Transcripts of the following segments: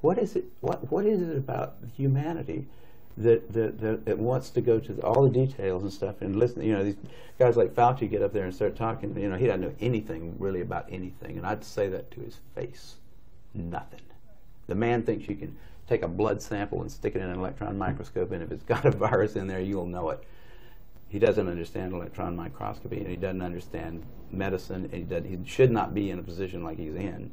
What is it? What what is it about humanity that that, that, that wants to go to all the details and stuff and listen? You know, these guys like Fauci get up there and start talking. You know, he doesn't know anything really about anything, and I'd say that to his face. Nothing. The man thinks you can take a blood sample and stick it in an electron microscope, and if it's got a virus in there, you'll know it. He doesn't understand electron microscopy, and he doesn't understand medicine, and he, he should not be in a position like he's in.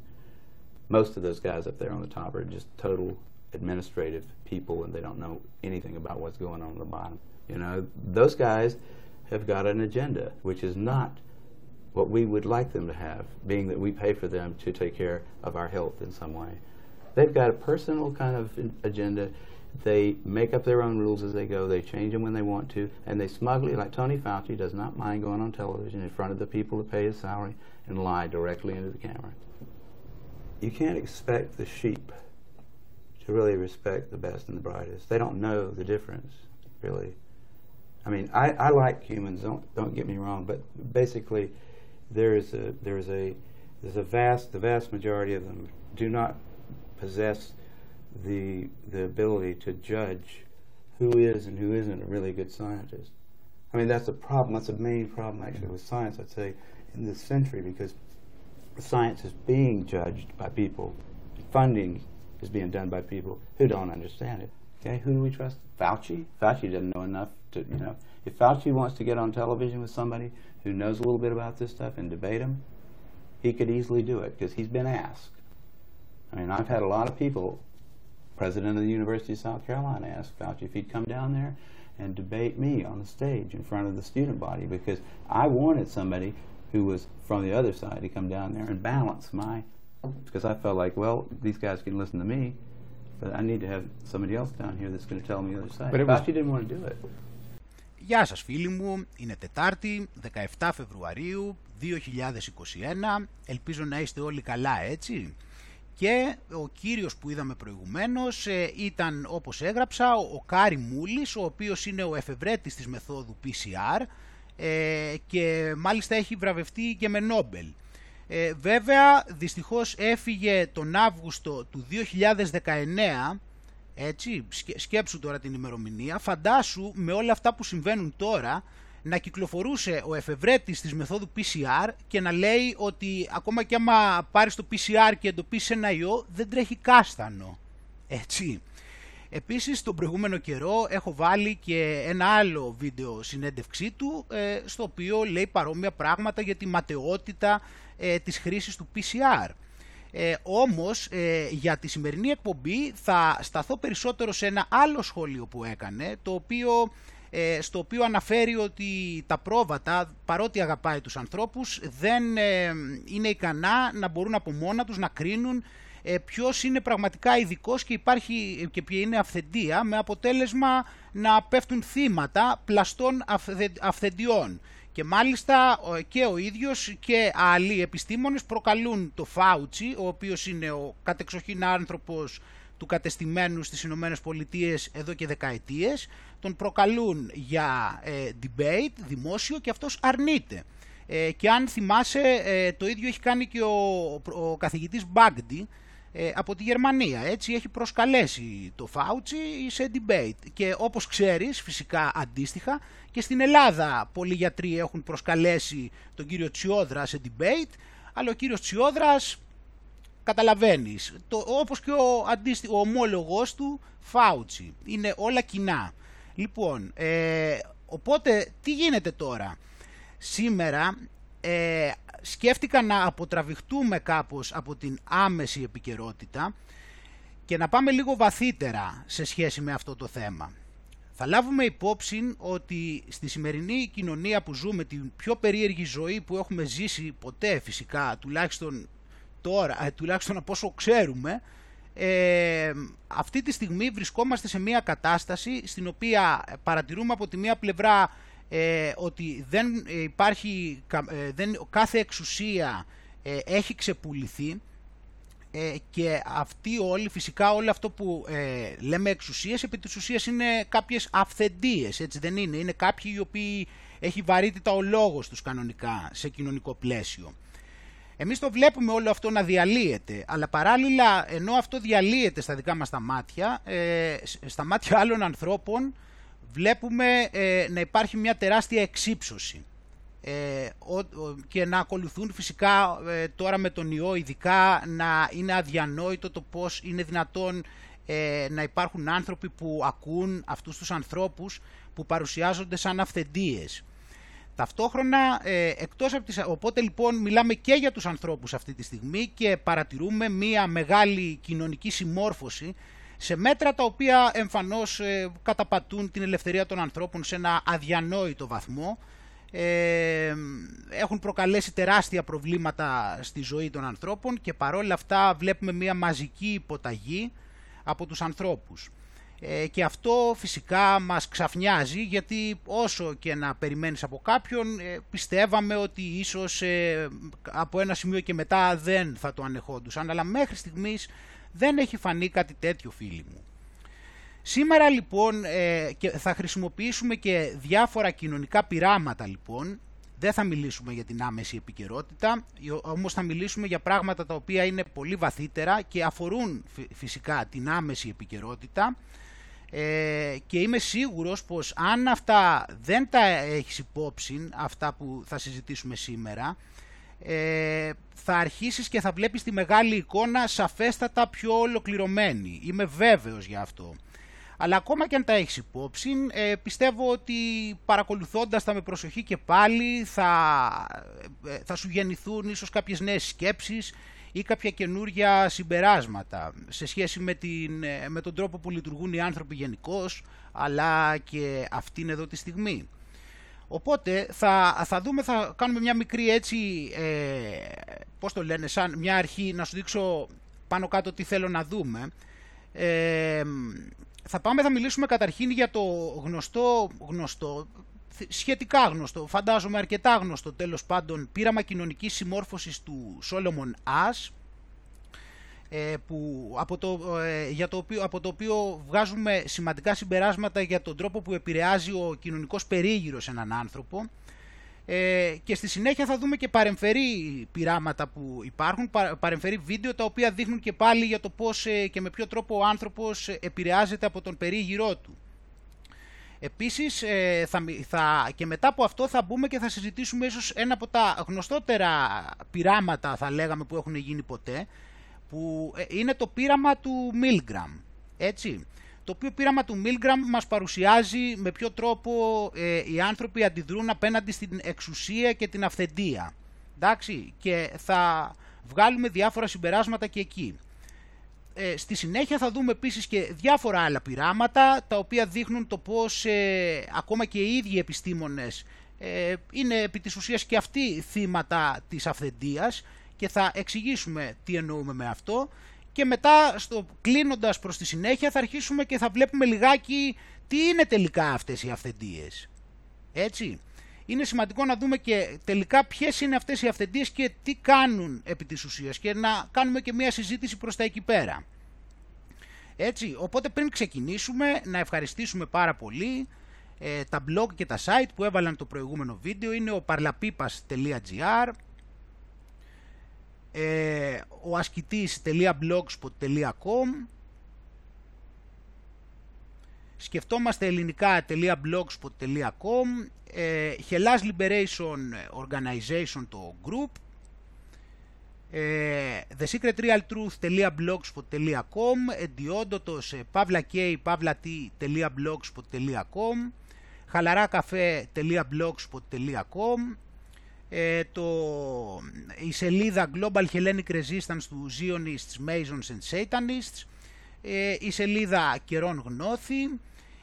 Most of those guys up there on the top are just total administrative people, and they don't know anything about what's going on at the bottom. You know, those guys have got an agenda, which is not what we would like them to have, being that we pay for them to take care of our health in some way. They've got a personal kind of agenda. They make up their own rules as they go. They change them when they want to, and they smugly, like Tony Fauci, does not mind going on television in front of the people that pay his salary and lie directly into the camera. You can't expect the sheep to really respect the best and the brightest. They don't know the difference, really. I mean, I, I like humans. Don't don't get me wrong, but basically, there is a there is a there's a vast the vast majority of them do not possess the the ability to judge who is and who isn't a really good scientist. I mean, that's a problem. That's a main problem actually with science. I'd say in this century because science is being judged by people, funding is being done by people who don't understand it. Okay, who do we trust? Fauci. Fauci doesn't know enough to you know. If Fauci wants to get on television with somebody who knows a little bit about this stuff and debate him, he could easily do it because he's been asked. I mean, I've had a lot of people, president of the University of South Carolina ask Fauci if he'd come down there and debate me on the stage in front of the student body because I wanted somebody who was from the other side to come down there and balance my, because I felt like, well, these guys can listen to me, but I need to have somebody else down here that's going to tell me the other side. But Fauci didn't want to do it. Γεια σας φίλοι μου, είναι Τετάρτη, 17 Φεβρουαρίου 2021, ελπίζω να είστε όλοι καλά έτσι και ο κύριος που είδαμε προηγουμένως ε, ήταν όπως έγραψα ο Κάρι Μούλης ο οποίος είναι ο εφευρέτης της μεθόδου PCR ε, και μάλιστα έχει βραβευτεί και με Νόμπελ. Ε, βέβαια δυστυχώς έφυγε τον Αύγουστο του 2019 έτσι, σκέψου τώρα την ημερομηνία, φαντάσου με όλα αυτά που συμβαίνουν τώρα να κυκλοφορούσε ο εφευρέτης της μεθόδου PCR και να λέει ότι ακόμα και άμα πάρεις το PCR και εντοπίσεις ένα ιό δεν τρέχει κάστανο. Έτσι. Επίσης τον προηγούμενο καιρό έχω βάλει και ένα άλλο βίντεο συνέντευξή του ε, στο οποίο λέει παρόμοια πράγματα για τη ματαιότητα ε, της χρήσης του PCR. Ε, όμως ε, για τη σημερινή εκπομπή θα σταθώ περισσότερο σε ένα άλλο σχόλιο που έκανε το οποίο ε, στο οποίο αναφέρει ότι τα πρόβατα, παρότι αγαπάει τους ανθρώπους, δεν ε, είναι ικανά να μπορούν από μόνα τους να κρίνουν ε, ποιος είναι πραγματικά ειδικός και υπάρχει και ποια είναι αυθεντία, με αποτέλεσμα να πέφτουν θύματα πλαστών αυθεντιών. Και μάλιστα και ο ίδιος και άλλοι επιστήμονες προκαλούν το Φάουτσι, ο οποίος είναι ο κατεξοχήν άνθρωπος του κατεστημένου στις Ηνωμένες Πολιτείες εδώ και δεκαετίες, τον προκαλούν για ε, debate δημόσιο και αυτός αρνείται. Ε, και αν θυμάσαι, ε, το ίδιο έχει κάνει και ο, ο καθηγητής Μπάγκντι ε, από τη Γερμανία. Έτσι έχει προσκαλέσει το Φάουτσι σε debate. Και όπως ξέρεις, φυσικά αντίστοιχα, και στην Ελλάδα πολλοί γιατροί έχουν προσκαλέσει τον κύριο Τσιόδρα σε debate, αλλά ο κύριος Τσιόδρας καταλαβαίνεις, το, όπως και ο, αντίστη, ο ομόλογος του Φάουτσι. Είναι όλα κοινά. Λοιπόν, ε, οπότε τι γίνεται τώρα; Σήμερα ε, σκέφτηκα να αποτραβηχτούμε κάπως από την άμεση επικαιρότητα και να πάμε λίγο βαθύτερα σε σχέση με αυτό το θέμα. Θα λάβουμε υπόψη ότι στη σημερινή κοινωνία που ζούμε, την πιο περίεργη ζωή που έχουμε ζήσει ποτέ φυσικά, τουλάχιστον τώρα, ε, τουλάχιστον από όσο ξέρουμε, ε, αυτή τη στιγμή βρισκόμαστε σε μια κατάσταση στην οποία παρατηρούμε από τη μία πλευρά ε, ότι δεν υπάρχει, ε, δεν, κάθε εξουσία ε, έχει ξεπουληθεί και αυτοί όλοι, φυσικά όλο αυτό που λέμε εξουσίες, επί της ουσίας είναι κάποιες αυθεντίες, έτσι δεν είναι, είναι κάποιοι οι οποίοι έχει βαρύτητα ο λόγος τους κανονικά σε κοινωνικό πλαίσιο. Εμείς το βλέπουμε όλο αυτό να διαλύεται, αλλά παράλληλα ενώ αυτό διαλύεται στα δικά μας τα μάτια, ε, στα μάτια άλλων ανθρώπων βλέπουμε ε, να υπάρχει μια τεράστια εξύψωση. Ε, και να ακολουθούν φυσικά ε, τώρα με τον ιό ειδικά να είναι αδιανόητο το πώς είναι δυνατόν ε, να υπάρχουν άνθρωποι που ακούν αυτούς τους ανθρώπους που παρουσιάζονται σαν αυθεντίες. Ταυτόχρονα, ε, εκτός από τις, οπότε λοιπόν μιλάμε και για τους ανθρώπους αυτή τη στιγμή και παρατηρούμε μία μεγάλη κοινωνική συμμόρφωση σε μέτρα τα οποία εμφανώς ε, καταπατούν την ελευθερία των ανθρώπων σε ένα αδιανόητο βαθμό ε, έχουν προκαλέσει τεράστια προβλήματα στη ζωή των ανθρώπων και παρόλα αυτά βλέπουμε μια μαζική υποταγή από τους ανθρώπους. Ε, και αυτό φυσικά μας ξαφνιάζει γιατί όσο και να περιμένεις από κάποιον ε, πιστεύαμε ότι ίσως ε, από ένα σημείο και μετά δεν θα το ανεχόντουσαν αλλά μέχρι στιγμής δεν έχει φανεί κάτι τέτοιο φίλοι μου. Σήμερα λοιπόν ε, και θα χρησιμοποιήσουμε και διάφορα κοινωνικά πειράματα λοιπόν. Δεν θα μιλήσουμε για την άμεση επικαιρότητα, όμως θα μιλήσουμε για πράγματα τα οποία είναι πολύ βαθύτερα και αφορούν φυσικά την άμεση επικαιρότητα ε, και είμαι σίγουρος πως αν αυτά δεν τα έχεις υπόψη, αυτά που θα συζητήσουμε σήμερα, ε, θα αρχίσεις και θα βλέπεις τη μεγάλη εικόνα σαφέστατα πιο ολοκληρωμένη. Είμαι βέβαιος για αυτό. Αλλά ακόμα και αν τα έχεις υπόψη, ε, πιστεύω ότι παρακολουθώντας τα με προσοχή και πάλι θα, ε, θα σου γεννηθούν ίσως κάποιες νέες σκέψεις ή κάποια καινούργια συμπεράσματα σε σχέση με, την, ε, με τον τρόπο που λειτουργούν οι άνθρωποι γενικώς, αλλά και αυτήν εδώ τη στιγμή. Οπότε θα, θα δούμε, θα κάνουμε μια μικρή έτσι, ε, πώς το λένε, σαν μια αρχή να σου δείξω πάνω κάτω τι θέλω να δούμε. Ε, θα πάμε, θα μιλήσουμε καταρχήν για το γνωστό, γνωστό, σχετικά γνωστό, φαντάζομαι αρκετά γνωστό τέλος πάντων, πείραμα κοινωνικής συμμόρφωσης του Solomon Ash, ε, που, από, το, ε, για το οποίο, από το οποίο βγάζουμε σημαντικά συμπεράσματα για τον τρόπο που επηρεάζει ο κοινωνικός περίγυρος έναν άνθρωπο ε, και στη συνέχεια θα δούμε και παρεμφερή πειράματα που υπάρχουν, παρεμφερή βίντεο τα οποία δείχνουν και πάλι για το πώς ε, και με ποιο τρόπο ο άνθρωπος επηρεάζεται από τον περίγυρό του. Επίσης ε, θα, θα, και μετά από αυτό θα μπούμε και θα συζητήσουμε ίσως ένα από τα γνωστότερα πειράματα θα λέγαμε που έχουν γίνει ποτέ που είναι το πείραμα του Milgram. Έτσι το οποίο πείραμα του Milgram μας παρουσιάζει με ποιο τρόπο ε, οι άνθρωποι αντιδρούν απέναντι στην εξουσία και την αυθεντία. Εντάξει, και θα βγάλουμε διάφορα συμπεράσματα και εκεί. Ε, στη συνέχεια θα δούμε επίσης και διάφορα άλλα πειράματα τα οποία δείχνουν το πώς ε, ακόμα και οι ίδιοι επιστήμονες ε, είναι επί της ουσίας και αυτοί θύματα της αυθεντίας και θα εξηγήσουμε τι εννοούμε με αυτό και μετά στο, κλείνοντας προς τη συνέχεια θα αρχίσουμε και θα βλέπουμε λιγάκι τι είναι τελικά αυτές οι αυθεντίες. Έτσι. Είναι σημαντικό να δούμε και τελικά ποιες είναι αυτές οι αυθεντίες και τι κάνουν επί της ουσίας και να κάνουμε και μια συζήτηση προς τα εκεί πέρα. Έτσι, οπότε πριν ξεκινήσουμε να ευχαριστήσουμε πάρα πολύ ε, τα blog και τα site που έβαλαν το προηγούμενο βίντεο είναι ο parlapipas.gr ε, ο ασκητής.blogspot.com σκεφτόμαστε ελληνικά.blogspot.com ε, Hellas Liberation Organization το group ε, thesecretrealtruth.blogspot.com εντιόντοτος ε, pavlak.pavlat.blogspot.com χαλαράκαφέ.blogspot.com ε, το, η σελίδα Global Hellenic Resistance του Zionists, Masons and Satanists, ε, η σελίδα Καιρών Γνώθη,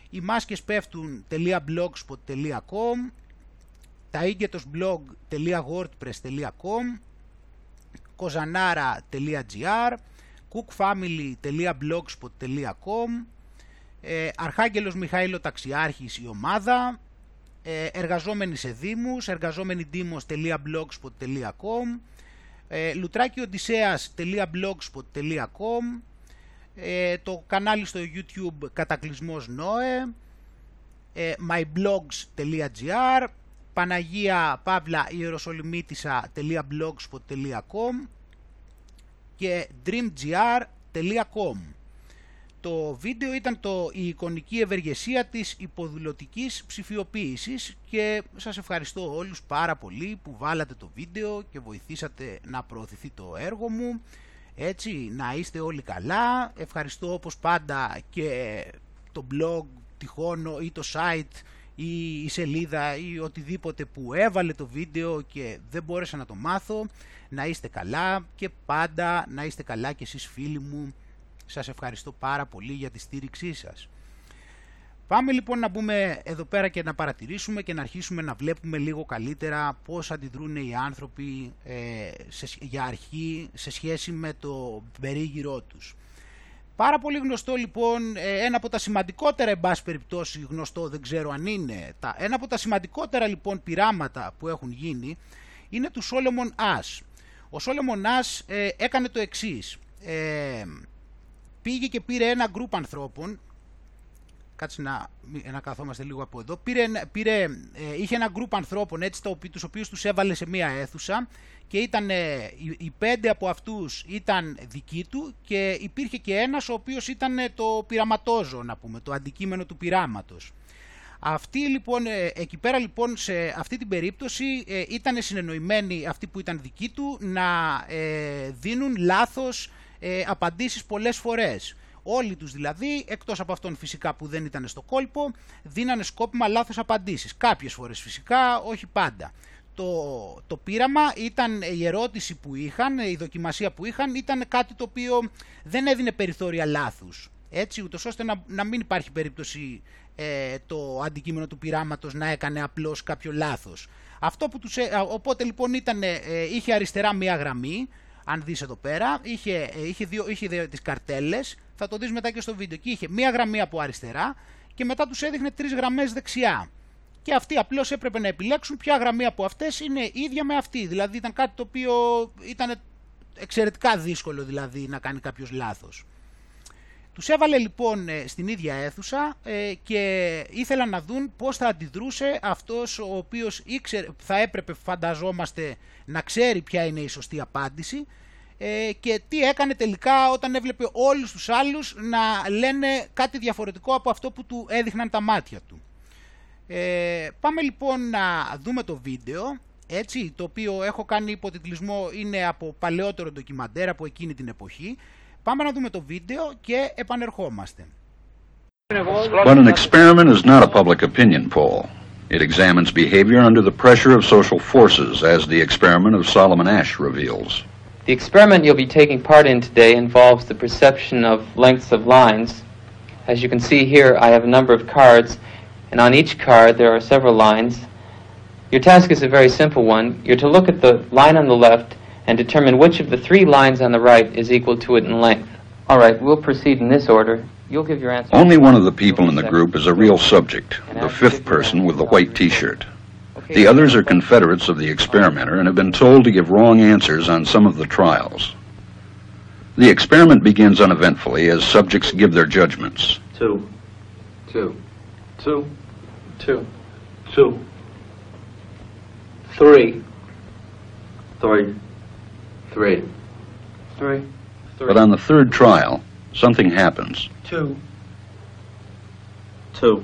οι μάσκες πέφτουν.blogspot.com, τα blog.wordpress.com, kozanara.gr, cookfamily.blogspot.com, ε, Αρχάγγελος Μιχαήλο Ταξιάρχης η ομάδα, ε, εργαζόμενοι σε δήμους, εργαζόμενοι-dήμος.blogspot.com, ε, λουτράκιοντισέας.blogspot.com, ε, το κανάλι στο YouTube Κατακλυσμός Νόε, ε, myblogs.gr, Παναγία Παύλα Ιεροσολυμίτισσα.blogspot.com και dreamgr.com. Το βίντεο ήταν το, η εικονική ευεργεσία της υποδηλωτικής ψηφιοποίησης και σας ευχαριστώ όλους πάρα πολύ που βάλατε το βίντεο και βοηθήσατε να προωθηθεί το έργο μου. Έτσι, να είστε όλοι καλά. Ευχαριστώ όπως πάντα και το blog τυχόν ή το site ή η σελίδα ή οτιδήποτε που έβαλε το βίντεο και δεν μπόρεσα να το μάθω. Να είστε καλά και πάντα να είστε καλά και εσείς φίλοι μου. Σας ευχαριστώ πάρα πολύ για τη στήριξή σας. Πάμε λοιπόν να μπούμε εδώ πέρα και να παρατηρήσουμε και να αρχίσουμε να βλέπουμε λίγο καλύτερα πώς αντιδρούν οι άνθρωποι ε, σε, για αρχή σε σχέση με το περίγυρό τους. Πάρα πολύ γνωστό λοιπόν, ε, ένα από τα σημαντικότερα εν πάση περιπτώσει γνωστό, δεν ξέρω αν είναι, τα, ένα από τα σημαντικότερα λοιπόν πειράματα που έχουν γίνει είναι του Σόλεμον Άς. Ο Σόλεμον Άς ε, έκανε το εξής, ε, πήγε και πήρε ένα γκρουπ ανθρώπων, κάτσε να, να καθόμαστε λίγο από εδώ, πήρε, πήρε, ε, είχε ένα γκρουπ ανθρώπων έτσι, το, τους οποίους τους έβαλε σε μία αίθουσα και ήταν, οι, οι πέντε από αυτούς ήταν δικοί του και υπήρχε και ένας ο οποίος ήταν το πειραματόζω να πούμε, το αντικείμενο του πειράματος. Αυτοί λοιπόν, ε, εκεί πέρα λοιπόν σε αυτή την περίπτωση ε, ήταν συνεννοημένοι αυτοί που ήταν δικοί του να ε, δίνουν λάθος ε, απαντήσεις πολλές φορές. Όλοι τους δηλαδή, εκτός από αυτόν φυσικά που δεν ήταν στο κόλπο, δίνανε σκόπιμα λάθος απαντήσεις. Κάποιες φορές φυσικά, όχι πάντα. Το, το πείραμα ήταν η ερώτηση που είχαν, η δοκιμασία που είχαν, ήταν κάτι το οποίο δεν έδινε περιθώρια λάθους. Έτσι, ούτως ώστε να, να μην υπάρχει περίπτωση ε, το αντικείμενο του πειράματος να έκανε απλώς κάποιο λάθος. Αυτό που τους, οπότε λοιπόν ήταν, ε, είχε αριστερά μία γραμμή, αν δεις εδώ πέρα, είχε, ε, είχε, δύο, είχε δύο, τις καρτέλες, θα το δεις μετά και στο βίντεο, και είχε μία γραμμή από αριστερά και μετά τους έδειχνε τρεις γραμμές δεξιά. Και αυτοί απλώς έπρεπε να επιλέξουν ποια γραμμή από αυτές είναι ίδια με αυτή. Δηλαδή ήταν κάτι το οποίο ήταν εξαιρετικά δύσκολο δηλαδή να κάνει κάποιος λάθος. Τους έβαλε λοιπόν ε, στην ίδια αίθουσα ε, και ήθελαν να δουν πώς θα αντιδρούσε αυτός ο οποίος ήξερε, θα έπρεπε φανταζόμαστε να ξέρει ποια είναι η σωστή απάντηση ε, και τι έκανε τελικά όταν έβλεπε όλους τους άλλους να λένε κάτι διαφορετικό από αυτό που του έδειχναν τα μάτια του. Ε, πάμε λοιπόν να δούμε το βίντεο, έτσι, το οποίο έχω κάνει υποτιτλισμό, είναι από παλαιότερο ντοκιμαντέρ από εκείνη την εποχή. Πάμε να δούμε το βίντεο και επανερχόμαστε. But an experiment is not a public opinion poll. It examines behavior under the pressure of social forces, as the experiment of Solomon Ash reveals. The experiment you'll be taking part in today involves the perception of lengths of lines. As you can see here, I have a number of cards, and on each card there are several lines. Your task is a very simple one. You're to look at the line on the left and determine which of the three lines on the right is equal to it in length. All right, we'll proceed in this order. You'll give your answer. Only one of the people in the group is a real subject, the fifth person with the white t-shirt. The others are confederates of the experimenter and have been told to give wrong answers on some of the trials. The experiment begins uneventfully as subjects give their judgments. Two. Two. Two. Two. Two. Three. Three. Three. Three. But on the third trial, something happens. Two. Two.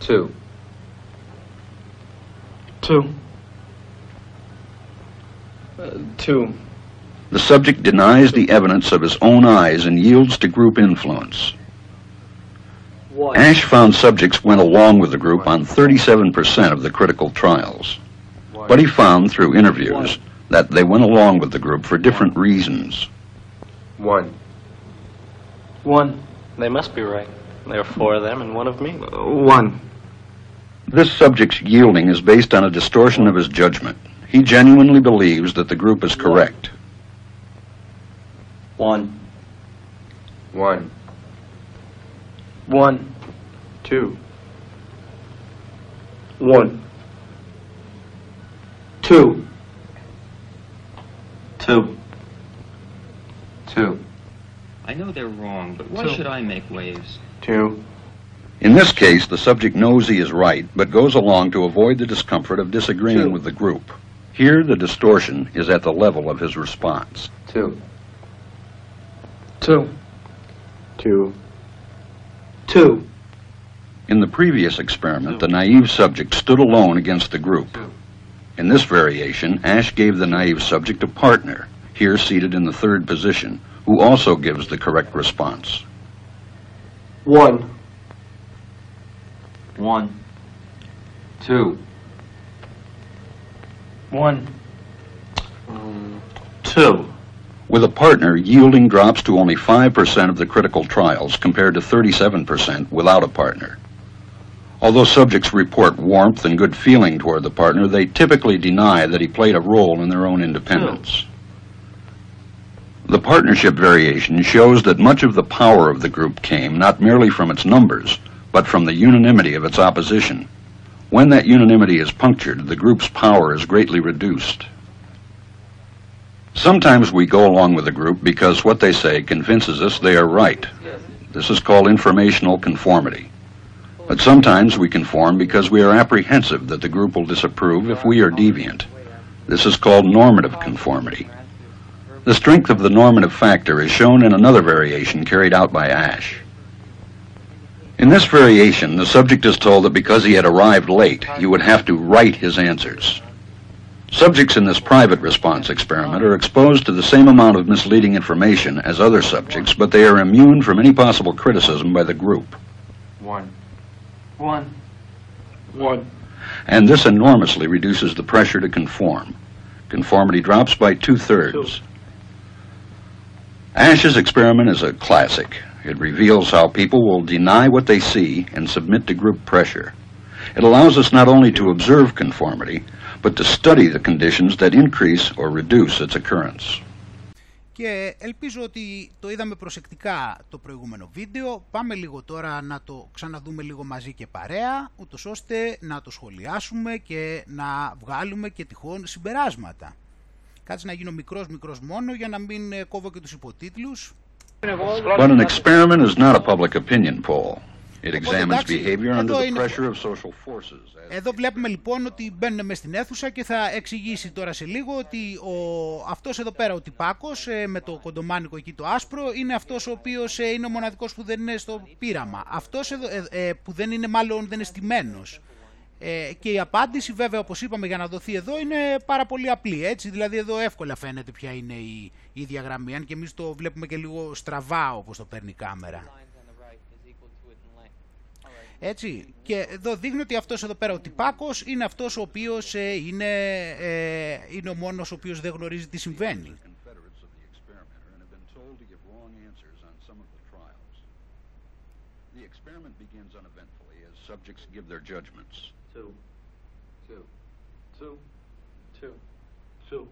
Two. Two. Uh, two. The subject denies the evidence of his own eyes and yields to group influence. One. Ash found subjects went along with the group on 37% of the critical trials. But he found through interviews that they went along with the group for different reasons. One. One. They must be right. There are four of them and one of me. Uh, one. This subject's yielding is based on a distortion of his judgment. He genuinely believes that the group is correct. One. One. One. Two. One. Two. Two. Two. I know they're wrong, but why Two. should I make waves? Two. In this case, the subject knows he is right, but goes along to avoid the discomfort of disagreeing Two. with the group. Here, the distortion is at the level of his response. Two. Two. Two. Two. In the previous experiment, the naive subject stood alone against the group. In this variation, Ash gave the naive subject a partner, here seated in the third position, who also gives the correct response. One. One. Two. One. Um, two. With a partner, yielding drops to only 5% of the critical trials compared to 37% without a partner. Although subjects report warmth and good feeling toward the partner, they typically deny that he played a role in their own independence. The partnership variation shows that much of the power of the group came not merely from its numbers, but from the unanimity of its opposition. When that unanimity is punctured, the group's power is greatly reduced. Sometimes we go along with a group because what they say convinces us they are right. This is called informational conformity. But sometimes we conform because we are apprehensive that the group will disapprove if we are deviant. This is called normative conformity. The strength of the normative factor is shown in another variation carried out by Ash. In this variation, the subject is told that because he had arrived late, he would have to write his answers. Subjects in this private response experiment are exposed to the same amount of misleading information as other subjects, but they are immune from any possible criticism by the group. One. One. One. And this enormously reduces the pressure to conform. Conformity drops by two thirds. Ash's experiment is a classic. It reveals how people will deny what they see and submit to group pressure. It allows us not only to observe conformity, but to study the conditions that increase or reduce its occurrence. Και ελπίζω ότι το είδαμε προσεκτικά το προηγούμενο βίντεο. Πάμε λίγο τώρα να το ξαναδούμε λίγο μαζί και παρέα, ούτως ώστε να το σχολιάσουμε και να βγάλουμε και τυχόν συμπεράσματα. Κάτσε να γίνω μικρός μικρός μόνο για να μην ε, κόβω και τους υποτίτλους. But an experiment is not a public opinion poll. It Οπότε, examines εντάξει, behavior under εδώ the είναι- pressure of social forces. as Εδώ βλέπουμε λοιπόν ότι μπαίνουν μέσα στην αίθουσα και θα εξηγήσει τώρα σε λίγο ότι ο, αυτός εδώ πέρα ο τυπάκος ε, με το κοντομάνικο εκεί το άσπρο είναι αυτός ο οποίος ε, είναι ο μοναδικός που δεν είναι στο πείραμα. Αυτός εδώ, ε, ε, που δεν είναι μάλλον δεν είναι στημένος. Ε, και η απάντηση βέβαια όπως είπαμε για να δοθεί εδώ είναι πάρα πολύ απλή έτσι δηλαδή εδώ εύκολα φαίνεται ποια είναι η, η διαγραμμή αν και εμείς το βλέπουμε και λίγο στραβά όπως το παίρνει η κάμερα. Έτσι, και εδώ δείχνει ότι αυτός εδώ πέρα ο τυπάκος είναι αυτός ο οποίος ε, είναι, ε, είναι ο μόνος ο οποίος δεν γνωρίζει τι συμβαίνει. Confederates of the experimenter and have been told to give wrong answers on some of the trials. The experiment begins uneventfully as subjects give their judgments. Two. Two. Two. Two. Two.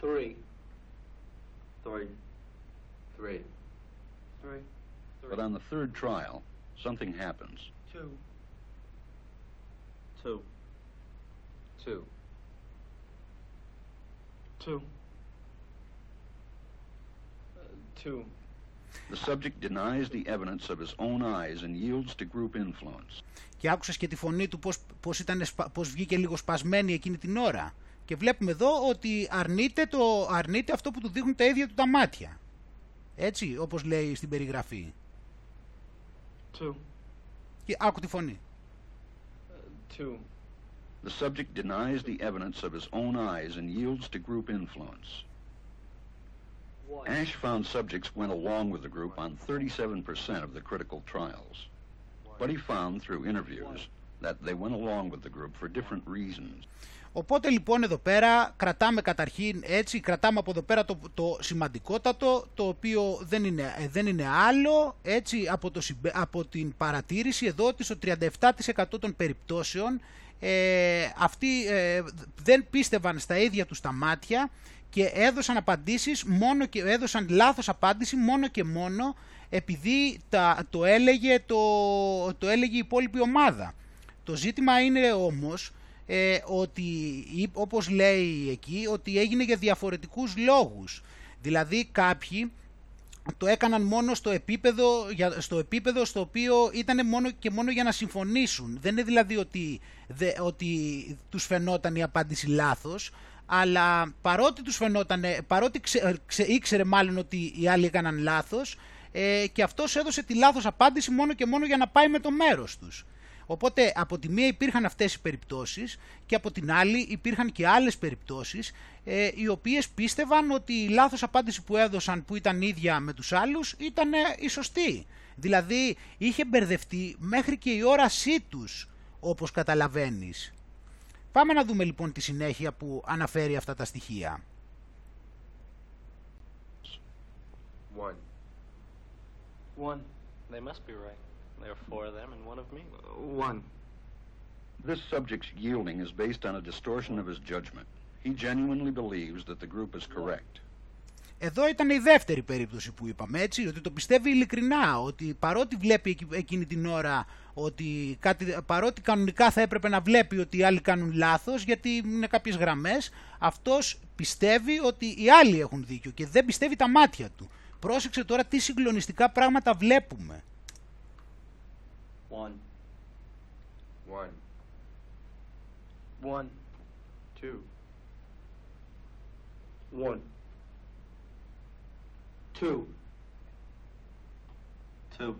Three. Three. Three. Three. But on the third trial, something happens. Two. Two. Two. Two. Uh, two. The subject denies the evidence of his own eyes and yields to group influence. Και άκουσες και τη φωνή του πώς, πώς, ήταν, σπα- πώς βγήκε λίγο σπασμένη εκείνη την ώρα. Και βλέπουμε εδώ ότι αρνείται, το, αρνείται αυτό που του δείχνουν τα ίδια του τα μάτια. Έτσι, όπως λέει στην περιγραφή. Two. Και άκου τη φωνή. Two. The subject denies the evidence of his own eyes and yields to group influence. Ash found subjects went along with the group on 37% of the critical trials. But he found through interviews that they went along with the group for different reasons. Οπότε λοιπόν εδώ πέρα κρατάμε καταρχήν έτσι, κρατάμε από εδώ πέρα το, το σημαντικότατο το οποίο δεν είναι, ε, δεν είναι άλλο έτσι από, το, συμπε- από την παρατήρηση εδώ ότι στο 37% των περιπτώσεων ε, αυτοί ε, δεν πίστευαν στα ίδια τους τα μάτια και έδωσαν απαντήσεις μόνο και έδωσαν λάθος απάντηση μόνο και μόνο επειδή τα, το, έλεγε, το, το έλεγε η υπόλοιπη ομάδα. Το ζήτημα είναι όμως ε, ότι ή- όπως λέει εκεί ότι έγινε για διαφορετικούς λόγους. Δηλαδή κάποιοι το έκαναν μόνο στο επίπεδο, στο επίπεδο στο οποίο ήταν μόνο και μόνο για να συμφωνήσουν. Δεν είναι δηλαδή ότι, δε, ότι τους φαινόταν η απάντηση λάθος, αλλά παρότι τους φαινόταν, παρότι ήξερε μάλλον ότι οι άλλοι έκαναν λάθος, ε, και αυτός έδωσε τη λάθος απάντηση μόνο και μόνο για να πάει με το μέρος τους. Οπότε από τη μία υπήρχαν αυτές οι περιπτώσεις και από την άλλη υπήρχαν και άλλες περιπτώσεις ε, οι οποίες πίστευαν ότι η λάθος απάντηση που έδωσαν που ήταν ίδια με τους άλλους ήταν ε, η σωστή. Δηλαδή είχε μπερδευτεί μέχρι και η όρασή τους όπως καταλαβαίνεις. Πάμε να δούμε λοιπόν τη συνέχεια που αναφέρει αυτά τα στοιχεία. One. One. They must be right. There are four of them and one of me. One. This subject's yielding is based on a distortion of his judgment. He genuinely believes that the group is correct. Εδώ ήταν η δεύτερη περίπτωση που είπαμε έτσι, ότι το πιστεύει ειλικρινά, ότι παρότι βλέπει εκείνη την ώρα, ότι κάτι, παρότι κανονικά θα έπρεπε να βλέπει ότι οι άλλοι κάνουν λάθος, γιατί είναι κάποιες γραμμές, αυτός πιστεύει ότι οι άλλοι έχουν δίκιο και δεν πιστεύει τα μάτια του. Πρόσεξε τώρα τι συγκλονιστικά πράγματα βλέπουμε. One. One. One. Two. One. Two. Two.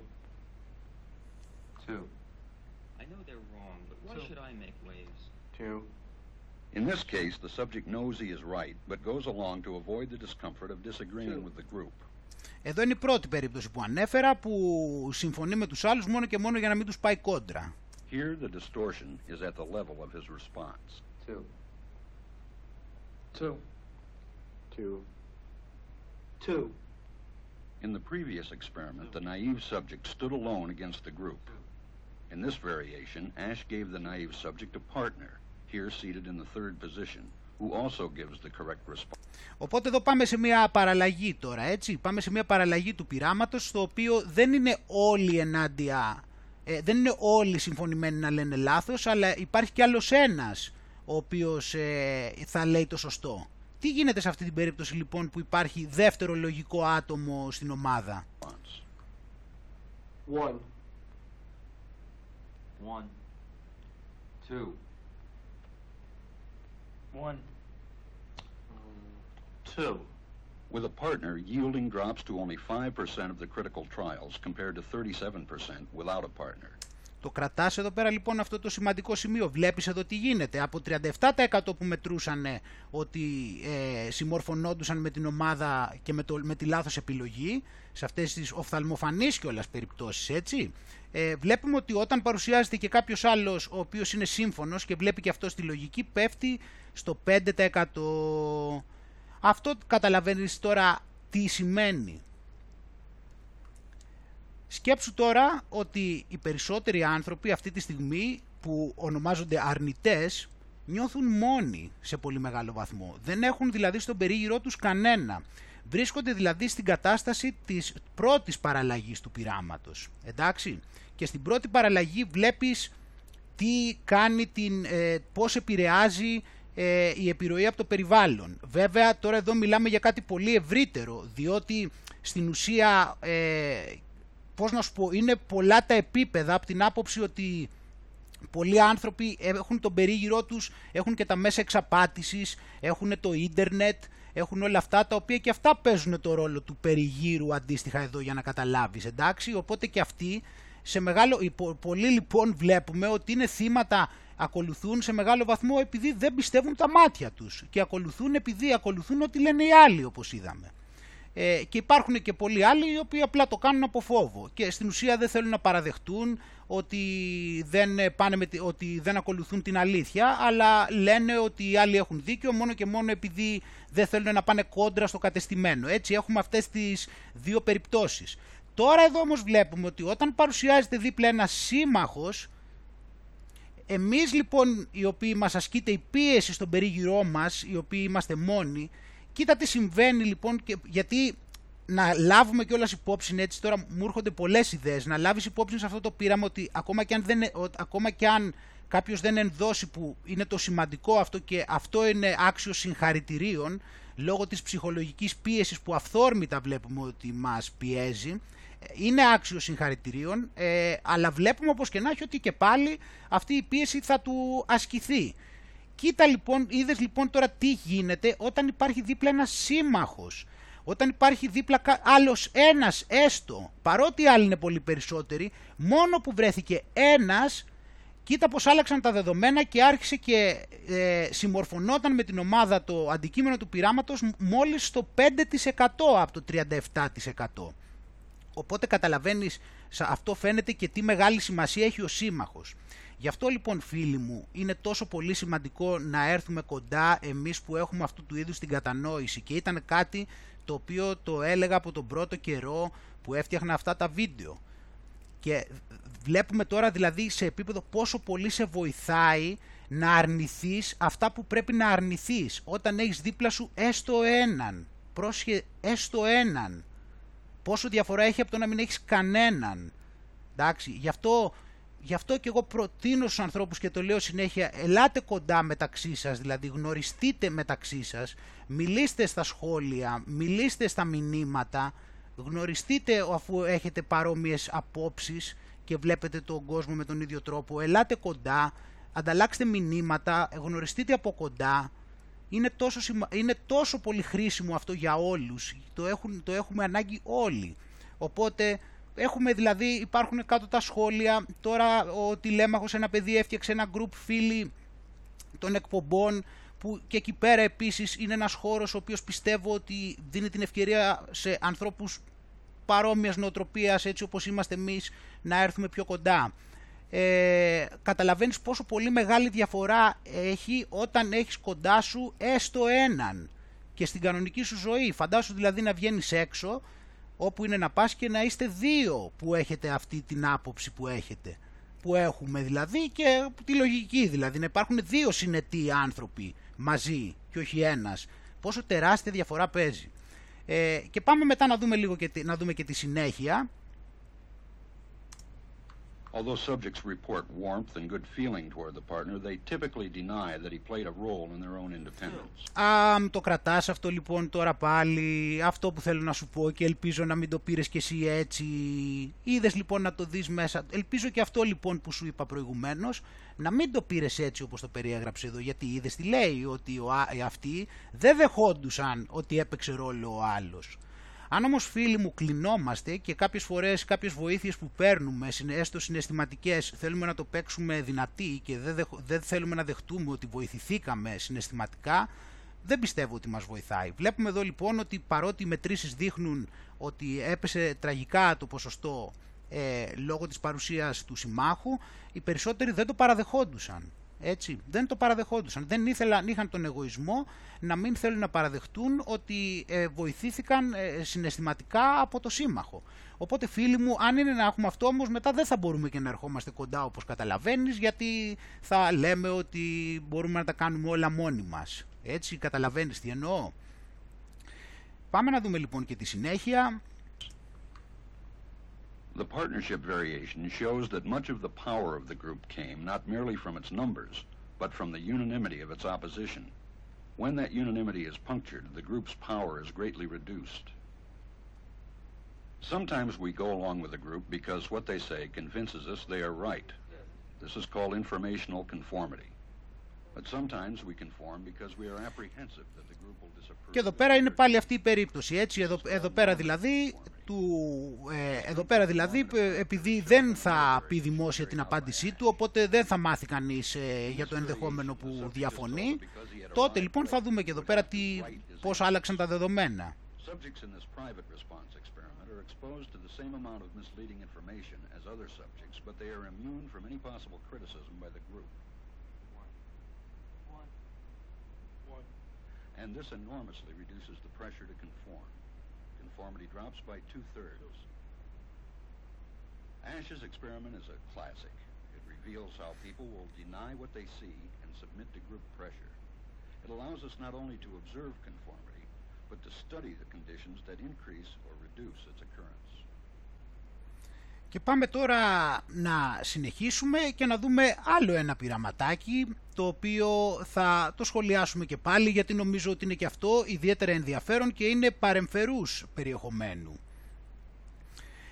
Two. I know they're wrong, but why Two. should I make waves? Two. In this case, the subject knows he is right, but goes along to avoid the discomfort of disagreeing with the group. Εδώ είναι η πρώτη περίπτωση που ανέφερα που συμφωνεί με τους άλλους μόνο και μόνο για να μην τους πάει κόντρα. Here, the distortion is at the level of his response. Two. Two. Two. Two. In the previous experiment, the naive subject stood alone against the group. In this variation, Ash gave the naive subject a partner, here seated in the third position, who also gives the correct response. Οπότε εδώ πάμε σε μια παραλλαγή τώρα, έτσι. Πάμε σε μια παραλλαγή του πειράματος, στο οποίο δεν είναι όλοι ενάντια, ε, δεν είναι όλοι συμφωνημένοι να λένε λάθος, αλλά υπάρχει κι άλλος ένας, ο οποίος ε, θα λέει το σωστό. Τι γίνεται σε αυτή την περίπτωση λοιπόν που υπάρχει δεύτερο λογικό άτομο στην ομάδα; One. One. Two. One. Two. With a partner, yielding drops to only 5% of the critical trials compared to 37% without a partner. Το κρατάς εδώ πέρα λοιπόν αυτό το σημαντικό σημείο. Βλέπεις εδώ τι γίνεται. Από 37% που μετρούσαν ότι ε, συμμορφωνόντουσαν με την ομάδα και με, το, με τη λάθος επιλογή, σε αυτές τις οφθαλμοφανείς κιόλας περιπτώσεις, έτσι. Ε, βλέπουμε ότι όταν παρουσιάζεται και κάποιος άλλος ο οποίος είναι σύμφωνος και βλέπει και αυτό τη λογική, πέφτει στο 5%. Αυτό καταλαβαίνεις τώρα τι σημαίνει. Σκέψου τώρα ότι οι περισσότεροι άνθρωποι αυτή τη στιγμή που ονομάζονται αρνητές νιώθουν μόνοι σε πολύ μεγάλο βαθμό. Δεν έχουν δηλαδή στον περίγυρό τους κανένα. Βρίσκονται δηλαδή στην κατάσταση της πρώτης παραλλαγής του πειράματος. Εντάξει. Και στην πρώτη παραλλαγή βλέπεις τι κάνει, την, ε, πώς επηρεάζει ε, η επιρροή από το περιβάλλον. Βέβαια τώρα εδώ μιλάμε για κάτι πολύ ευρύτερο, διότι στην ουσία ε, πώς να σου πω, είναι πολλά τα επίπεδα από την άποψη ότι πολλοί άνθρωποι έχουν τον περίγυρό τους, έχουν και τα μέσα εξαπάτησης, έχουν το ίντερνετ, έχουν όλα αυτά τα οποία και αυτά παίζουν το ρόλο του περιγύρου αντίστοιχα εδώ για να καταλάβεις, εντάξει, οπότε και αυτοί σε μεγάλο, πολλοί λοιπόν βλέπουμε ότι είναι θύματα, ακολουθούν σε μεγάλο βαθμό επειδή δεν πιστεύουν τα μάτια τους και ακολουθούν επειδή ακολουθούν ό,τι λένε οι άλλοι όπως είδαμε. Ε, και υπάρχουν και πολλοί άλλοι οι οποίοι απλά το κάνουν από φόβο και στην ουσία δεν θέλουν να παραδεχτούν ότι δεν, πάνε με, ότι δεν ακολουθούν την αλήθεια αλλά λένε ότι οι άλλοι έχουν δίκιο μόνο και μόνο επειδή δεν θέλουν να πάνε κόντρα στο κατεστημένο. Έτσι έχουμε αυτές τις δύο περιπτώσεις. Τώρα εδώ όμως βλέπουμε ότι όταν παρουσιάζεται δίπλα ένας σύμμαχος εμείς λοιπόν οι οποίοι μας ασκείται η πίεση στον περίγυρό μας, οι οποίοι είμαστε μόνοι, Κοίτα τι συμβαίνει λοιπόν, και, γιατί να λάβουμε κιόλας υπόψη, έτσι τώρα μου έρχονται πολλές ιδέες, να λάβεις υπόψη σε αυτό το πείραμα ότι ακόμα και αν, δεν, ακόμα και αν κάποιος δεν ενδώσει που είναι το σημαντικό αυτό και αυτό είναι άξιο συγχαρητηρίων λόγω της ψυχολογικής πίεσης που αυθόρμητα βλέπουμε ότι μας πιέζει είναι άξιος συγχαρητηρίων ε, αλλά βλέπουμε όπως και να έχει ότι και πάλι αυτή η πίεση θα του ασκηθεί. Κοίτα λοιπόν, είδες λοιπόν τώρα τι γίνεται όταν υπάρχει δίπλα ένας σύμμαχος όταν υπάρχει δίπλα άλλος ένας έστω, παρότι οι άλλοι είναι πολύ περισσότεροι, μόνο που βρέθηκε ένας, κοίτα πως άλλαξαν τα δεδομένα και άρχισε και ε, συμμορφωνόταν με την ομάδα το αντικείμενο του πειράματος μόλις στο 5% από το 37%. Οπότε καταλαβαίνεις, αυτό φαίνεται και τι μεγάλη σημασία έχει ο σύμμαχος. Γι' αυτό λοιπόν φίλοι μου είναι τόσο πολύ σημαντικό να έρθουμε κοντά εμείς που έχουμε αυτού του είδους την κατανόηση και ήταν κάτι το οποίο το έλεγα από τον πρώτο καιρό που έφτιαχνα αυτά τα βίντεο. Και βλέπουμε τώρα δηλαδή σε επίπεδο πόσο πολύ σε βοηθάει να αρνηθείς αυτά που πρέπει να αρνηθείς όταν έχεις δίπλα σου έστω έναν. Πρόσχε έστω έναν. Πόσο διαφορά έχει από το να μην έχεις κανέναν. Εντάξει, γι' αυτό Γι' αυτό και εγώ προτείνω στους ανθρώπους και το λέω συνέχεια, ελάτε κοντά μεταξύ σας, δηλαδή γνωριστείτε μεταξύ σας, μιλήστε στα σχόλια, μιλήστε στα μηνύματα, γνωριστείτε αφού έχετε παρόμοιες απόψεις και βλέπετε τον κόσμο με τον ίδιο τρόπο, ελάτε κοντά, ανταλλάξτε μηνύματα, γνωριστείτε από κοντά, είναι τόσο, είναι τόσο πολύ χρήσιμο αυτό για όλους, το, έχουν, το έχουμε ανάγκη όλοι. Οπότε Έχουμε δηλαδή, υπάρχουν κάτω τα σχόλια, τώρα ο Τηλέμαχος ένα παιδί έφτιαξε ένα group φίλοι των εκπομπών που και εκεί πέρα επίσης είναι ένας χώρος ο οποίος πιστεύω ότι δίνει την ευκαιρία σε ανθρώπους παρόμοιας νοοτροπίας έτσι όπως είμαστε εμείς να έρθουμε πιο κοντά. Ε, καταλαβαίνεις πόσο πολύ μεγάλη διαφορά έχει όταν έχεις κοντά σου έστω έναν και στην κανονική σου ζωή. Φαντάσου δηλαδή να βγαίνεις έξω όπου είναι να πας και να είστε δύο που έχετε αυτή την άποψη που έχετε. Που έχουμε δηλαδή και τη λογική δηλαδή, να υπάρχουν δύο συνετοί άνθρωποι μαζί και όχι ένας. Πόσο τεράστια διαφορά παίζει. Ε, και πάμε μετά να δούμε λίγο και, να δούμε και τη συνέχεια Although subjects report warmth and good feeling toward the partner, they typically deny that he played a role in their own independence. Α, το κρατάς αυτό λοιπόν τώρα πάλι, αυτό που θέλω να σου πω και ελπίζω να μην το πήρες και εσύ έτσι. Είδες λοιπόν να το δεις μέσα. Ελπίζω και αυτό λοιπόν που σου είπα προηγουμένως, να μην το πήρες έτσι όπως το περιέγραψε εδώ, γιατί είδες τι λέει, ότι ο, αυτοί δεν δεχόντουσαν ότι έπαιξε ρόλο ο άλλος. Αν όμως φίλοι μου κλεινόμαστε και κάποιες φορές κάποιες βοήθειες που παίρνουμε, έστω συναισθηματικές, θέλουμε να το παίξουμε δυνατή και δεν, δεν θέλουμε να δεχτούμε ότι βοηθηθήκαμε συναισθηματικά, δεν πιστεύω ότι μας βοηθάει. Βλέπουμε εδώ λοιπόν ότι παρότι οι μετρήσεις δείχνουν ότι έπεσε τραγικά το ποσοστό ε, λόγω της παρουσίας του συμμάχου, οι περισσότεροι δεν το παραδεχόντουσαν. Έτσι, δεν το παραδεχόντουσαν. Δεν ήθελαν, είχαν τον εγωισμό να μην θέλουν να παραδεχτούν ότι ε, βοηθήθηκαν ε, συναισθηματικά από το σύμμαχο. Οπότε φίλοι μου, αν είναι να έχουμε αυτό όμως μετά δεν θα μπορούμε και να ερχόμαστε κοντά όπως καταλαβαίνεις γιατί θα λέμε ότι μπορούμε να τα κάνουμε όλα μόνοι μας. Έτσι, καταλαβαίνεις τι εννοώ. Πάμε να δούμε λοιπόν και τη συνέχεια. The partnership variation shows that much of the power of the group came not merely from its numbers, but from the unanimity of its opposition. When that unanimity is punctured, the group's power is greatly reduced. Sometimes we go along with the group because what they say convinces us they are right. This is called informational conformity. But sometimes we conform because we are apprehensive that the group will disapprove. Και εδώ πέρα είναι πάλι αυτή η περίπτωση, έτσι, εδώ, εδώ πέρα δηλαδή του, ε, εδώ πέρα δηλαδή επειδή δεν θα πει δημόσια την απάντησή του οπότε δεν θα μάθει κανείς ε, για το ενδεχόμενο που διαφωνεί τότε λοιπόν θα δούμε και εδώ πέρα τι, πώς άλλαξαν τα δεδομένα exposed to the same amount of misleading information as other subjects, but they are immune from any possible criticism by the group. And this enormously reduces the pressure to conform. Conformity drops by two-thirds. Ash's experiment is a classic. It reveals how people will deny what they see and submit to group pressure. It allows us not only to observe conformity, but to study the conditions that increase or reduce its occurrence. Και πάμε τώρα να συνεχίσουμε και να δούμε άλλο ένα πειραματάκι το οποίο θα το σχολιάσουμε και πάλι γιατί νομίζω ότι είναι και αυτό ιδιαίτερα ενδιαφέρον και είναι παρεμφερούς περιεχομένου.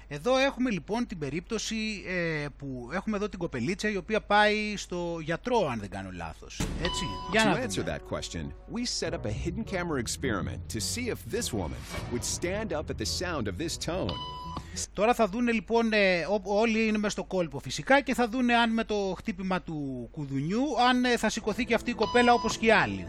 Εδώ έχουμε λοιπόν την περίπτωση ε, που έχουμε εδώ την κοπελίτσα η οποία πάει στο γιατρό αν δεν κάνω λάθος. Έτσι, για To να answer δούμε. that question, we set up a hidden camera experiment to see if this woman would stand up at the sound of this tone. Τώρα θα δούνε λοιπόν, ε, ό- όλοι είναι μέσα στο κόλπο φυσικά και θα δούνε αν με το χτύπημα του κουδουνιού αν ε, θα σηκωθεί και αυτή η κοπέλα όπως και οι άλλοι.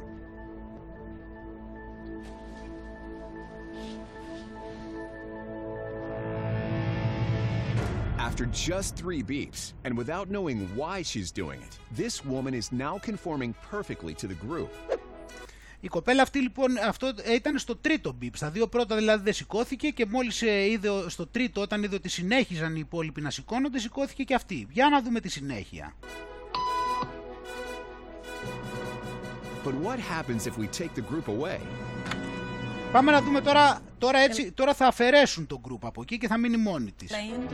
After just three beeps, and without knowing why she's doing it, this woman is now conforming perfectly to the group. Η κοπέλα αυτή λοιπόν αυτό ε, ήταν στο τρίτο μπιπ. Στα δύο πρώτα δηλαδή δεν σηκώθηκε και μόλις ε, είδε ο- στο τρίτο όταν είδε ότι συνέχιζαν οι υπόλοιποι να σηκώνονται σηκώθηκε και αυτή. Για να δούμε τη συνέχεια. But what happens if we take the group away? Πάμε να δούμε τώρα, τώρα έτσι, τώρα θα αφαιρέσουν τον group από εκεί και θα μείνει μόνη της. Playing,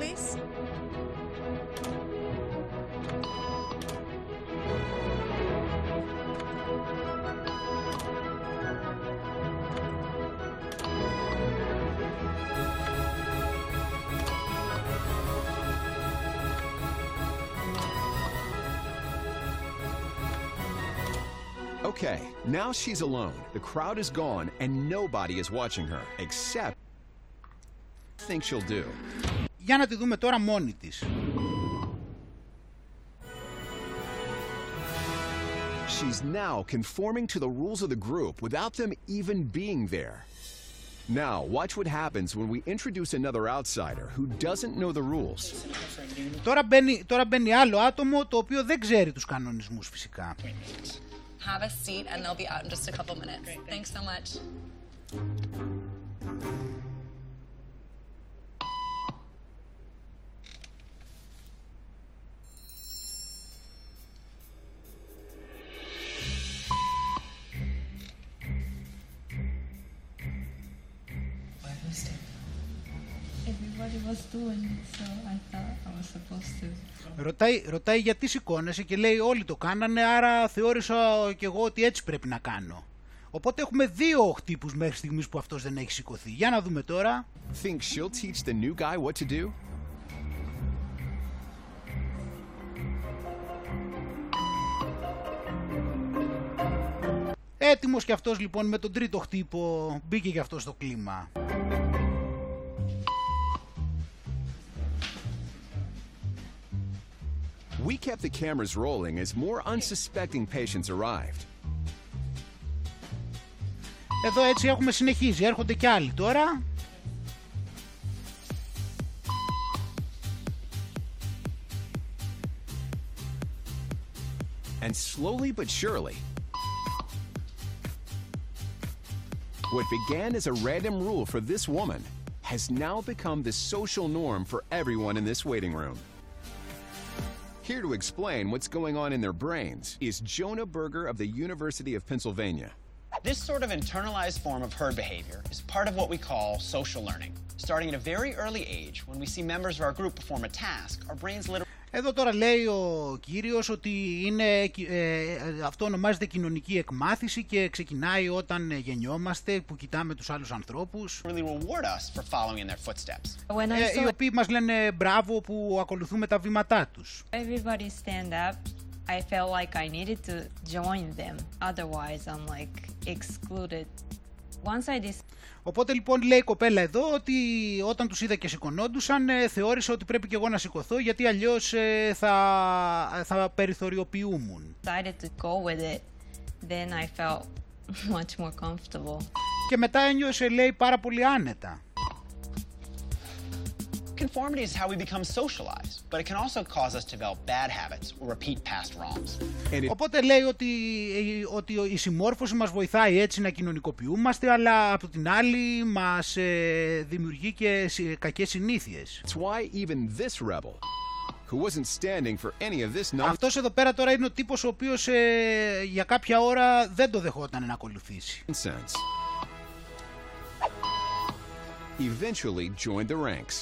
Okay, now she's alone. The crowd is gone, and nobody is watching her, except. I think she'll do. Για να τη δούμε τώρα μόνη της. She's now conforming to the rules of the group without them even being there. Now, watch what happens when we introduce another outsider who doesn't know the rules. Τώρα μπαίνει, τώρα μπαίνει άλλο άτομο το οποίο δεν ξέρει τους κανονισμούς φυσικά. Have a seat, and they'll be out in just a couple minutes. Thanks so much. Everybody was doing it, so I thought I was supposed to. Ρωτάει, ρωτάει γιατί σηκώνεσαι και λέει όλοι το κάνανε άρα θεώρησα και εγώ ότι έτσι πρέπει να κάνω. Οπότε έχουμε δύο χτύπους μέχρι στιγμής που αυτός δεν έχει σηκωθεί. Για να δούμε τώρα. Think she'll teach the new guy what to do? Έτοιμος και αυτός λοιπόν με τον τρίτο χτύπο μπήκε και αυτός στο κλίμα. We kept the cameras rolling as more unsuspecting patients arrived. Εδώ έτσι έχουμε συνεχίζει, έρχονται και άλλοι τώρα. And slowly but surely, what began as a random rule for this woman has now become the social norm for everyone in this waiting room. Here to explain what's going on in their brains is Jonah Berger of the University of Pennsylvania. This sort of internalized form of herd behavior is part of what we call social learning. Starting at a very early age, when we see members of our group perform a task, our brains literally Εδώ τώρα λέει ο κύριος ότι είναι, ε, αυτό ονομάζεται κοινωνική εκμάθηση και ξεκινάει όταν γεννιόμαστε που κοιτάμε τους άλλους ανθρώπους reward us for following in their footsteps. When I ε, οι saw οποίοι μας λένε μπράβο που ακολουθούμε τα βήματά τους. everybody stand up, I felt like I needed to join them. Otherwise, I'm like excluded. Once I dis- Οπότε λοιπόν λέει η κοπέλα εδώ ότι όταν τους είδα και σηκωνόντουσαν ε, θεώρησε ότι πρέπει και εγώ να σηκωθώ γιατί αλλιώς ε, θα, θα περιθωριοποιούμουν. decided to go with it, then I felt much more comfortable. Και μετά ένιωσε λέει πάρα πολύ άνετα. Conformity is how we become socialized, but it can also cause us to develop bad habits or repeat past wrongs. And it Οπότε λέει ότι, ότι η συμμόρφωση μας βοηθάει έτσι να κοινωνικοποιούμαστε, αλλά από την άλλη μας ε, δημιουργεί και συ- κακές συνήθειες. It's why even this rebel, who wasn't standing for any of this nonsense, Αυτός εδώ πέρα τώρα είναι ο τύπος ο οποίος ε, για κάποια ώρα δεν το δεχόταν να ακολουθήσει. eventually joined the ranks.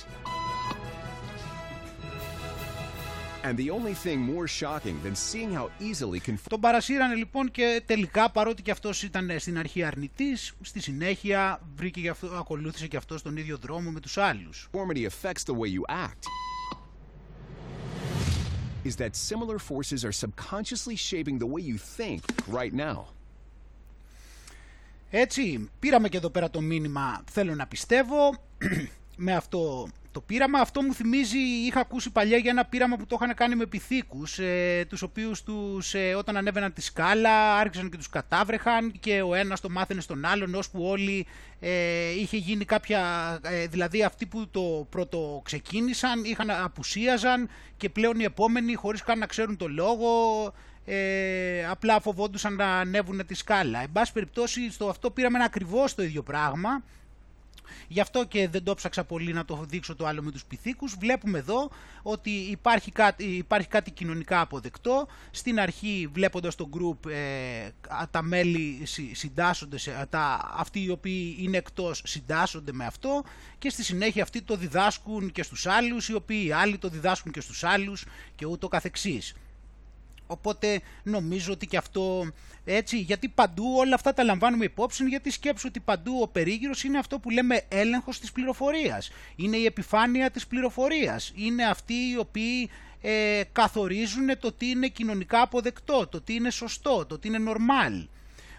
And the only thing more shocking than seeing how easily Τον παρασύρανε λοιπόν και τελικά παρότι και αυτός ήταν στην αρχή αρνητής, στη συνέχεια βρήκε και αυτό, ακολούθησε και αυτός τον ίδιο δρόμο με τους άλλους. conformity affects the way you act is that similar forces are subconsciously shaping the way you think right now. Έτσι, πήραμε και εδώ πέρα το μήνυμα, θέλω να πιστεύω, με αυτό το πείραμα. Αυτό μου θυμίζει, είχα ακούσει παλιά για ένα πείραμα που το είχαν κάνει με πυθίκους, ε, τους οποίους τους, ε, όταν ανέβαιναν τη σκάλα άρχισαν και τους κατάβρεχαν και ο ένας το μάθαινε στον άλλον, ώσπου όλοι ε, είχε γίνει κάποια, ε, δηλαδή αυτοί που το πρώτο ξεκίνησαν είχαν απουσίαζαν και πλέον οι επόμενοι χωρίς καν να ξέρουν το λόγο ε, απλά φοβόντουσαν να ανέβουν τη σκάλα. Εν πάση περιπτώσει στο αυτό πήραμε ένα ακριβώς το ίδιο πράγμα Γι' αυτό και δεν το ψάξα πολύ να το δείξω το άλλο με τους πυθίκους. Βλέπουμε εδώ ότι υπάρχει κάτι, υπάρχει κάτι κοινωνικά αποδεκτό. Στην αρχή βλέποντας το group ε, τα μέλη συντάσσονται, σε, τα, αυτοί οι οποίοι είναι εκτός συντάσσονται με αυτό και στη συνέχεια αυτοί το διδάσκουν και στους άλλους, οι οποίοι άλλοι το διδάσκουν και στους άλλους και ούτω καθεξής. Οπότε νομίζω ότι και αυτό έτσι, γιατί παντού όλα αυτά τα λαμβάνουμε υπόψη, γιατί σκέψου ότι παντού ο περίγυρος είναι αυτό που λέμε έλεγχος της πληροφορίας. Είναι η επιφάνεια της πληροφορίας. Είναι αυτοί οι οποίοι ε, καθορίζουν το τι είναι κοινωνικά αποδεκτό, το τι είναι σωστό, το τι είναι normal.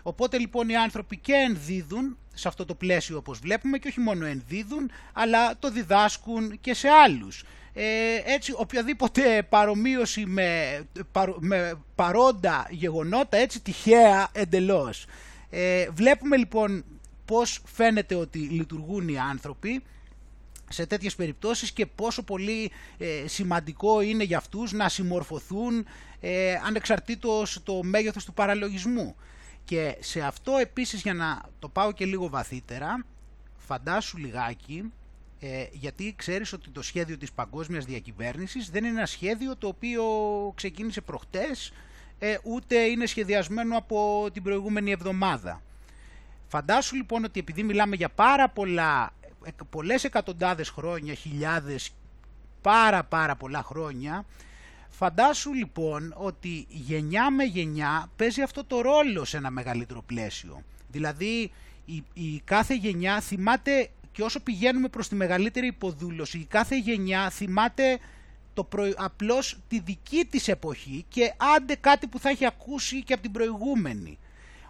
Οπότε λοιπόν οι άνθρωποι και ενδίδουν σε αυτό το πλαίσιο όπως βλέπουμε και όχι μόνο ενδίδουν αλλά το διδάσκουν και σε άλλους. Ε, έτσι οποιαδήποτε παρομοίωση με, με παρόντα γεγονότα έτσι τυχαία εντελώς. Ε, βλέπουμε λοιπόν πώς φαίνεται ότι λειτουργούν οι άνθρωποι σε τέτοιες περιπτώσεις και πόσο πολύ ε, σημαντικό είναι για αυτούς να συμμορφωθούν ε, ανεξαρτήτως το μέγεθος του παραλογισμού. Και σε αυτό επίσης για να το πάω και λίγο βαθύτερα, φαντάσου λιγάκι, ε, γιατί ξέρεις ότι το σχέδιο της παγκόσμιας διακυβέρνησης δεν είναι ένα σχέδιο το οποίο ξεκίνησε προχτές, ε, ούτε είναι σχεδιασμένο από την προηγούμενη εβδομάδα. Φαντάσου λοιπόν ότι επειδή μιλάμε για πάρα πολλά, πολλές εκατοντάδες χρόνια, χιλιάδες, πάρα πάρα πολλά χρόνια, Φαντάσου λοιπόν ότι γενιά με γενιά παίζει αυτό το ρόλο σε ένα μεγαλύτερο πλαίσιο. Δηλαδή η, η κάθε γενιά θυμάται και όσο πηγαίνουμε προς τη μεγαλύτερη υποδούλωση, η κάθε γενιά θυμάται το προ... απλώς τη δική της εποχή και άντε κάτι που θα έχει ακούσει και από την προηγούμενη.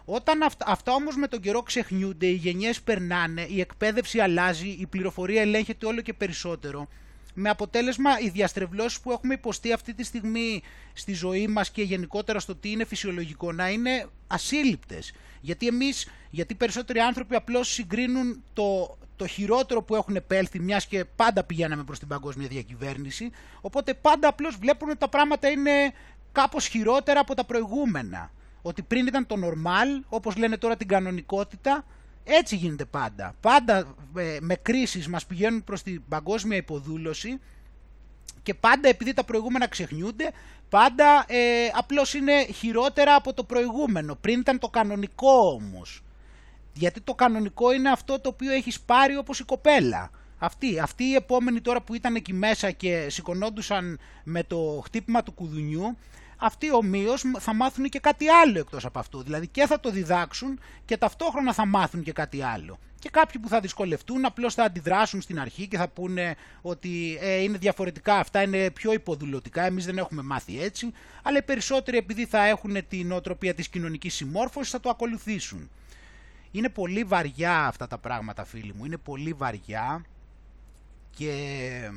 Όταν αυτά, αυτά όμως με τον καιρό ξεχνιούνται, οι γενιές περνάνε, η εκπαίδευση αλλάζει, η πληροφορία ελέγχεται όλο και περισσότερο με αποτέλεσμα οι διαστρεβλώσεις που έχουμε υποστεί αυτή τη στιγμή στη ζωή μας και γενικότερα στο τι είναι φυσιολογικό να είναι ασύλληπτες. Γιατί εμείς, γιατί περισσότεροι άνθρωποι απλώς συγκρίνουν το, το χειρότερο που έχουν επέλθει μιας και πάντα πηγαίναμε προς την παγκόσμια διακυβέρνηση, οπότε πάντα απλώς βλέπουν ότι τα πράγματα είναι κάπως χειρότερα από τα προηγούμενα. Ότι πριν ήταν το normal, όπως λένε τώρα την κανονικότητα, έτσι γίνεται πάντα. Πάντα ε, με κρίσεις μας πηγαίνουν προς την παγκόσμια υποδούλωση και πάντα επειδή τα προηγούμενα ξεχνιούνται, πάντα ε, απλώς είναι χειρότερα από το προηγούμενο. Πριν ήταν το κανονικό όμως. Γιατί το κανονικό είναι αυτό το οποίο έχεις πάρει όπως η κοπέλα. Αυτοί, αυτοί οι επόμενοι τώρα που ήταν εκεί μέσα και σηκωνόντουσαν με το χτύπημα του κουδουνιού, αυτοί ομοίως θα μάθουν και κάτι άλλο εκτός από αυτό. Δηλαδή και θα το διδάξουν και ταυτόχρονα θα μάθουν και κάτι άλλο. Και κάποιοι που θα δυσκολευτούν απλώς θα αντιδράσουν στην αρχή και θα πούνε ότι ε, είναι διαφορετικά αυτά, είναι πιο υποδουλωτικά, εμείς δεν έχουμε μάθει έτσι. Αλλά οι περισσότεροι επειδή θα έχουν την οτροπία της κοινωνικής συμμόρφωσης θα το ακολουθήσουν. Είναι πολύ βαριά αυτά τα πράγματα φίλοι μου, είναι πολύ βαριά και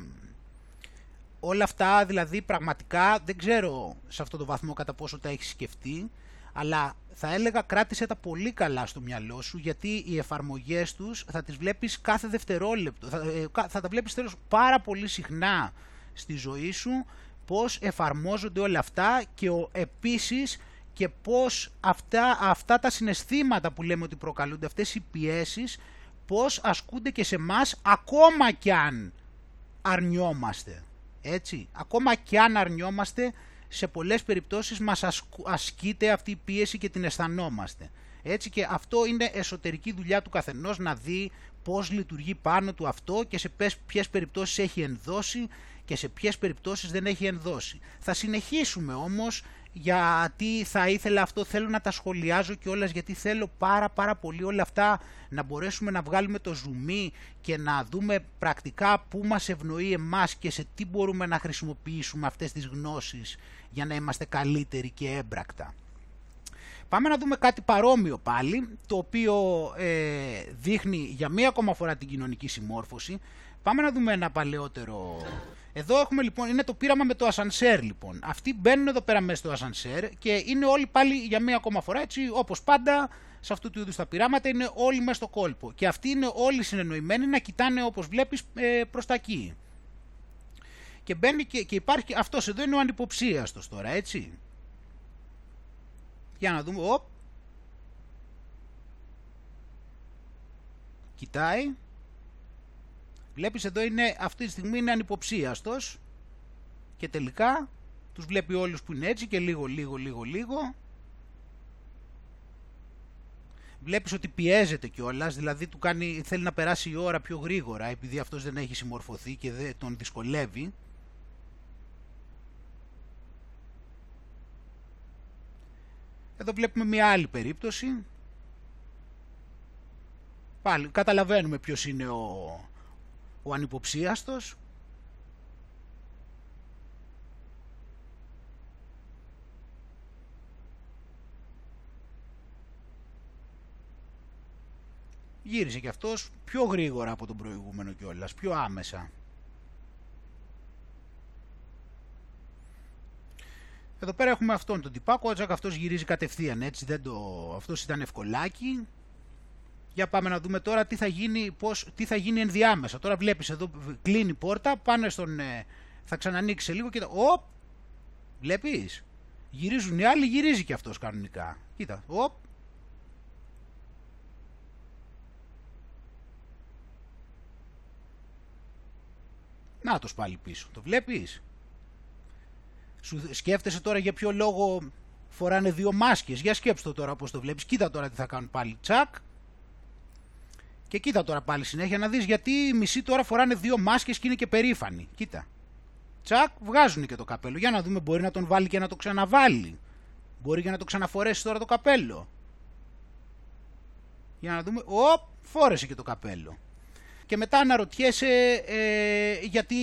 όλα αυτά δηλαδή πραγματικά δεν ξέρω σε αυτό το βαθμό κατά πόσο τα έχεις σκεφτεί αλλά θα έλεγα κράτησε τα πολύ καλά στο μυαλό σου γιατί οι εφαρμογές τους θα τις βλέπεις κάθε δευτερόλεπτο, θα, ε, θα τα βλέπεις τέλος πάρα πολύ συχνά στη ζωή σου πώς εφαρμόζονται όλα αυτά και ο, επίσης και πώς αυτά, αυτά τα συναισθήματα που λέμε ότι προκαλούνται, αυτές οι πιέσεις, πώς ασκούνται και σε μας ακόμα κι αν αρνιόμαστε. Έτσι, ακόμα και αν αρνιόμαστε, σε πολλές περιπτώσεις μας ασκείται αυτή η πίεση και την αισθανόμαστε. Έτσι και αυτό είναι εσωτερική δουλειά του καθενός να δει πώς λειτουργεί πάνω του αυτό και σε ποιες περιπτώσεις έχει ενδώσει και σε ποιες περιπτώσεις δεν έχει ενδώσει. Θα συνεχίσουμε όμως γιατί θα ήθελα αυτό, θέλω να τα σχολιάζω και όλες γιατί θέλω πάρα πάρα πολύ όλα αυτά να μπορέσουμε να βγάλουμε το ζουμί και να δούμε πρακτικά πού μας ευνοεί εμάς και σε τι μπορούμε να χρησιμοποιήσουμε αυτές τις γνώσεις για να είμαστε καλύτεροι και έμπρακτα. Πάμε να δούμε κάτι παρόμοιο πάλι, το οποίο ε, δείχνει για μία ακόμα φορά την κοινωνική συμμόρφωση. Πάμε να δούμε ένα παλαιότερο εδώ έχουμε λοιπόν, είναι το πείραμα με το ασανσέρ λοιπόν. Αυτοί μπαίνουν εδώ πέρα μέσα στο ασανσέρ και είναι όλοι πάλι για μία ακόμα φορά έτσι, όπως πάντα σε αυτού του είδους τα πειράματα είναι όλοι μέσα στο κόλπο. Και αυτοί είναι όλοι συνεννοημένοι να κοιτάνε όπως βλέπεις ε, προς τα εκεί. Και μπαίνει και, και υπάρχει, αυτός εδώ είναι ο ανυποψίαστος τώρα έτσι. Για να δούμε, οπ. Κοιτάει. Βλέπεις εδώ είναι, αυτή τη στιγμή είναι ανυποψίαστος και τελικά τους βλέπει όλους που είναι έτσι και λίγο, λίγο, λίγο, λίγο. Βλέπεις ότι πιέζεται κιόλας, δηλαδή του κάνει, θέλει να περάσει η ώρα πιο γρήγορα επειδή αυτός δεν έχει συμμορφωθεί και δεν τον δυσκολεύει. Εδώ βλέπουμε μια άλλη περίπτωση. Πάλι καταλαβαίνουμε ποιος είναι ο, ο ανυποψίαστος γύρισε και αυτός πιο γρήγορα από τον προηγούμενο κιόλας, πιο άμεσα. Εδώ πέρα έχουμε αυτόν τον τυπάκο, έτσι αυτός γυρίζει κατευθείαν, έτσι δεν το... αυτός ήταν ευκολάκι. Για πάμε να δούμε τώρα τι θα γίνει, πώς, τι θα γίνει ενδιάμεσα. Τώρα βλέπεις εδώ κλείνει η πόρτα, πάνε στον... Ε, θα ξανανοίξει λίγο και... Οπ! Βλέπεις; Γυρίζουν οι άλλοι, γυρίζει και αυτός κανονικά. Κοίτα, οπ! Να το πάλι πίσω. Το βλέπεις; Σου σκέφτεσαι τώρα για ποιο λόγο φοράνε δύο μάσκες; Για σκέψτε τώρα πώς το βλέπεις. Κοίτα τώρα τι θα κάνουν πάλι. Τσακ. Και κοίτα τώρα πάλι συνέχεια να δεις γιατί οι μισοί τώρα φοράνε δύο μάσκες και είναι και περήφανοι. Κοίτα. Τσακ, βγάζουν και το καπέλο. Για να δούμε, μπορεί να τον βάλει και να το ξαναβάλει. Μπορεί και να το ξαναφορέσει τώρα το καπέλο. Για να δούμε. Οπ, φόρεσε και το καπέλο. Και μετά αναρωτιέσαι ε, γιατί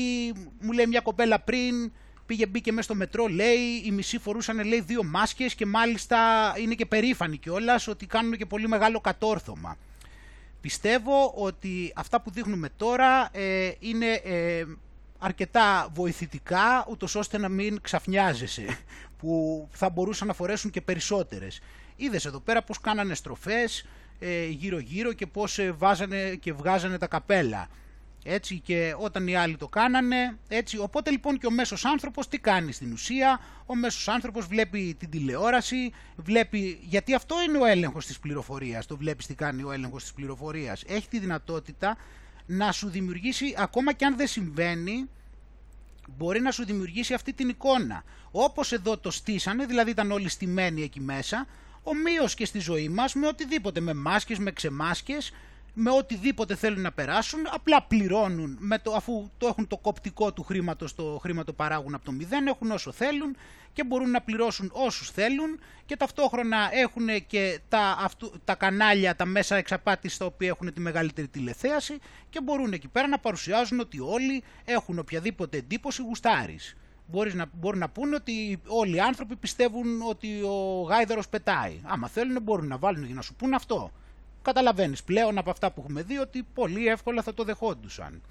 μου λέει μια κοπέλα πριν πήγε μπήκε μέσα στο μετρό λέει οι μισοί φορούσαν λέει δύο μάσκες και μάλιστα είναι και περήφανοι κιόλας ότι κάνουν και πολύ μεγάλο κατόρθωμα. Πιστεύω ότι αυτά που δείχνουμε τώρα ε, είναι ε, αρκετά βοηθητικά, ούτως ώστε να μην ξαφνιάζεσαι, που θα μπορούσαν να φορέσουν και περισσότερες. Είδες εδώ πέρα πώς κάνανε στροφές ε, γύρω-γύρω και πώς ε, βάζανε και βγάζανε τα καπέλα έτσι και όταν οι άλλοι το κάνανε, έτσι, οπότε λοιπόν και ο μέσος άνθρωπος τι κάνει στην ουσία, ο μέσος άνθρωπος βλέπει την τηλεόραση, βλέπει, γιατί αυτό είναι ο έλεγχος της πληροφορίας, το βλέπεις τι κάνει ο έλεγχος της πληροφορίας, έχει τη δυνατότητα να σου δημιουργήσει, ακόμα και αν δεν συμβαίνει, μπορεί να σου δημιουργήσει αυτή την εικόνα. Όπως εδώ το στήσανε, δηλαδή ήταν όλοι στημένοι εκεί μέσα, ομοίως και στη ζωή μας, με οτιδήποτε, με μάσκες, με ξεμάσκες, με οτιδήποτε θέλουν να περάσουν, απλά πληρώνουν με το, αφού το έχουν το κοπτικό του χρήματος, το χρήμα το παράγουν από το μηδέν, έχουν όσο θέλουν και μπορούν να πληρώσουν όσους θέλουν και ταυτόχρονα έχουν και τα, αυτού, τα κανάλια, τα μέσα εξαπάτηση τα οποία έχουν τη μεγαλύτερη τηλεθέαση και μπορούν εκεί πέρα να παρουσιάζουν ότι όλοι έχουν οποιαδήποτε εντύπωση γουστάρης. Μπορείς να, μπορούν να πούνε ότι όλοι οι άνθρωποι πιστεύουν ότι ο γάιδαρος πετάει. Άμα θέλουν μπορούν να βάλουν για να σου πούνε αυτό καταλαβαίνεις πλέον από αυτά που έχουμε δει ότι πολύ εύκολα θα το δεχόντουσαν.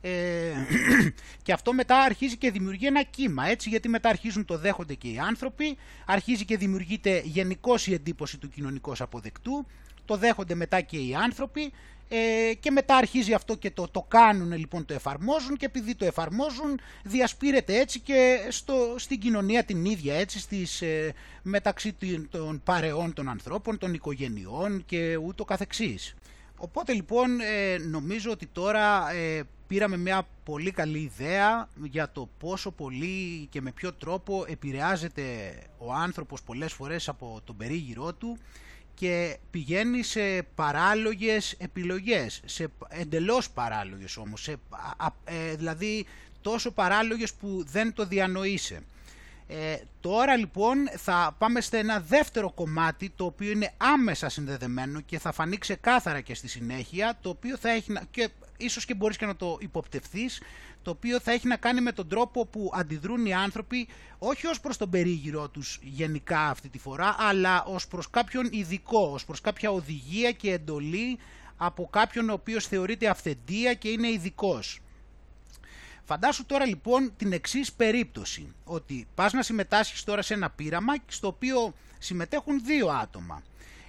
Ε, και αυτό μετά αρχίζει και δημιουργεί ένα κύμα, έτσι, γιατί μετά αρχίζουν το δέχονται και οι άνθρωποι, αρχίζει και δημιουργείται γενικώς η εντύπωση του κοινωνικού αποδεκτού, το δέχονται μετά και οι άνθρωποι ε, και μετά αρχίζει αυτό και το, το κάνουν λοιπόν το εφαρμόζουν και επειδή το εφαρμόζουν διασπείρεται έτσι και στο, στην κοινωνία την ίδια έτσι στις, ε, μεταξύ των παρεών των ανθρώπων, των οικογενειών και ούτω καθεξής. Οπότε λοιπόν ε, νομίζω ότι τώρα ε, πήραμε μια πολύ καλή ιδέα για το πόσο πολύ και με ποιο τρόπο επηρεάζεται ο άνθρωπος πολλές φορές από τον περίγυρό του και πηγαίνει σε παράλογες επιλογές, σε εντελώς παράλογες όμως, σε, ε, δηλαδή τόσο παράλογες που δεν το διανοείσαι. Ε, τώρα λοιπόν θα πάμε σε ένα δεύτερο κομμάτι το οποίο είναι άμεσα συνδεδεμένο και θα φανεί ξεκάθαρα και στη συνέχεια το οποίο θα έχει και ίσως και μπορείς και να το υποπτευθείς το οποίο θα έχει να κάνει με τον τρόπο που αντιδρούν οι άνθρωποι όχι ως προς τον περίγυρό τους γενικά αυτή τη φορά αλλά ως προς κάποιον ειδικό, ως προς κάποια οδηγία και εντολή από κάποιον ο οποίος θεωρείται αυθεντία και είναι ειδικός. Φαντάσου τώρα λοιπόν την εξής περίπτωση, ότι πας να συμμετάσχεις τώρα σε ένα πείραμα στο οποίο συμμετέχουν δύο άτομα.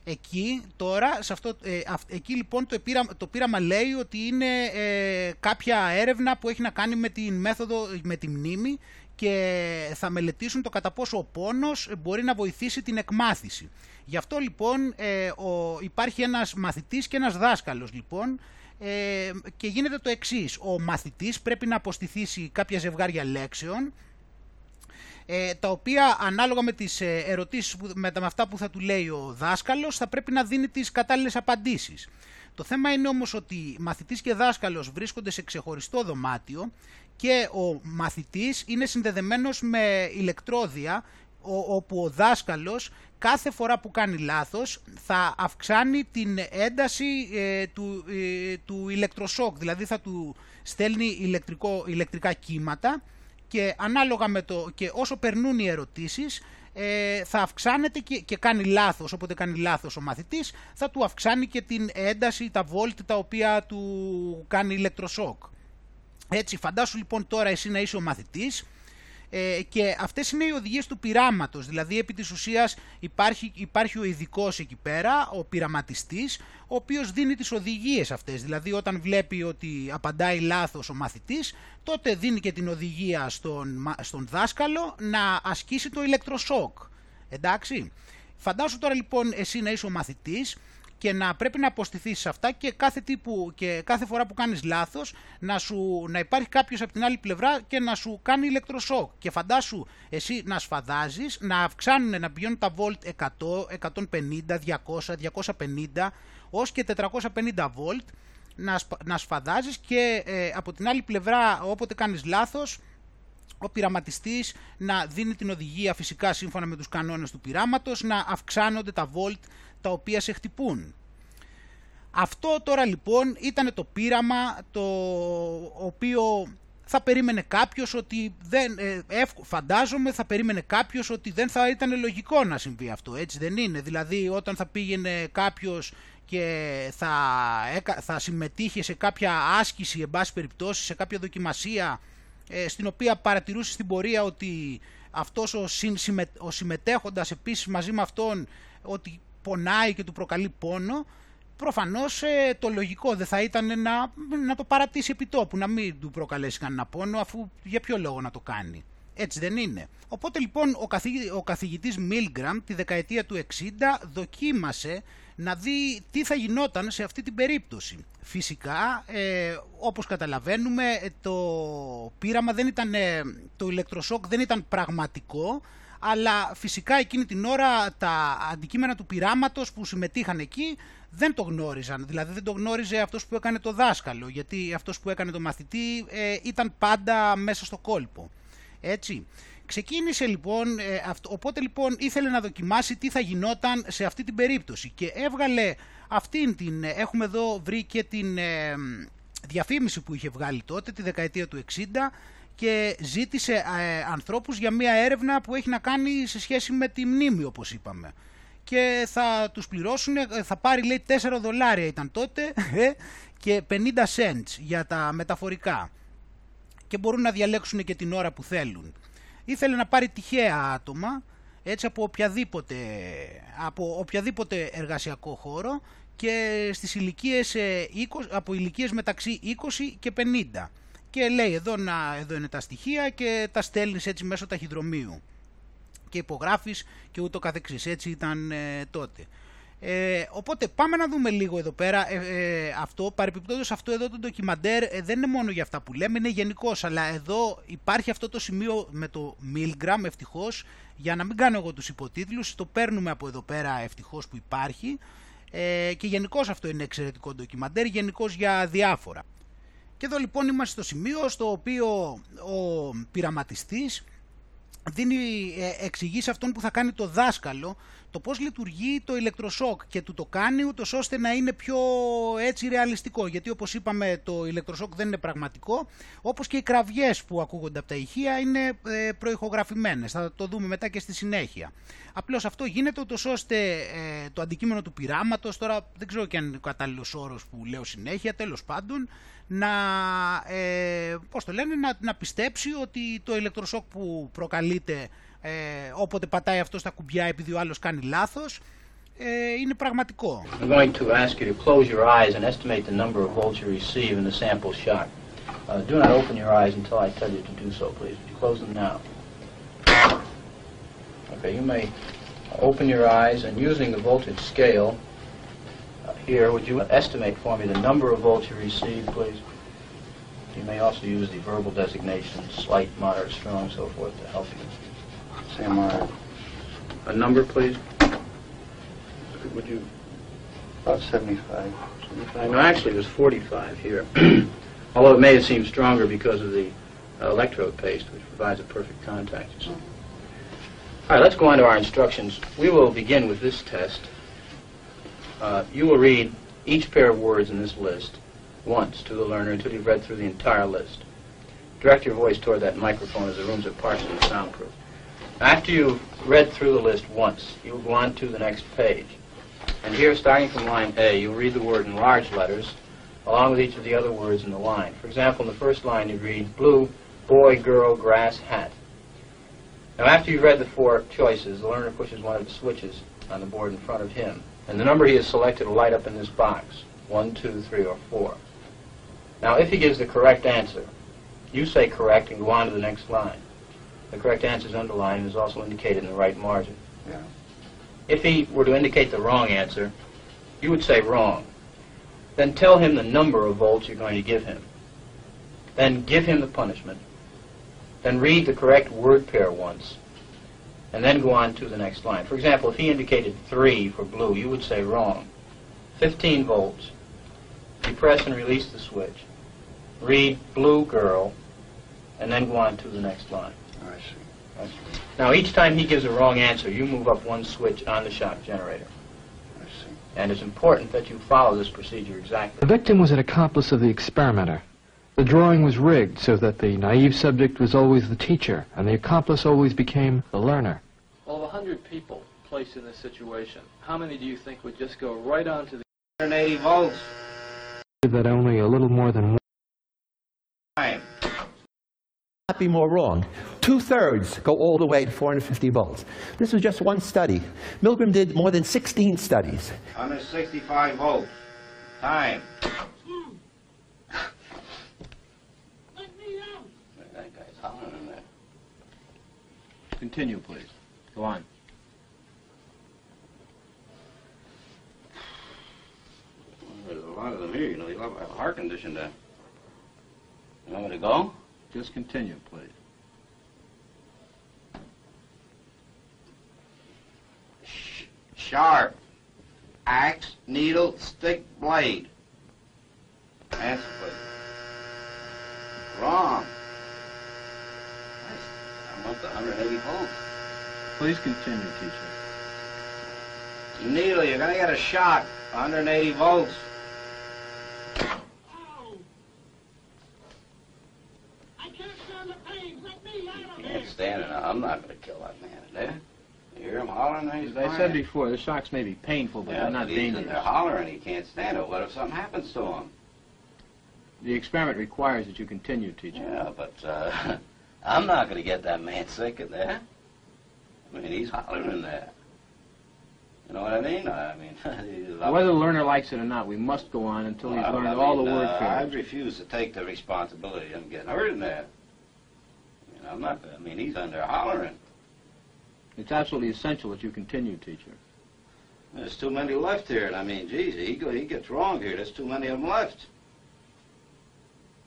Εκεί τώρα, σε αυτό, ε, εκεί λοιπόν το πείραμα, το πείραμα λέει ότι είναι ε, κάποια έρευνα που έχει να κάνει με την μέθοδο, με τη μνήμη και θα μελετήσουν το κατά πόσο ο πόνος μπορεί να βοηθήσει την εκμάθηση. Γι' αυτό λοιπόν ε, ο, υπάρχει ένας μαθητής και ένας δάσκαλος λοιπόν ε, και γίνεται το εξής. Ο μαθητής πρέπει να αποστηθήσει κάποια ζευγάρια λέξεων ε, τα οποία ανάλογα με τις ε, ερωτήσεις, με, με αυτά που θα του λέει ο δάσκαλος, θα πρέπει να δίνει τις κατάλληλες απαντήσεις. Το θέμα είναι όμως ότι μαθητής και δάσκαλος βρίσκονται σε ξεχωριστό δωμάτιο και ο μαθητής είναι συνδεδεμένος με ηλεκτρόδια όπου ο δάσκαλος κάθε φορά που κάνει λάθος θα αυξάνει την ένταση ε, του, ε, του ηλεκτροσόκ, δηλαδή θα του στέλνει ηλεκτρικό, ηλεκτρικά κύματα και ανάλογα με το και όσο περνούν οι ερωτήσεις ε, θα αυξάνεται και, και κάνει λάθος, όποτε κάνει λάθος ο μαθητής θα του αυξάνει και την ένταση, τα βόλτ τα οποία του κάνει ηλεκτροσόκ. Έτσι φαντάσου λοιπόν τώρα εσύ να είσαι ο μαθητής ε, και αυτές είναι οι οδηγίες του πειράματος, δηλαδή επί της ουσίας υπάρχει, υπάρχει ο ειδικός εκεί πέρα, ο πειραματιστής, ο οποίος δίνει τις οδηγίες αυτές, δηλαδή όταν βλέπει ότι απαντάει λάθος ο μαθητής, τότε δίνει και την οδηγία στον, στον δάσκαλο να ασκήσει το ηλεκτροσόκ. Εντάξει. Φαντάσου τώρα λοιπόν εσύ να είσαι ο μαθητής και να πρέπει να αποστηθείς σε αυτά και κάθε, τύπου, και κάθε φορά που κάνεις λάθος να, σου, να υπάρχει κάποιος από την άλλη πλευρά και να σου κάνει ηλεκτροσόκ. Και φαντάσου εσύ να σφαδάζεις, να αυξάνουν, να πηγαίνουν τα βολτ 100, 150, 200, 250 ως και 450 βολτ να, να σφαδάζεις και ε, από την άλλη πλευρά όποτε κάνεις λάθος ο πειραματιστής να δίνει την οδηγία φυσικά σύμφωνα με τους κανόνες του πειράματος να αυξάνονται τα βολτ τα οποία σε χτυπούν. Αυτό τώρα λοιπόν ήταν το πείραμα το οποίο θα περίμενε κάποιος ότι δεν, ε, φαντάζομαι θα περίμενε κάποιος ότι δεν θα ήταν λογικό να συμβεί αυτό, έτσι δεν είναι; Δηλαδή όταν θα πήγαινε κάποιος και θα, θα συμμετείχε σε κάποια άσκηση, εν πάση περιπτώσει, σε κάποια δοκιμασία ε, στην οποία παρατηρούσε στην πορεία ότι αυτός ο, συμμε, ο συμμετέχοντας επίσης μαζί με αυτόν ότι πονάει και του προκαλεί πόνο, προφανώς ε, το λογικό δεν θα ήταν να, να το παρατήσει επί τόπου, να μην του προκαλέσει κανένα πόνο, αφού για ποιο λόγο να το κάνει. Έτσι δεν είναι. Οπότε λοιπόν ο, καθηγη, ο καθηγητής Μίλγκραμ τη δεκαετία του 60 δοκίμασε να δει τι θα γινόταν σε αυτή την περίπτωση. Φυσικά, ε, όπως καταλαβαίνουμε, το πείραμα δεν ήταν, ε, το ηλεκτροσόκ δεν ήταν πραγματικό, αλλά φυσικά εκείνη την ώρα τα αντικείμενα του πειράματος που συμμετείχαν εκεί δεν το γνώριζαν. Δηλαδή δεν το γνώριζε αυτός που έκανε το δάσκαλο, γιατί αυτός που έκανε το μαθητή ε, ήταν πάντα μέσα στο κόλπο. Έτσι. Ξεκίνησε λοιπόν, ε, αυτό, οπότε λοιπόν ήθελε να δοκιμάσει τι θα γινόταν σε αυτή την περίπτωση και έβγαλε αυτήν την, έχουμε εδώ βρει και την ε, διαφήμιση που είχε βγάλει τότε, τη δεκαετία του 60, και ζήτησε ε, ανθρώπους για μια έρευνα που έχει να κάνει σε σχέση με τη μνήμη όπως είπαμε. Και θα τους πληρώσουν, ε, θα πάρει λέει 4 δολάρια ήταν τότε ε, και 50 cents για τα μεταφορικά. Και μπορούν να διαλέξουν και την ώρα που θέλουν. Ήθελε να πάρει τυχαία άτομα, έτσι από οποιαδήποτε, από οποιαδήποτε εργασιακό χώρο και στις ηλικίες, 20, από ηλικίες μεταξύ 20 και 50 και λέει εδώ, να, εδώ είναι τα στοιχεία και τα στέλνεις έτσι μέσω ταχυδρομείου και υπογράφεις και ούτω καθεξής. Έτσι ήταν ε, τότε. Ε, οπότε πάμε να δούμε λίγο εδώ πέρα ε, ε αυτό, παρεπιπτόντως αυτό εδώ το ντοκιμαντέρ ε, δεν είναι μόνο για αυτά που λέμε, είναι γενικώς, αλλά εδώ υπάρχει αυτό το σημείο με το Milgram ευτυχώς Για να μην κάνω εγώ τους υποτίτλους, το παίρνουμε από εδώ πέρα ευτυχώς που υπάρχει ε, και γενικώς αυτό είναι εξαιρετικό ντοκιμαντέρ, γενικώς για διάφορα. Και εδώ λοιπόν είμαστε στο σημείο στο οποίο ο πειραματιστής δίνει, ε, εξηγεί σε αυτόν που θα κάνει το δάσκαλο το πώς λειτουργεί το ηλεκτροσόκ και του το κάνει ούτως ώστε να είναι πιο έτσι ρεαλιστικό. Γιατί όπως είπαμε το ηλεκτροσόκ δεν είναι πραγματικό όπως και οι κραυγές που ακούγονται από τα ηχεία είναι ε, προηχογραφημένες. Θα το δούμε μετά και στη συνέχεια. Απλώς αυτό γίνεται ούτως ώστε ε, το αντικείμενο του πειράματος τώρα δεν ξέρω και αν είναι ο κατάλληλος όρος που λέω συνέχεια τέλος πάντων να, ε, πώς το λένε, να, να πιστέψει ότι το ηλεκτροσόκ που προκαλείται ε, όποτε πατάει αυτό στα κουμπιά επειδή ο άλλος κάνει λάθος ε, είναι πραγματικό. I'm going to ask you to close your eyes and estimate the number of volts you receive in the sample shock. Uh, do not open your eyes until I tell you to do so, please. Would you close them now? Okay, you may open your eyes and using the voltage scale uh, here, would you estimate for me the number of volts you receive, please? You may also use the verbal designations, slight, moderate, strong, so forth, to help you. Moderate. A number, please? Would you? About 75. 75. No, actually, it was 45 here. Although it may have seemed stronger because of the uh, electrode paste, which provides a perfect contact. All right, let's go on to our instructions. We will begin with this test. Uh, you will read each pair of words in this list once to the learner until you've read through the entire list. Direct your voice toward that microphone as the rooms are partially soundproof. After you've read through the list once, you will go on to the next page. And here, starting from line A, you'll read the word in large letters, along with each of the other words in the line. For example, in the first line, you read blue, boy, girl, grass, hat. Now, after you've read the four choices, the learner pushes one of the switches on the board in front of him. And the number he has selected will light up in this box, one, two, three, or four. Now, if he gives the correct answer, you say correct and go on to the next line. The correct answer is underlined and is also indicated in the right margin. Yeah. If he were to indicate the wrong answer, you would say wrong. Then tell him the number of volts you're going to give him. Then give him the punishment. Then read the correct word pair once. And then go on to the next line. For example, if he indicated 3 for blue, you would say wrong. 15 volts. You press and release the switch. Read blue girl, and then go on to the next line. I see. I see. Now, each time he gives a wrong answer, you move up one switch on the shock generator. I see. And it's important that you follow this procedure exactly. The victim was an accomplice of the experimenter. The drawing was rigged so that the naive subject was always the teacher, and the accomplice always became the learner. Well, of 100 people placed in this situation, how many do you think would just go right on to the 180 volts. That only a little more than one Time. Not be more wrong. Two-thirds go all the way to 450 volts. This was just one study. Milgram did more than 16 studies. 165 volts. Time. That guy's hollering in there. Continue, please. Go on. There's a lot of them here, you know, they have a heart condition there. You want me to go? Just continue, please. Sharp. Axe, needle, stick, blade. Answer, please. Wrong. Nice. I want the 180 volts. Please continue, teacher. Needle, you're gonna get a shock. 180 volts. You can't stand it. I'm not gonna kill that man in there. You hear him hollering? He's I said before, the shocks may be painful, but Yeah, they're not dangerous. he's there hollering. He can't stand it. What if something happens to him? The experiment requires that you continue, teacher. Yeah, but uh, I'm not going to get that man sick in there. I mean, he's hollering in there. You know what I mean? I mean, he's Whether the learner likes it or not, we must go on until he's Well, learned I all the mean, word uh, I pairs. refuse to take the responsibility of getting hurt in there. I'm not. I mean, he's under hollering. It's absolutely essential that you continue, teacher. There's too many left here, and I mean, geez, he go, he gets wrong here. There's too many of them left.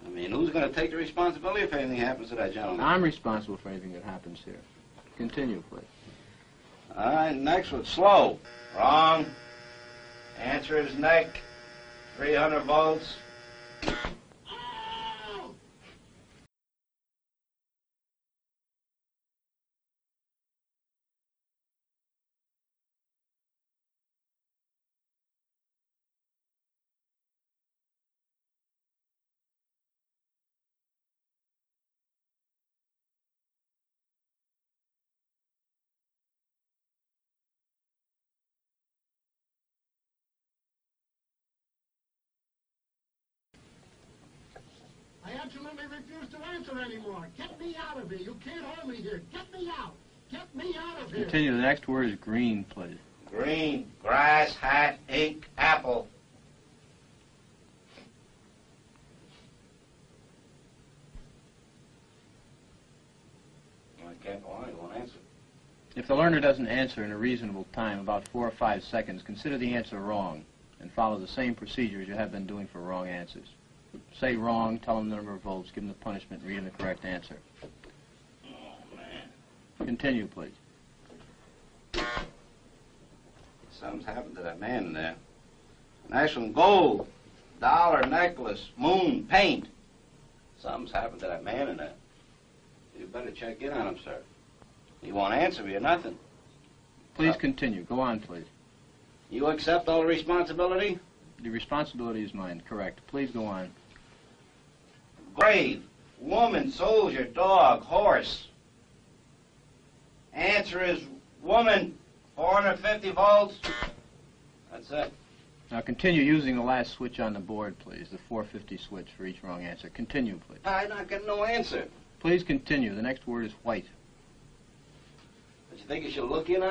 I mean, who's going to take the responsibility if anything happens to that gentleman? I'm responsible for anything that happens here. Continue, please. All right, next one, slow. Wrong. Answer is neck. 300 volts. I absolutely refuse to answer anymore. Get me out of here. You can't hold me here. Get me out. Get me out of here. Continue. The next word is green, please. Green, grass, hat, ink, apple. I can't, well, I won't answer. If the learner doesn't answer in a reasonable time, about four or five seconds, consider the answer wrong and follow the same procedures you have been doing for wrong answers. Say wrong, tell them the number of volts, give them the punishment, read them the correct answer. Oh man. Continue, please. Something's happened to that man in there. One, gold, dollar necklace, moon, paint. Something's happened to that man in there. You better check in on him, sir. He won't answer me or nothing. Please uh, continue. Go on, please. You accept all the responsibility? The responsibility is mine, correct. Please go on. Grave, woman, soldier, dog, horse. Answer is woman, 450 volts. That's it. Now continue using the last switch on the board, please, the 450 switch for each wrong answer. Continue, please. I not getting no answer. Please continue. The next word is white. Don't you think you should look in on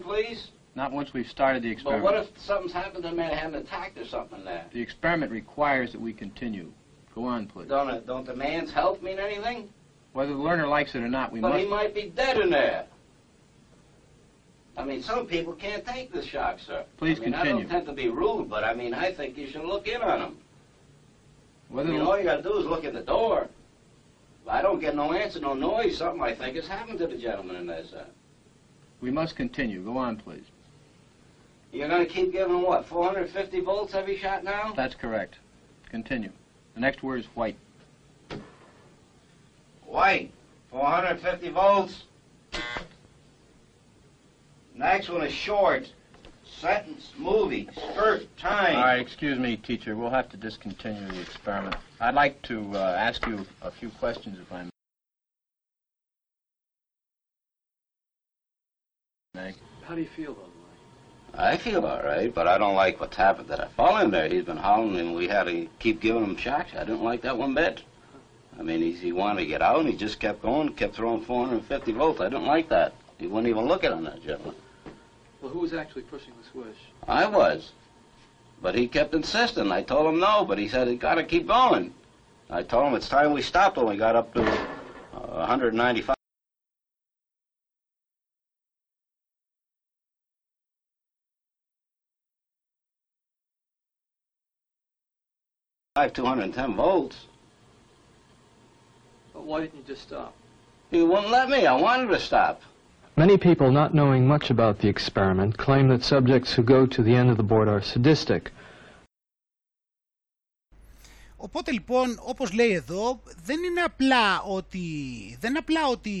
please? Not once we've started the experiment. But what if something's happened to the man, had an attack or something there? The experiment requires that we continue. Go on, please. Don't, it, don't the man's health mean anything? Whether the learner likes it or not, we but must. he might be dead in there. I mean, some people can't take the shock, sir. Please I mean, I don't tend to be rude, but I mean, I think you should look in on him. Whether I mean, all you got to do is look at the door. If I don't get no answer, no noise, something I think has happened to the gentleman in there, sir. We must continue. Go on, please. You're going to keep giving what, 450 volts every shot now? That's correct. Continue. The next word is white. White, 450 volts. Next one is short. Sentence, movie, skirt, time. All right, excuse me, teacher. We'll have to discontinue the experiment. I'd like to uh, ask you a few questions, if I may. How do you feel, though? I feel all right, but I don't like what's happened that I fall in there. He's been howling, and we had to keep giving him shocks. I didn't like that one bit. I mean, he's, he wanted to get out, and he just kept going, kept throwing 450 volts. I didn't like that. He wouldn't even look at on that gentleman. Well, who was actually pushing the switch? I was. But he kept insisting. I told him no, but he said, he got to keep going. I told him it's time we stopped when we got up to uh, 195. Five, 210 volts. But why didn't you just stop? He wouldn't let me. I wanted to stop. Many people, not knowing much about the experiment, claim that subjects who go to the end of the board are sadistic. Οπότε λοιπόν, όπως λέει εδώ, δεν είναι απλά ότι δεν, είναι απλά ότι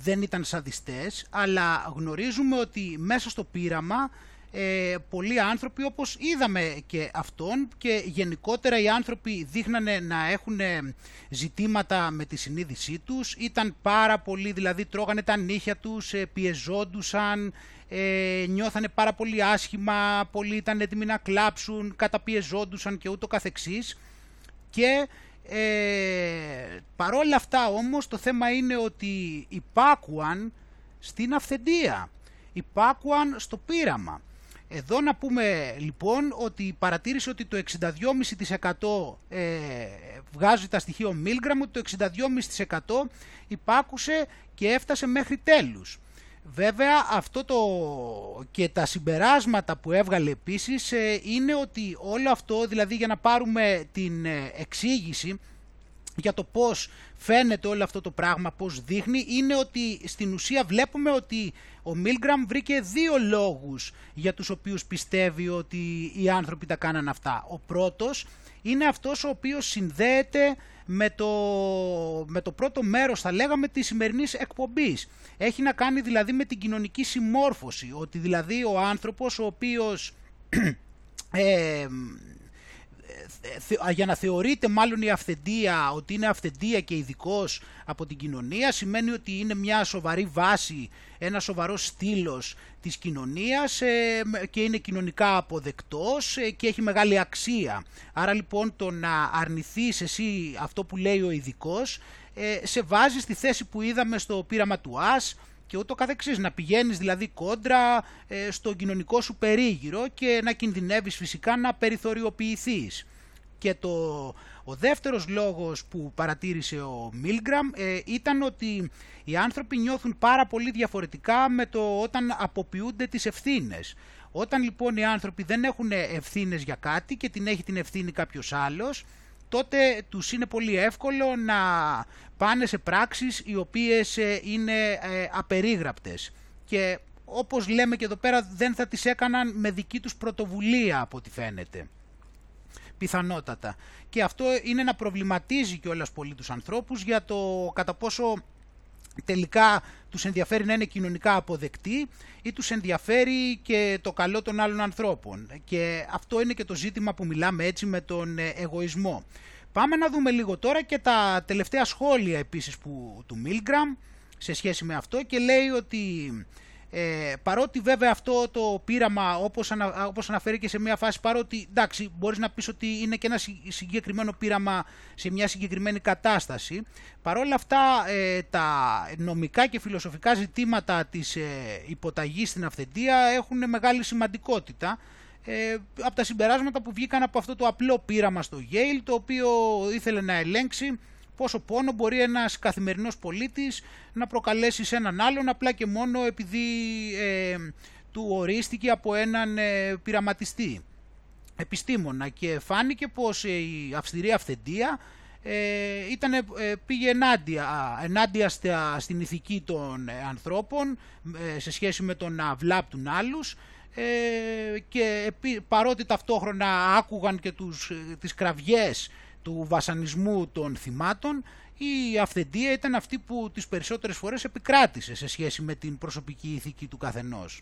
δεν ήταν σαδιστές, αλλά γνωρίζουμε ότι μέσα στο πείραμα ε, πολλοί άνθρωποι, όπως είδαμε και αυτόν, και γενικότερα οι άνθρωποι δείχνανε να έχουν ζητήματα με τη συνείδησή τους, ήταν πάρα πολύ, δηλαδή τρώγανε τα νύχια τους, ε, πιεζόντουσαν, ε, νιώθανε πάρα πολύ άσχημα, πολλοί ήταν έτοιμοι να κλάψουν, καταπιεζόντουσαν και ούτω καθεξής. Και ε, παρόλα αυτά όμως το θέμα είναι ότι υπάκουαν στην αυθεντία, υπάκουαν στο πείραμα. Εδώ να πούμε λοιπόν ότι παρατήρησε ότι το 62,5% ε, βγάζει τα στοιχεία Milgram, ότι το 62,5% υπάκουσε και έφτασε μέχρι τέλους. Βέβαια αυτό το και τα συμπεράσματα που έβγαλε επίσης ε, είναι ότι όλο αυτό, δηλαδή για να πάρουμε την ε, εξήγηση για το πώς φαίνεται όλο αυτό το πράγμα, πώς δείχνει, είναι ότι στην ουσία βλέπουμε ότι ο Μίλγκραμ βρήκε δύο λόγους για τους οποίους πιστεύει ότι οι άνθρωποι τα κάναν αυτά. Ο πρώτος είναι αυτός ο οποίος συνδέεται με το, με το πρώτο μέρος, θα λέγαμε, της σημερινής εκπομπής. Έχει να κάνει δηλαδή με την κοινωνική συμμόρφωση, ότι δηλαδή ο άνθρωπος ο οποίος... Ε, για να θεωρείται μάλλον η αυθεντία ότι είναι αυθεντία και ειδικός από την κοινωνία σημαίνει ότι είναι μια σοβαρή βάση, ένα σοβαρός στήλος της κοινωνίας ε, και είναι κοινωνικά αποδεκτός ε, και έχει μεγάλη αξία. Άρα λοιπόν το να αρνηθείς εσύ αυτό που λέει ο ειδικός ε, σε βάζει στη θέση που είδαμε στο πείραμα του ΑΣ και ούτω καθεξής, να πηγαίνεις δηλαδή κόντρα στο κοινωνικό σου περίγυρο και να κινδυνεύεις φυσικά να περιθωριοποιηθείς. Και το, ο δεύτερος λόγος που παρατήρησε ο Μίλγκραμ ε, ήταν ότι οι άνθρωποι νιώθουν πάρα πολύ διαφορετικά με το όταν αποποιούνται τις ευθύνες. Όταν λοιπόν οι άνθρωποι δεν έχουν ευθύνες για κάτι και την έχει την ευθύνη κάποιος άλλος, τότε τους είναι πολύ εύκολο να πάνε σε πράξεις οι οποίες ε, είναι ε, απερίγραπτες. Και όπως λέμε και εδώ πέρα δεν θα τις έκαναν με δική τους πρωτοβουλία από ό,τι φαίνεται πιθανότατα. Και αυτό είναι να προβληματίζει κιόλας πολύ τους ανθρώπους για το κατά πόσο τελικά τους ενδιαφέρει να είναι κοινωνικά αποδεκτοί ή τους ενδιαφέρει και το καλό των άλλων ανθρώπων. Και αυτό είναι και το ζήτημα που μιλάμε έτσι με τον ε, εγωισμό. Πάμε να δούμε λίγο τώρα και τα τελευταία σχόλια επίσης που, του Milgram σε σχέση με αυτό και λέει ότι ε, παρότι βέβαια αυτό το πείραμα όπως, ανα, όπως αναφέρει και σε μια φάση παρότι εντάξει μπορείς να πεις ότι είναι και ένα συγκεκριμένο πείραμα σε μια συγκεκριμένη κατάσταση παρόλα αυτά ε, τα νομικά και φιλοσοφικά ζητήματα της ε, υποταγής στην αυθεντία έχουν μεγάλη σημαντικότητα. Ε, από τα συμπεράσματα που βγήκαν από αυτό το απλό πείραμα στο Yale το οποίο ήθελε να ελέγξει πόσο πόνο μπορεί ένας καθημερινός πολίτης να προκαλέσει σε έναν άλλον απλά και μόνο επειδή ε, του ορίστηκε από έναν ε, πειραματιστή επιστήμονα. Και φάνηκε πως ε, η αυστηρή αυθεντία ε, ήταν, ε, πήγε ενάντια, ενάντια στην ηθική των ανθρώπων σε σχέση με το να βλάπτουν άλλους και παρότι ταυτόχρονα άκουγαν και τους, τις κραυγές του βασανισμού των θυμάτων η αυθεντία ήταν αυτή που τις περισσότερες φορές επικράτησε σε σχέση με την προσωπική ηθική του καθενός.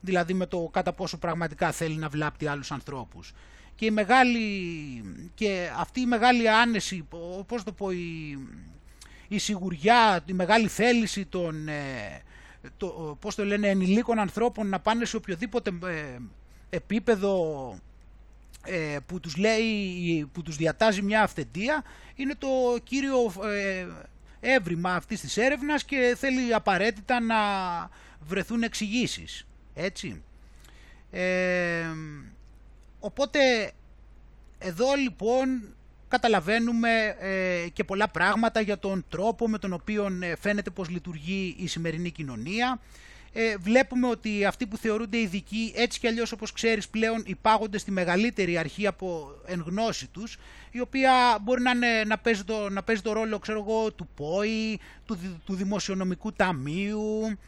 Δηλαδή με το κατά πόσο πραγματικά θέλει να βλάπτει άλλους ανθρώπους. Και, η μεγάλη, και αυτή η μεγάλη άνεση, πώς το πω, η, η σιγουριά, η μεγάλη θέληση των, ε, το, πώς το λένε, ενηλίκων ανθρώπων να πάνε σε οποιοδήποτε ε, επίπεδο ε, που τους λέει, που τους διατάζει μια αυθεντία είναι το κύριο ε, έβριμα αυτής της έρευνας και θέλει απαραίτητα να βρεθούν εξηγήσεις. έτσι. Ε, οπότε εδώ λοιπόν καταλαβαίνουμε ε, και πολλά πράγματα για τον τρόπο με τον οποίο φαίνεται πως λειτουργεί η σημερινή κοινωνία ε, βλέπουμε ότι αυτοί που θεωρούνται ειδικοί έτσι κι αλλιώς όπως ξέρεις πλέον υπάγονται στη μεγαλύτερη αρχή από εν γνώση τους η οποία μπορεί να, να, παίζει, το, να παίζει το ρόλο ξέρω εγώ, του ΠΟΗ, του, του Δημοσιονομικού Ταμείου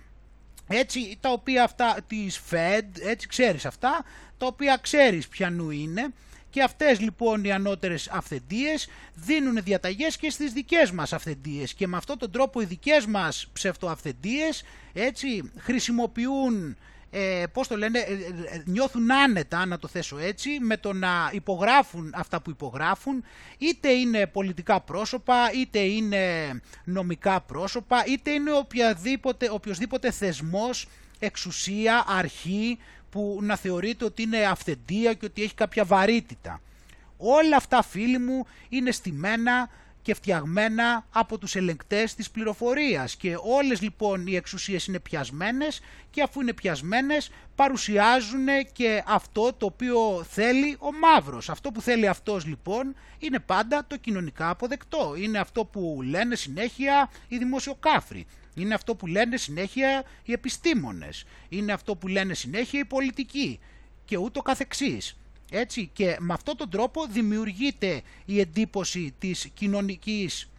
έτσι τα οποία αυτά της ΦΕΔ, έτσι ξέρεις αυτά τα οποία ξέρεις ποιανού είναι και αυτές λοιπόν οι ανώτερες αυθεντίες δίνουν διαταγές και στις δικές μας αυθεντίες. Και με αυτόν τον τρόπο οι δικές μας ψευτοαυθεντίες έτσι χρησιμοποιούν ε, πώς το λένε, ε, ε, νιώθουν άνετα, να το θέσω έτσι, με το να υπογράφουν αυτά που υπογράφουν, είτε είναι πολιτικά πρόσωπα, είτε είναι νομικά πρόσωπα, είτε είναι οποιαδήποτε, οποιοδήποτε θεσμός, εξουσία, αρχή, που να θεωρείται ότι είναι αυθεντία και ότι έχει κάποια βαρύτητα. Όλα αυτά φίλοι μου είναι στημένα και φτιαγμένα από τους ελεγκτές της πληροφορίας και όλες λοιπόν οι εξουσίες είναι πιασμένες και αφού είναι πιασμένες παρουσιάζουν και αυτό το οποίο θέλει ο μαύρος. Αυτό που θέλει αυτός λοιπόν είναι πάντα το κοινωνικά αποδεκτό. Είναι αυτό που λένε συνέχεια οι δημοσιοκάφροι. Είναι αυτό που λένε συνέχεια οι επιστήμονες. Είναι αυτό που λένε συνέχεια οι πολιτικοί και ούτω καθεξής. Έτσι, και με αυτόν τον τρόπο δημιουργείται η εντύπωση της κοινωνικής,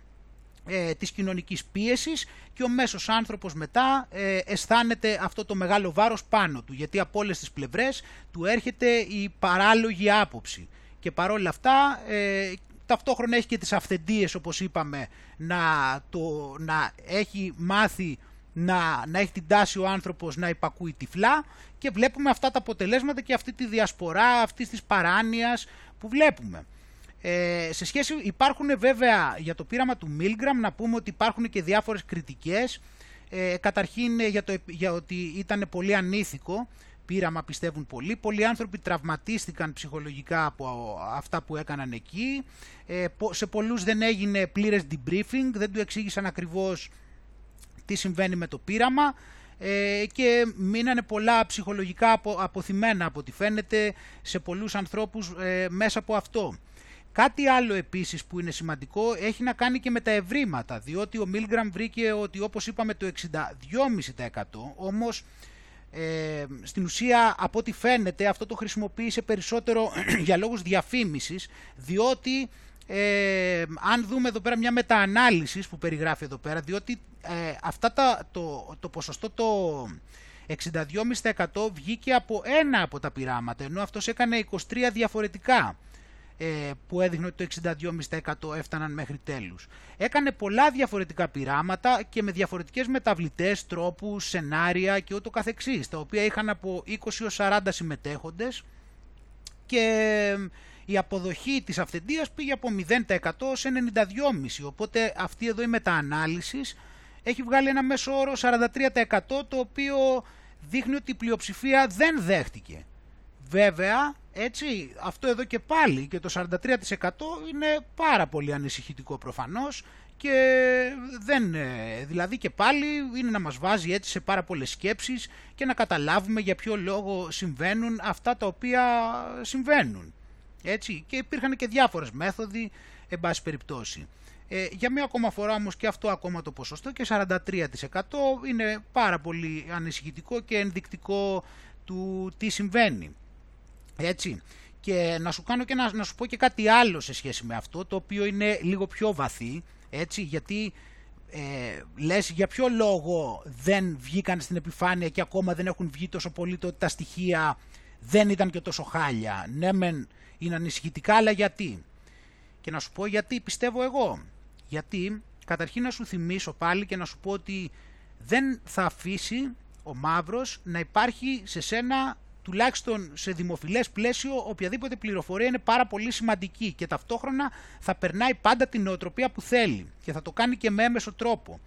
ε, της κοινωνικής πίεσης και ο μέσος άνθρωπος μετά ε, αισθάνεται αυτό το μεγάλο βάρος πάνω του, γιατί από όλες τις πλευρές του έρχεται η παράλογη άποψη. Και παρόλα αυτά, ε, ταυτόχρονα έχει και τις αυθεντίες, όπως είπαμε, να, το, να έχει μάθει να, να έχει την τάση ο άνθρωπος να υπακούει τυφλά και βλέπουμε αυτά τα αποτελέσματα και αυτή τη διασπορά αυτής της παράνοιας που βλέπουμε. Ε, σε σχέση υπάρχουν βέβαια για το πείραμα του Milgram να πούμε ότι υπάρχουν και διάφορες κριτικές ε, καταρχήν για, το, για ότι ήταν πολύ ανήθικο πείραμα πιστεύουν πολλοί. Πολλοί άνθρωποι τραυματίστηκαν ψυχολογικά από αυτά που έκαναν εκεί. Ε, σε πολλούς δεν έγινε πλήρες debriefing, δεν του εξήγησαν ακριβώς τι συμβαίνει με το πείραμα ε, και μείνανε πολλά ψυχολογικά αποθυμένα από ό,τι φαίνεται σε πολλούς ανθρώπους ε, μέσα από αυτό. Κάτι άλλο επίσης που είναι σημαντικό έχει να κάνει και με τα ευρήματα, διότι ο Μίλγραμ βρήκε ότι όπως είπαμε το 62,5% όμως ε, στην ουσία από ό,τι φαίνεται αυτό το χρησιμοποίησε περισσότερο για λόγους διαφήμισης διότι ε, αν δούμε εδώ πέρα μια μεταανάλυσης που περιγράφει εδώ πέρα διότι ε, αυτά τα, το, το ποσοστό το 62,5% βγήκε από ένα από τα πειράματα ενώ αυτός έκανε 23 διαφορετικά. ε, που έδειχνε ότι το 62,5% έφταναν μέχρι τέλους. Έκανε πολλά διαφορετικά πειράματα και με διαφορετικές μεταβλητές, τρόπους, σενάρια και ούτω καθεξής, τα οποία είχαν από 20 ως 40 συμμετέχοντες και η αποδοχή της αυθεντίας πήγε από 0% σε 92,5% οπότε αυτή εδώ η μεταανάλυσης έχει βγάλει ένα μέσο όρο 43% το οποίο δείχνει ότι η πλειοψηφία δεν δέχτηκε. Βέβαια, έτσι, αυτό εδώ και πάλι και το 43% είναι πάρα πολύ ανησυχητικό προφανώς και δεν, ε, δηλαδή και πάλι είναι να μας βάζει έτσι σε πάρα πολλές σκέψεις και να καταλάβουμε για ποιο λόγο συμβαίνουν αυτά τα οποία συμβαίνουν. Έτσι, και υπήρχαν και διάφορες μέθοδοι, εν πάση περιπτώσει. Ε, για μία ακόμα φορά όμως και αυτό ακόμα το ποσοστό και 43% είναι πάρα πολύ ανησυχητικό και ενδεικτικό του τι συμβαίνει. Έτσι. Και να σου, κάνω και να, να σου πω και κάτι άλλο σε σχέση με αυτό, το οποίο είναι λίγο πιο βαθύ, έτσι, γιατί ε, λες για ποιο λόγο δεν βγήκαν στην επιφάνεια και ακόμα δεν έχουν βγει τόσο πολύ το ότι τα στοιχεία δεν ήταν και τόσο χάλια. Ναι μεν είναι ανησυχητικά, αλλά γιατί; Και να σου πω γιατί πιστεύω εγώ. Γιατί καταρχήν να σου θυμίσω πάλι και να σου πω ότι δεν θα αφήσει ο μαύρος να υπάρχει σε σένα τουλάχιστον σε δημοφιλές πλαίσιο, οποιαδήποτε πληροφορία είναι πάρα πολύ σημαντική και ταυτόχρονα θα περνάει πάντα την νοοτροπία που θέλει και θα το κάνει και με έμεσο τρόπο.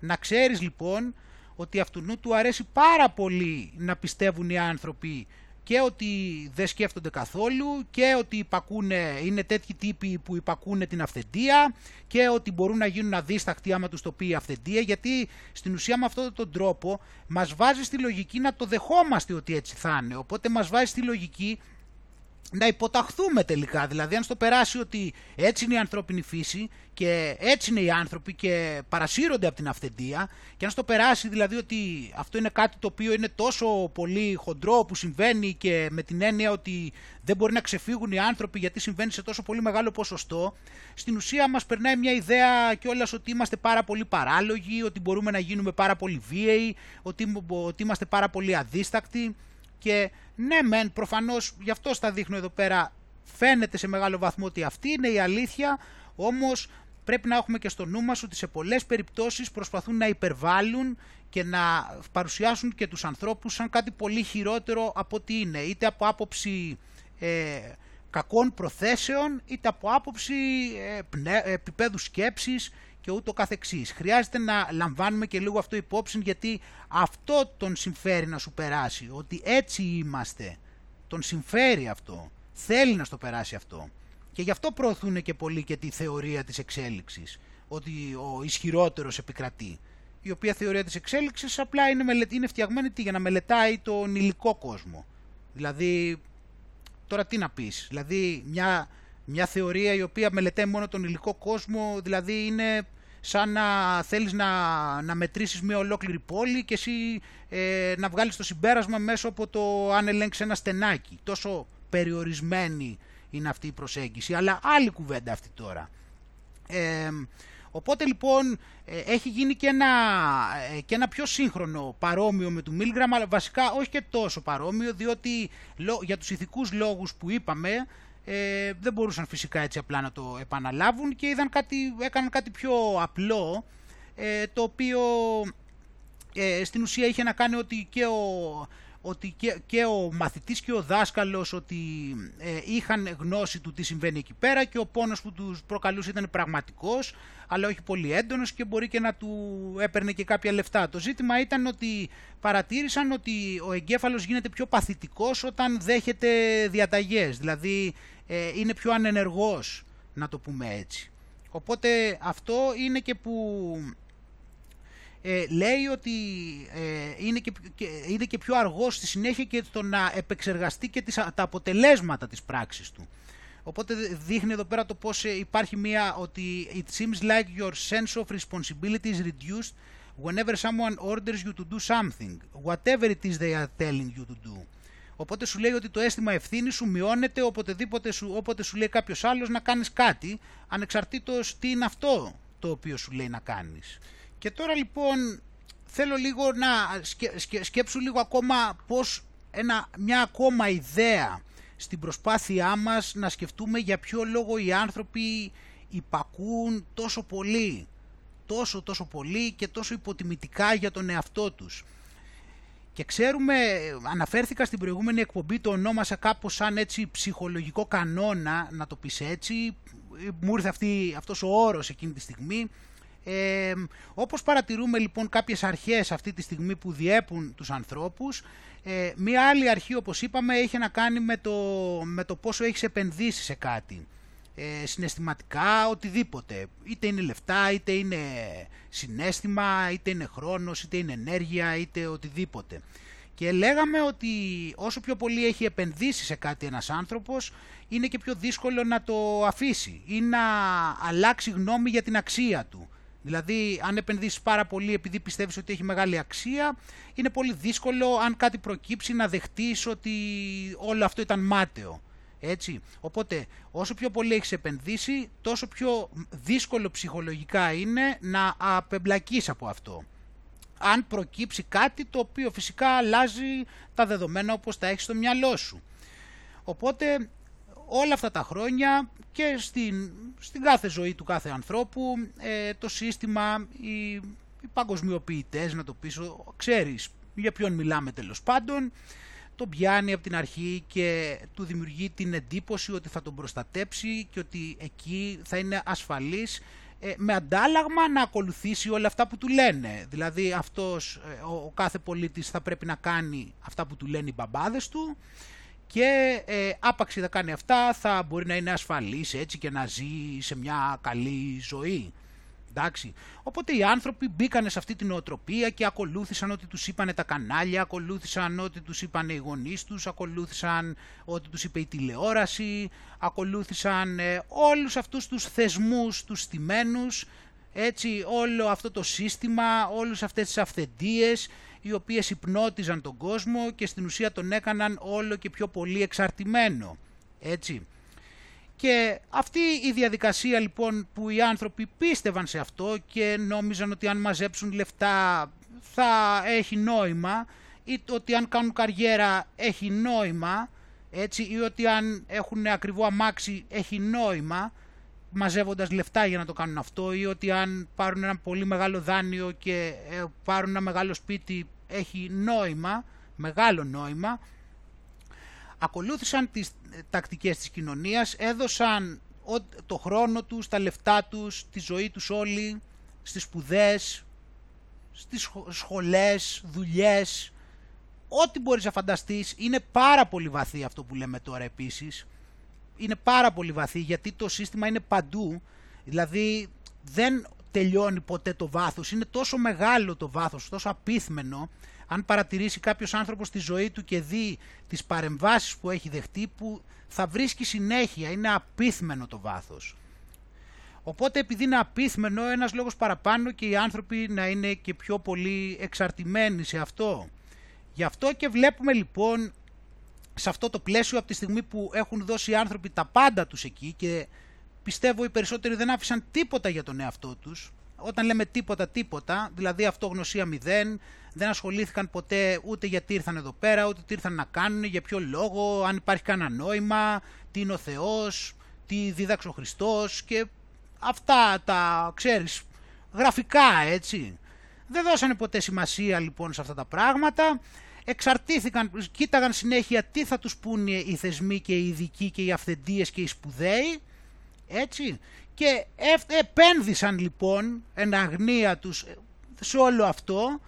Να ξέρεις λοιπόν ότι αυτού του αρέσει πάρα πολύ να πιστεύουν οι άνθρωποι και ότι δεν σκέφτονται καθόλου και ότι υπακούνε, είναι τέτοιοι τύποι που υπακούνε την αυθεντία και ότι μπορούν να γίνουν αδίστακτοι άμα τους το πει η αυθεντία γιατί στην ουσία με αυτόν τον τρόπο μας βάζει στη λογική να το δεχόμαστε ότι έτσι θα είναι. Οπότε μας βάζει στη λογική να υποταχθούμε τελικά. Δηλαδή, αν στο περάσει ότι έτσι είναι η ανθρώπινη φύση και έτσι είναι οι άνθρωποι και παρασύρονται από την αυθεντία, και αν στο περάσει δηλαδή ότι αυτό είναι κάτι το οποίο είναι τόσο πολύ χοντρό που συμβαίνει και με την έννοια ότι δεν μπορεί να ξεφύγουν οι άνθρωποι γιατί συμβαίνει σε τόσο πολύ μεγάλο ποσοστό, στην ουσία μας περνάει μια ιδέα κιόλας ότι είμαστε πάρα πολύ παράλογοι, ότι μπορούμε να γίνουμε πάρα πολύ βίαιοι, ότι, ότι είμαστε πάρα πολύ αδίστακτοι. Και ναι μεν προφανώς γι' αυτό στα δείχνω εδώ πέρα φαίνεται σε μεγάλο βαθμό ότι αυτή είναι η αλήθεια όμως πρέπει να έχουμε και στο νου μας ότι σε πολλές περιπτώσεις προσπαθούν να υπερβάλλουν και να παρουσιάσουν και τους ανθρώπους σαν κάτι πολύ χειρότερο από ό,τι είναι είτε από άποψη ε, κακών προθέσεων είτε από άποψη ε, επίπεδου σκέψης και ούτω καθεξής. Χρειάζεται να λαμβάνουμε και λίγο αυτό υπόψη γιατί αυτό τον συμφέρει να σου περάσει, ότι έτσι είμαστε. Τον συμφέρει αυτό. Θέλει να στο περάσει αυτό. Και γι' αυτό προωθούν και πολύ και τη θεωρία της εξέλιξης, ότι ο ισχυρότερος επικρατεί. Η οποία θεωρία της εξέλιξης απλά είναι, είναι φτιαγμένη για να μελετάει τον υλικό κόσμο. Δηλαδή, τώρα τι να πεις, δηλαδή μια, μια θεωρία η οποία μελετάει μόνο τον υλικό κόσμο, δηλαδή είναι σαν να θέλεις να, να μετρήσεις μια ολόκληρη πόλη και εσύ ε, να βγάλεις το συμπέρασμα μέσω από το αν ελέγξεις ένα στενάκι. Τόσο περιορισμένη είναι αυτή η προσέγγιση, αλλά άλλη κουβέντα αυτή τώρα. Ε, οπότε λοιπόν ε, έχει γίνει και ένα, ε, και ένα πιο σύγχρονο παρόμοιο με του Μίλγραμ, αλλά βασικά όχι και τόσο παρόμοιο, διότι για τους ηθικούς λόγους που είπαμε, ε, δεν μπορούσαν φυσικά έτσι απλά να το επαναλάβουν και είδαν κάτι, έκαναν κάτι πιο απλό, ε, το οποίο ε, στην ουσία είχε να κάνει ότι και ο, ότι και, και ο μαθητής και ο δάσκαλος ότι ε, είχαν γνώση του τι συμβαίνει εκεί πέρα και ο πόνος που τους προκαλούσε ήταν πραγματικός αλλά όχι πολύ έντονος και μπορεί και να του έπαιρνε και κάποια λεφτά. Το ζήτημα ήταν ότι παρατήρησαν ότι ο εγκέφαλος γίνεται πιο παθητικός όταν δέχεται διαταγές, δηλαδή ε, είναι πιο ανενεργός να το πούμε έτσι. Οπότε αυτό είναι και που ε, λέει ότι ε, είναι, και, είναι και πιο αργός στη συνέχεια και το να επεξεργαστεί και τις, τα αποτελέσματα της πράξης του. Οπότε δείχνει εδώ πέρα το πώς ε, υπάρχει μία ότι it seems like your sense of responsibility is reduced whenever someone orders you to do something, whatever it is they are telling you to do. Οπότε σου λέει ότι το αίσθημα ευθύνης σου μειώνεται οποτεδήποτε σου, όποτε σου λέει κάποιος άλλος να κάνεις κάτι, ανεξαρτήτως τι είναι αυτό το οποίο σου λέει να κάνεις. Και τώρα λοιπόν θέλω λίγο να σκε, σκέψου λίγο ακόμα πώς ένα, μια ακόμα ιδέα στην προσπάθειά μας να σκεφτούμε για ποιο λόγο οι άνθρωποι υπακούν τόσο πολύ, τόσο τόσο πολύ και τόσο υποτιμητικά για τον εαυτό τους. Και ξέρουμε, αναφέρθηκα στην προηγούμενη εκπομπή, το ονόμασα κάπως σαν έτσι ψυχολογικό κανόνα, να το πεις έτσι, μου ήρθε αυτή, αυτός ο όρος εκείνη τη στιγμή, ε, όπως παρατηρούμε λοιπόν κάποιες αρχές αυτή τη στιγμή που διέπουν τους ανθρώπους, ε, μία άλλη αρχή όπως είπαμε έχει να κάνει με το, με το πόσο έχεις επενδύσει σε κάτι. Ε, συναισθηματικά, οτιδήποτε. Είτε είναι λεφτά, είτε είναι συνέστημα, είτε είναι χρόνος, είτε είναι ενέργεια, είτε οτιδήποτε. Και λέγαμε ότι όσο πιο πολύ έχει επενδύσει σε κάτι ένας άνθρωπος, είναι και πιο δύσκολο να το αφήσει ή να αλλάξει γνώμη για την αξία του. Δηλαδή, αν επενδύσεις πάρα πολύ επειδή πιστεύεις ότι έχει μεγάλη αξία, είναι πολύ δύσκολο αν κάτι προκύψει να δεχτείς ότι όλο αυτό ήταν μάταιο. Έτσι. Οπότε, όσο πιο πολύ έχεις επενδύσει, τόσο πιο δύσκολο ψυχολογικά είναι να απεμπλακείς από αυτό. Αν προκύψει κάτι το οποίο φυσικά αλλάζει τα δεδομένα όπως τα έχεις στο μυαλό σου. Οπότε όλα αυτά τα χρόνια και στην, στην κάθε ζωή του κάθε ανθρώπου ε, το σύστημα, οι, οι παγκοσμιοποιητές να το πεις, ξέρεις για ποιον μιλάμε τέλος πάντων, τον πιάνει από την αρχή και του δημιουργεί την εντύπωση ότι θα τον προστατέψει και ότι εκεί θα είναι ασφαλής ε, με αντάλλαγμα να ακολουθήσει όλα αυτά που του λένε. Δηλαδή αυτός, ε, ο, ο κάθε πολίτης θα πρέπει να κάνει αυτά που του λένε οι μπαμπάδες του και ε, άπαξ θα κάνει αυτά θα μπορεί να είναι ασφαλής έτσι και να ζει σε μια καλή ζωή. Εντάξει. Οπότε οι άνθρωποι μπήκανε σε αυτή την οτροπία και ακολούθησαν ό,τι τους είπανε τα κανάλια, ακολούθησαν ό,τι τους είπανε οι γονείς τους, ακολούθησαν ό,τι τους είπε η τηλεόραση, ακολούθησαν ε, όλους αυτούς τους θεσμούς, τους στημένους, έτσι όλο αυτό το σύστημα, όλες αυτές τις αυθεντίες οι οποίες υπνώτιζαν τον κόσμο και στην ουσία τον έκαναν όλο και πιο πολύ εξαρτημένο. Έτσι. Και αυτή η διαδικασία λοιπόν που οι άνθρωποι πίστευαν σε αυτό και νόμιζαν ότι αν μαζέψουν λεφτά θα έχει νόημα ή ότι αν κάνουν καριέρα έχει νόημα έτσι, ή ότι αν έχουν ακριβό αμάξι έχει νόημα μαζεύοντας λεφτά για να το κάνουν αυτό ή ότι αν πάρουν ένα πολύ μεγάλο δάνειο και ε, πάρουν ένα μεγάλο σπίτι έχει νόημα, μεγάλο νόημα, ακολούθησαν τις τακτικές της κοινωνίας, έδωσαν το χρόνο τους, τα λεφτά τους, τη ζωή τους όλοι, στις σπουδές, στις σχολές, δουλειές, ό,τι μπορείς να φανταστείς. Είναι πάρα πολύ βαθύ αυτό που λέμε τώρα επίσης. Είναι πάρα πολύ βαθύ γιατί το σύστημα είναι παντού. Δηλαδή δεν τελειώνει ποτέ το βάθος. Είναι τόσο μεγάλο το βάθος, τόσο απίθμενο. Αν παρατηρήσει κάποιος άνθρωπος τη ζωή του και δει τις παρεμβάσεις που έχει δεχτεί που θα βρίσκει συνέχεια. Είναι απίθμενο το βάθος. Οπότε επειδή είναι απίθμενο ένας λόγος παραπάνω και οι άνθρωποι να είναι και πιο πολύ εξαρτημένοι σε αυτό. Γι' αυτό και βλέπουμε λοιπόν σε αυτό το πλαίσιο από τη στιγμή που έχουν δώσει οι άνθρωποι τα πάντα τους εκεί και πιστεύω οι περισσότεροι δεν άφησαν τίποτα για τον εαυτό τους. Όταν λέμε τίποτα τίποτα, δηλαδή αυτογνωσία μηδέν, δεν ασχολήθηκαν ποτέ ούτε γιατί ήρθαν εδώ πέρα, ούτε τι ήρθαν να κάνουν, για ποιο λόγο, αν υπάρχει κανένα νόημα, τι είναι ο Θεός, τι δίδαξε ο Χριστός και αυτά τα, ξέρεις, γραφικά έτσι. Δεν δώσανε ποτέ σημασία λοιπόν σε αυτά τα πράγματα, εξαρτήθηκαν, κοίταγαν συνέχεια τι θα τους πούνε οι θεσμοί και οι ειδικοί και οι αυθεντίες και οι σπουδαίοι, έτσι, και επένδυσαν λοιπόν εν αγνία τους σε όλο αυτό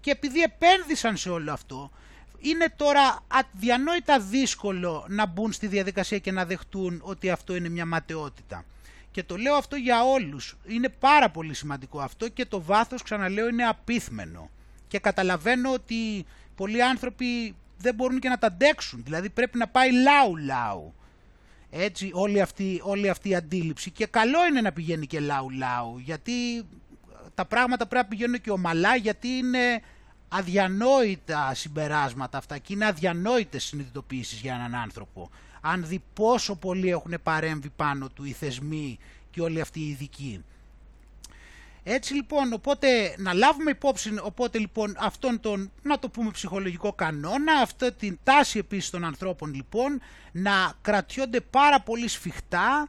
και επειδή επένδυσαν σε όλο αυτό είναι τώρα αδιανόητα δύσκολο να μπουν στη διαδικασία και να δεχτούν ότι αυτό είναι μια ματαιότητα. Και το λέω αυτό για όλους. Είναι πάρα πολύ σημαντικό αυτό και το βάθος, ξαναλέω, είναι απίθμενο. Και καταλαβαίνω ότι πολλοί άνθρωποι δεν μπορούν και να τα αντέξουν. Δηλαδή πρέπει να πάει λαου-λαου. Έτσι όλη αυτή, όλη αυτή η αντίληψη. Και καλό είναι να πηγαίνει και λαου-λαου. Γιατί τα πράγματα πρέπει να πηγαίνουν και ομαλά γιατί είναι αδιανόητα συμπεράσματα αυτά και είναι αδιανόητες συνειδητοποιήσεις για έναν άνθρωπο. Αν δει πόσο πολύ έχουν παρέμβει πάνω του οι θεσμοί και όλοι αυτοί οι ειδικοί. Έτσι λοιπόν, οπότε να λάβουμε υπόψη, οπότε λοιπόν αυτόν τον, να το πούμε ψυχολογικό κανόνα, αυτή την τάση επίσης των ανθρώπων λοιπόν, να κρατιόνται πάρα πολύ σφιχτά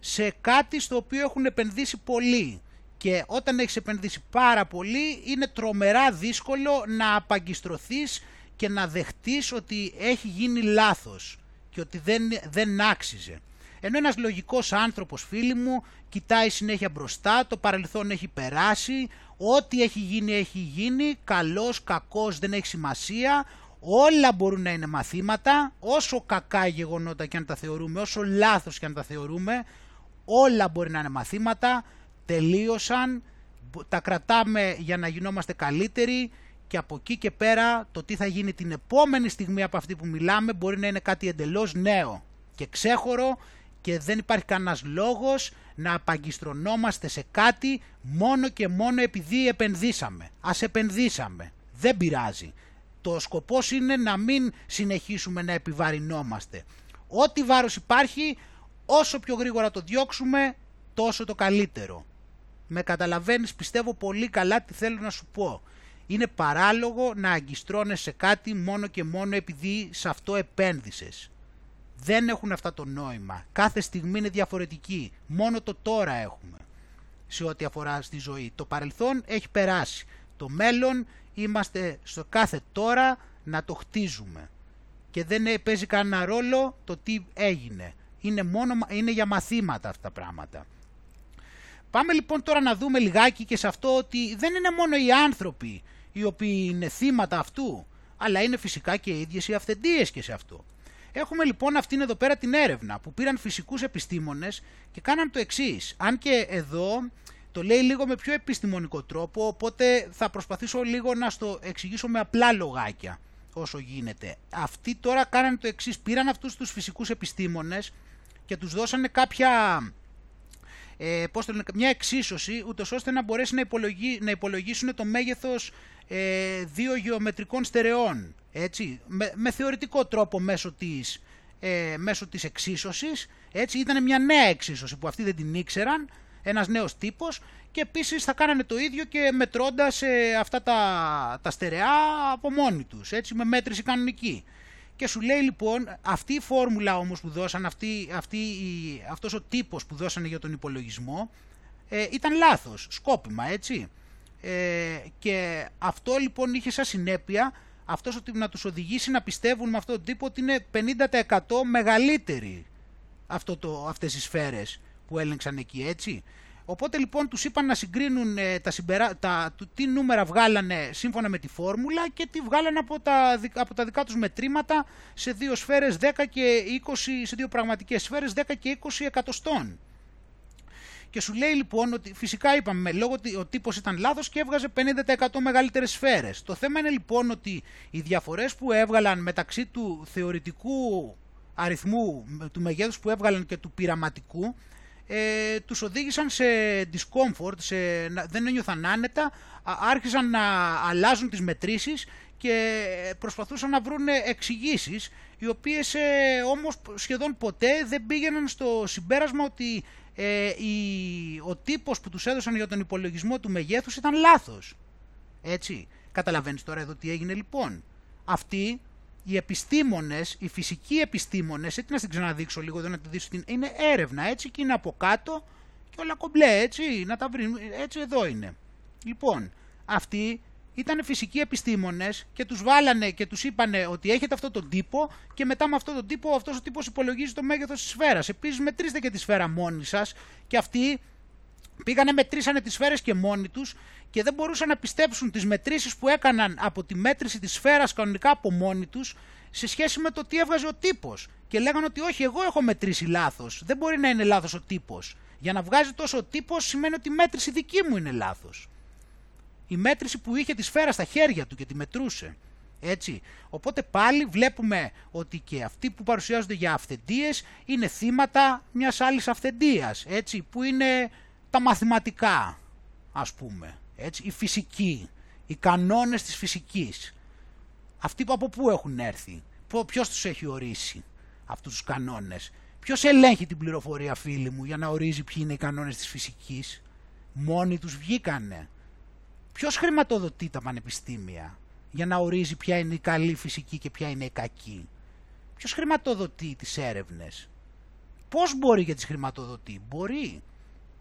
σε κάτι στο οποίο έχουν επενδύσει πολύ. Και όταν έχεις επενδύσει πάρα πολύ είναι τρομερά δύσκολο να απαγκιστρωθείς και να δεχτείς ότι έχει γίνει λάθος και ότι δεν, δεν άξιζε. Ενώ ένας λογικός άνθρωπος φίλοι μου κοιτάει συνέχεια μπροστά, το παρελθόν έχει περάσει, ό,τι έχει γίνει έχει γίνει, καλός, κακός δεν έχει σημασία, όλα μπορούν να είναι μαθήματα, όσο κακά γεγονότα και αν τα θεωρούμε, όσο λάθος και αν τα θεωρούμε, όλα μπορεί να είναι μαθήματα, τελείωσαν, τα κρατάμε για να γινόμαστε καλύτεροι και από εκεί και πέρα το τι θα γίνει την επόμενη στιγμή από αυτή που μιλάμε μπορεί να είναι κάτι εντελώς νέο και ξέχωρο και δεν υπάρχει κανένας λόγος να απαγκιστρωνόμαστε σε κάτι μόνο και μόνο επειδή επενδύσαμε. Ας επενδύσαμε. Δεν πειράζει. Το σκοπός είναι να μην συνεχίσουμε να επιβαρυνόμαστε. Ό,τι βάρος υπάρχει, όσο πιο γρήγορα το διώξουμε, τόσο το καλύτερο. Με καταλαβαίνεις, πιστεύω πολύ καλά τι θέλω να σου πω. Είναι παράλογο να αγκιστρώνεσαι σε κάτι μόνο και μόνο επειδή σε αυτό επένδυσες δεν έχουν αυτά το νόημα. Κάθε στιγμή είναι διαφορετική. Μόνο το τώρα έχουμε σε ό,τι αφορά στη ζωή. Το παρελθόν έχει περάσει. Το μέλλον είμαστε στο κάθε τώρα να το χτίζουμε. Και δεν παίζει κανένα ρόλο το τι έγινε. Είναι, μόνο, είναι για μαθήματα αυτά τα πράγματα. Πάμε λοιπόν τώρα να δούμε λιγάκι και σε αυτό ότι δεν είναι μόνο οι άνθρωποι οι οποίοι είναι θύματα αυτού, αλλά είναι φυσικά και οι ίδιες οι αυθεντίες και σε αυτό. Έχουμε λοιπόν αυτήν εδώ πέρα την έρευνα που πήραν φυσικούς επιστήμονες και κάναν το εξής. Αν και εδώ το λέει λίγο με πιο επιστημονικό τρόπο, οπότε θα προσπαθήσω λίγο να στο εξηγήσω με απλά λογάκια όσο γίνεται. Αυτοί τώρα κάναν το εξής. πήραν αυτούς τους φυσικούς επιστήμονες και τους δώσανε κάποια ε, πώς το λένε, μια εξίσωση ούτως ώστε να μπορέσει να, υπολογί, να υπολογίσουν το μέγεθος ε, δύο γεωμετρικών στερεών έτσι, με, με θεωρητικό τρόπο μέσω της, ε, μέσω της εξίσωσης έτσι, ήταν μια νέα εξίσωση που αυτοί δεν την ήξεραν ένας νέος τύπος και επίσης θα κάνανε το ίδιο και μετρώντας ε, αυτά τα, τα στερεά από μόνοι τους, έτσι, με μέτρηση κανονική. Και σου λέει λοιπόν αυτή η φόρμουλα όμως που δώσαν, αυτή, αυτή, αυτός ο τύπος που δώσανε για τον υπολογισμό ε, ήταν λάθος, σκόπιμα έτσι. Ε, και αυτό λοιπόν είχε σαν συνέπεια αυτός ότι να τους οδηγήσει να πιστεύουν με αυτόν τον τύπο ότι είναι 50% μεγαλύτερη αυτό το, αυτές οι σφαίρες που έλεγξαν εκεί έτσι. Οπότε λοιπόν τους είπαν να συγκρίνουν ε, τα, συμπερα... τα τι νούμερα βγάλανε σύμφωνα με τη φόρμουλα και τι βγάλανε από τα, από τα δικά τους μετρήματα σε δύο σφαίρες 10 και 20, σε δύο πραγματικές σφαίρες 10 και 20 εκατοστών. Και σου λέει λοιπόν ότι φυσικά είπαμε λόγω ότι ο τύπος ήταν λάθος και έβγαζε 50% μεγαλύτερες σφαίρες. Το θέμα είναι λοιπόν ότι οι διαφορές που έβγαλαν μεταξύ του θεωρητικού αριθμού, του μεγέθους που έβγαλαν και του πειραματικού ε, τους οδήγησαν σε discomfort, σε, να- δεν ένιωθαν άνετα, α- άρχισαν να αλλάζουν τις μετρήσεις και προσπαθούσαν να βρουν εξηγήσεις, οι οποίες ε, όμως σχεδόν ποτέ δεν πήγαιναν στο συμπέρασμα ότι ε, η, ο τύπος που τους έδωσαν για τον υπολογισμό του μεγέθους ήταν λάθος. Έτσι. Καταλαβαίνεις τώρα εδώ τι έγινε λοιπόν. Αυτοί οι επιστήμονες, οι φυσικοί επιστήμονες, έτσι να στην ξαναδείξω λίγο εδώ να τη δεις, την- είναι έρευνα έτσι και είναι από κάτω και όλα κομπλέ έτσι, να τα βρει, έτσι εδώ είναι. Λοιπόν, αυτοί ήταν φυσικοί επιστήμονες και τους βάλανε και τους είπανε ότι έχετε αυτόν τον τύπο και μετά με αυτόν τον τύπο αυτός ο τύπος υπολογίζει το μέγεθος της σφαίρας. Επίσης μετρήστε και τη σφαίρα μόνοι σας και αυτοί πήγανε μετρήσανε τις σφαίρες και μόνοι τους και δεν μπορούσαν να πιστέψουν τις μετρήσεις που έκαναν από τη μέτρηση της σφαίρας κανονικά από μόνοι τους σε σχέση με το τι έβγαζε ο τύπος. Και λέγανε ότι όχι, εγώ έχω μετρήσει λάθος. Δεν μπορεί να είναι λάθος ο τύπος. Για να βγάζει τόσο ο τύπος σημαίνει ότι η μέτρηση δική μου είναι λάθος. Η μέτρηση που είχε τη σφαίρα στα χέρια του και τη μετρούσε. Έτσι. Οπότε πάλι βλέπουμε ότι και αυτοί που παρουσιάζονται για αυθεντίες είναι θύματα μιας άλλης αυθεντίας, έτσι, που είναι τα μαθηματικά, ας πούμε, έτσι, η φυσική, οι κανόνες της φυσικής. Αυτοί που από πού έχουν έρθει, πο- ποιος τους έχει ορίσει αυτούς τους κανόνες. Ποιος ελέγχει την πληροφορία φίλοι μου για να ορίζει ποιοι είναι οι κανόνες της φυσικής. Μόνοι τους βγήκανε. Ποιος χρηματοδοτεί τα πανεπιστήμια για να ορίζει ποια είναι η καλή φυσική και ποια είναι η κακή; Ποιος χρηματοδοτεί τις έρευνες; Πώς μπορεί και τις χρηματοδοτεί; Μπορεί.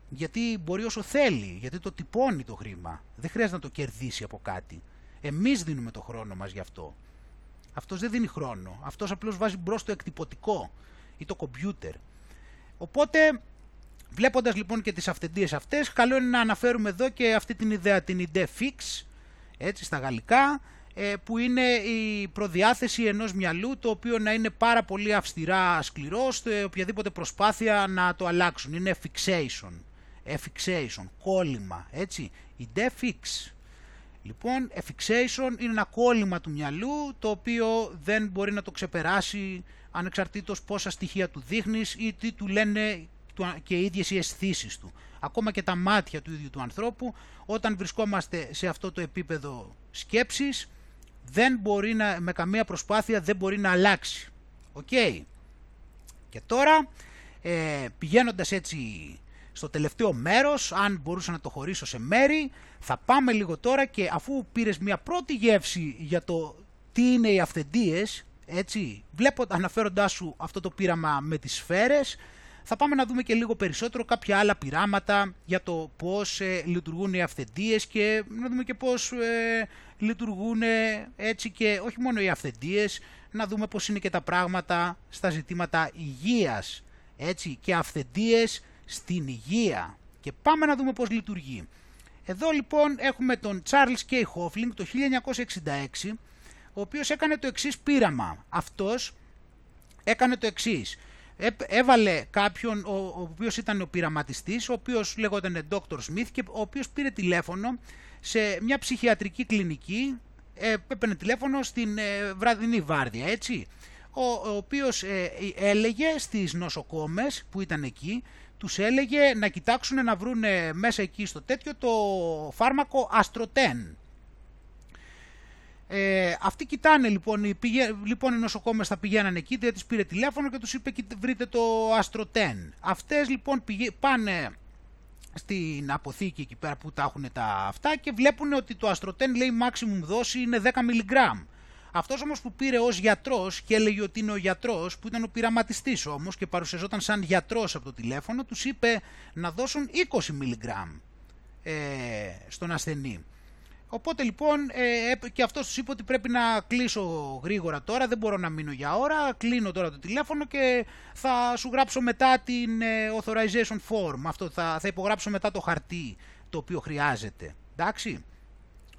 Γιατί μπορεί όσο θέλει. Γιατί το τυπώνει το χρήμα. Δεν χρειάζεται να το κερδίσει από κάτι. Εμείς δίνουμε το χρόνο μας γι' αυτό. Αυτός δεν δίνει χρόνο. Αυτός απλώς βάζει μπρος το εκτυπωτικό ή το κομπιούτερ. Οπότε Βλέποντας λοιπόν και τις αυθεντίες αυτές, καλό είναι να αναφέρουμε εδώ και αυτή την ιδέα, την idea fix, έτσι στα γαλλικά, ε, που είναι η προδιάθεση ενός μυαλού το οποίο να είναι πάρα πολύ αυστηρά σκληρός σε οποιαδήποτε προσπάθεια να το αλλάξουν. Είναι fixation, fixation, κόλλημα, έτσι, idée fixe. Λοιπόν, fixation είναι ένα κόλλημα του μυαλού το οποίο δεν μπορεί να το ξεπεράσει ανεξαρτήτως πόσα στοιχεία του δείχνεις ή τι του λένε του- και οι ίδιες οι αισθήσεις του. Ακόμα και τα μάτια του ίδιου του ανθρώπου, όταν βρισκόμαστε σε αυτό το επίπεδο σκέψης, δεν μπορεί να, με καμία προσπάθεια δεν μπορεί να αλλάξει. Οκ. Και τώρα, ε, πηγαίνοντας έτσι στο τελευταίο μέρος, αν μπορούσα να το χωρίσω σε μέρη, θα πάμε λίγο τώρα και αφού πήρες μια πρώτη γεύση για το τι είναι οι αυθεντίες, έτσι, βλέπω αναφέροντάς σου αυτό το πείραμα με τις σφαίρες, θα πάμε να δούμε και λίγο περισσότερο κάποια άλλα πειράματα για το πώς ε, λειτουργούν οι αυθεντίες και να δούμε και πώς ε, λειτουργούν ε, έτσι και όχι μόνο οι αυθεντίες, να δούμε πώς είναι και τα πράγματα στα ζητήματα υγείας, έτσι, και αυθεντίες στην υγεία. Και πάμε να δούμε πώς λειτουργεί. Εδώ λοιπόν έχουμε τον Charles K. Hoffling το 1966, ο οποίος έκανε το εξής πείραμα. Αυτός έκανε το εξής. Έ- Έβαλε κάποιον, ο, ο οποίος ήταν ο πειραματιστής, ο οποίος λέγονταν Dr. Smith και ο οποίος πήρε τηλέφωνο σε μια ψυχιατρική κλινική, ε, έπαιρνε τηλέφωνο στην ε, βραδινή βάρδια, έτσι, ο, ο οποίος ε, έλεγε στις νοσοκόμες που ήταν εκεί, τους έλεγε να κοιτάξουν να βρουν μέσα εκεί στο τέτοιο το φάρμακο Αστροτέν. Ε, αυτοί κοιτάνε λοιπόν, οι, πηγα... λοιπόν οι νοσοκόμες θα πηγαίνανε εκεί, δεν τις πήρε τηλέφωνο και τους είπε «Κοίτα, βρείτε το Αστροτέν. Αυτές λοιπόν πηγα... πάνε στην αποθήκη εκεί πέρα που τα έχουν τα αυτά και βλέπουν ότι το Αστροτέν λέει maximum δόση είναι 10 μιλιγκράμμ. Αυτός όμως που πήρε ως γιατρός και έλεγε ότι είναι ο γιατρός, που ήταν ο πειραματιστής όμως και παρουσιαζόταν σαν γιατρός από το τηλέφωνο, τους είπε να δώσουν 20 μιλιγκράμμ ε, στον ασθενή. Οπότε λοιπόν ε, έπ- και αυτός τους είπε ότι πρέπει να κλείσω γρήγορα τώρα, δεν μπορώ να μείνω για ώρα, κλείνω τώρα το τηλέφωνο και θα σου γράψω μετά την ε, authorization form, αυτό θα, θα υπογράψω μετά το χαρτί το οποίο χρειάζεται. Εντάξει.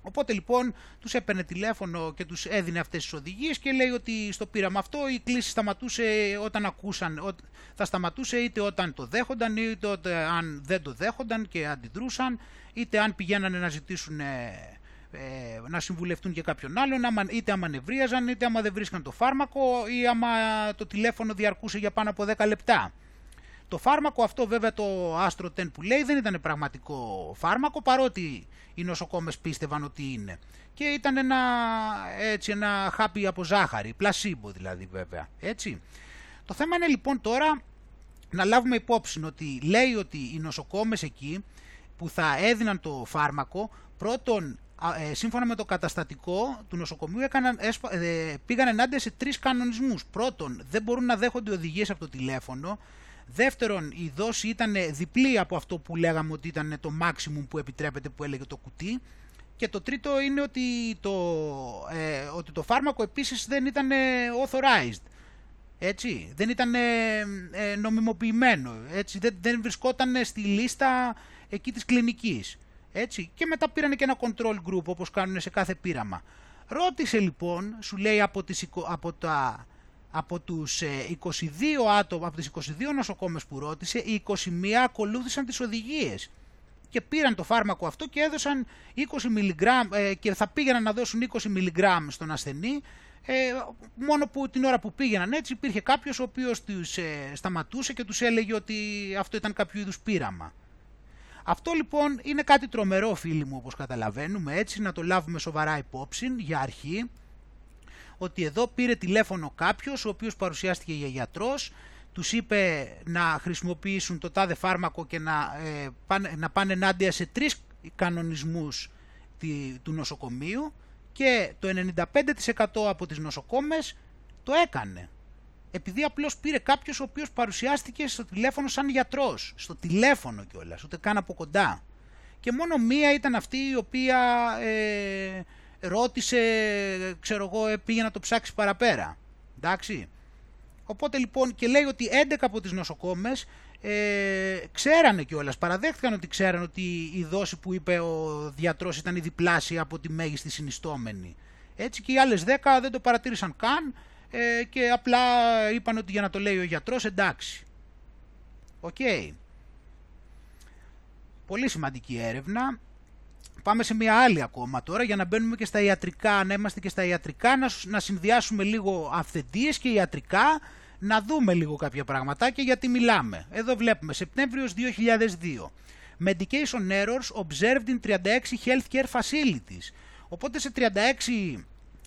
Οπότε λοιπόν τους έπαιρνε τηλέφωνο και τους έδινε αυτές τις οδηγίες και λέει ότι στο πείραμα αυτό η κλίση σταματούσε όταν ακούσαν, ο- θα σταματούσε είτε όταν το δέχονταν είτε όταν, αν δεν το δέχονταν και αντιδρούσαν είτε αν πηγαίνανε να ζητήσουν ε, ε, να συμβουλευτούν και κάποιον άλλον άμα, είτε άμα νευρίαζαν είτε άμα δεν βρίσκαν το φάρμακο ή άμα το τηλέφωνο διαρκούσε για πάνω από 10 λεπτά. Το φάρμακο αυτό βέβαια το Astro 10 που λέει δεν ήταν πραγματικό φάρμακο παρότι οι νοσοκόμες πίστευαν ότι είναι. Και ήταν ένα, έτσι, ένα χάπι από ζάχαρη, πλασίμπο δηλαδή βέβαια. Έτσι. Το θέμα είναι λοιπόν τώρα να λάβουμε υπόψη ότι λέει ότι οι νοσοκόμες εκεί που θα έδιναν το φάρμακο πρώτον ε, σύμφωνα με το καταστατικό του νοσοκομείου έκαναν, ε, πήγαν ενάντια σε τρεις κανονισμούς. Πρώτον, δεν μπορούν να δέχονται οδηγίες από το τηλέφωνο. Δεύτερον, η δόση ήταν διπλή από αυτό που λέγαμε ότι ήταν το maximum που επιτρέπεται που έλεγε το κουτί. Και το τρίτο είναι ότι το, ε, ότι το φάρμακο επίσης δεν ήταν authorized. Έτσι, δεν ήταν ε, νομιμοποιημένο, έτσι, δεν, δεν βρισκόταν στη λίστα εκεί της κλινικής. Έτσι, και μετά πήραν και ένα control group όπως κάνουν σε κάθε πείραμα. Ρώτησε λοιπόν, σου λέει από, τις, από, τα, από τους 22 ε, άτομα, από τις 22 νοσοκόμες που ρώτησε, οι 21 ακολούθησαν τις οδηγίες. Και πήραν το φάρμακο αυτό και έδωσαν 20 μιλιγκράμμ ε, και θα πήγαιναν να δώσουν 20 μιλιγκράμμ στον ασθενή. Ε, μόνο που την ώρα που πήγαιναν έτσι υπήρχε κάποιος ο οποίος τους ε, σταματούσε και τους έλεγε ότι αυτό ήταν κάποιο είδους πείραμα. Αυτό λοιπόν είναι κάτι τρομερό φίλοι μου όπως καταλαβαίνουμε. Έτσι να το λάβουμε σοβαρά υπόψη για αρχή ότι εδώ πήρε τηλέφωνο κάποιος ο οποίος παρουσιάστηκε για γιατρός τους είπε να χρησιμοποιήσουν το τάδε φάρμακο και να, ε, πάνε, να πάνε ενάντια σε τρεις κανονισμούς του νοσοκομείου και το 95% από τις νοσοκόμες το έκανε. Επειδή απλώς πήρε κάποιος ο οποίος παρουσιάστηκε στο τηλέφωνο σαν γιατρός. Στο τηλέφωνο κιόλας, ούτε καν από κοντά. Και μόνο μία ήταν αυτή η οποία ε, ρώτησε, ξέρω εγώ, ε, πήγε να το ψάξει παραπέρα. Εντάξει. Οπότε λοιπόν και λέει ότι 11 από τις νοσοκόμες ε, ξέρανε κιόλας, παραδέχτηκαν ότι ξέρανε ότι η δόση που είπε ο γιατρός ήταν η διπλάσια από τη μέγιστη συνιστόμενη. Έτσι και οι άλλες 10 δεν το παρατήρησαν καν ε, και απλά είπαν ότι για να το λέει ο γιατρός εντάξει. Οκ. Πολύ σημαντική έρευνα. Πάμε σε μια άλλη ακόμα τώρα για να μπαίνουμε και στα ιατρικά, να είμαστε και στα ιατρικά, να, να συνδυάσουμε λίγο αυθεντίες και ιατρικά να δούμε λίγο κάποια πραγματάκια γιατί μιλάμε. Εδώ βλέπουμε Σεπτέμβριος 2002. Medication errors observed in 36 healthcare facilities. Οπότε σε 36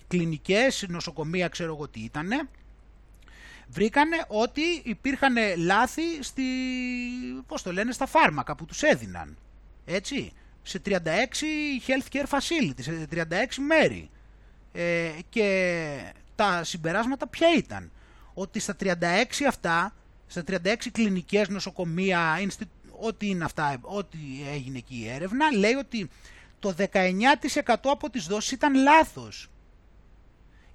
κλινικές, νοσοκομεία ξέρω εγώ τι ήτανε, βρήκανε ότι υπήρχαν λάθη στη, πώς το λένε, στα φάρμακα που τους έδιναν. Έτσι, σε 36 healthcare facilities, σε 36 μέρη. Ε, και τα συμπεράσματα ποια ήταν; Ότι στα 36 αυτά, στα 36 κλινικές νοσοκομεία, ό,τι είναι αυτά, ό,τι έγινε εκεί η έρευνα, λέει ότι το 19% από τις δόσεις ήταν λάθος.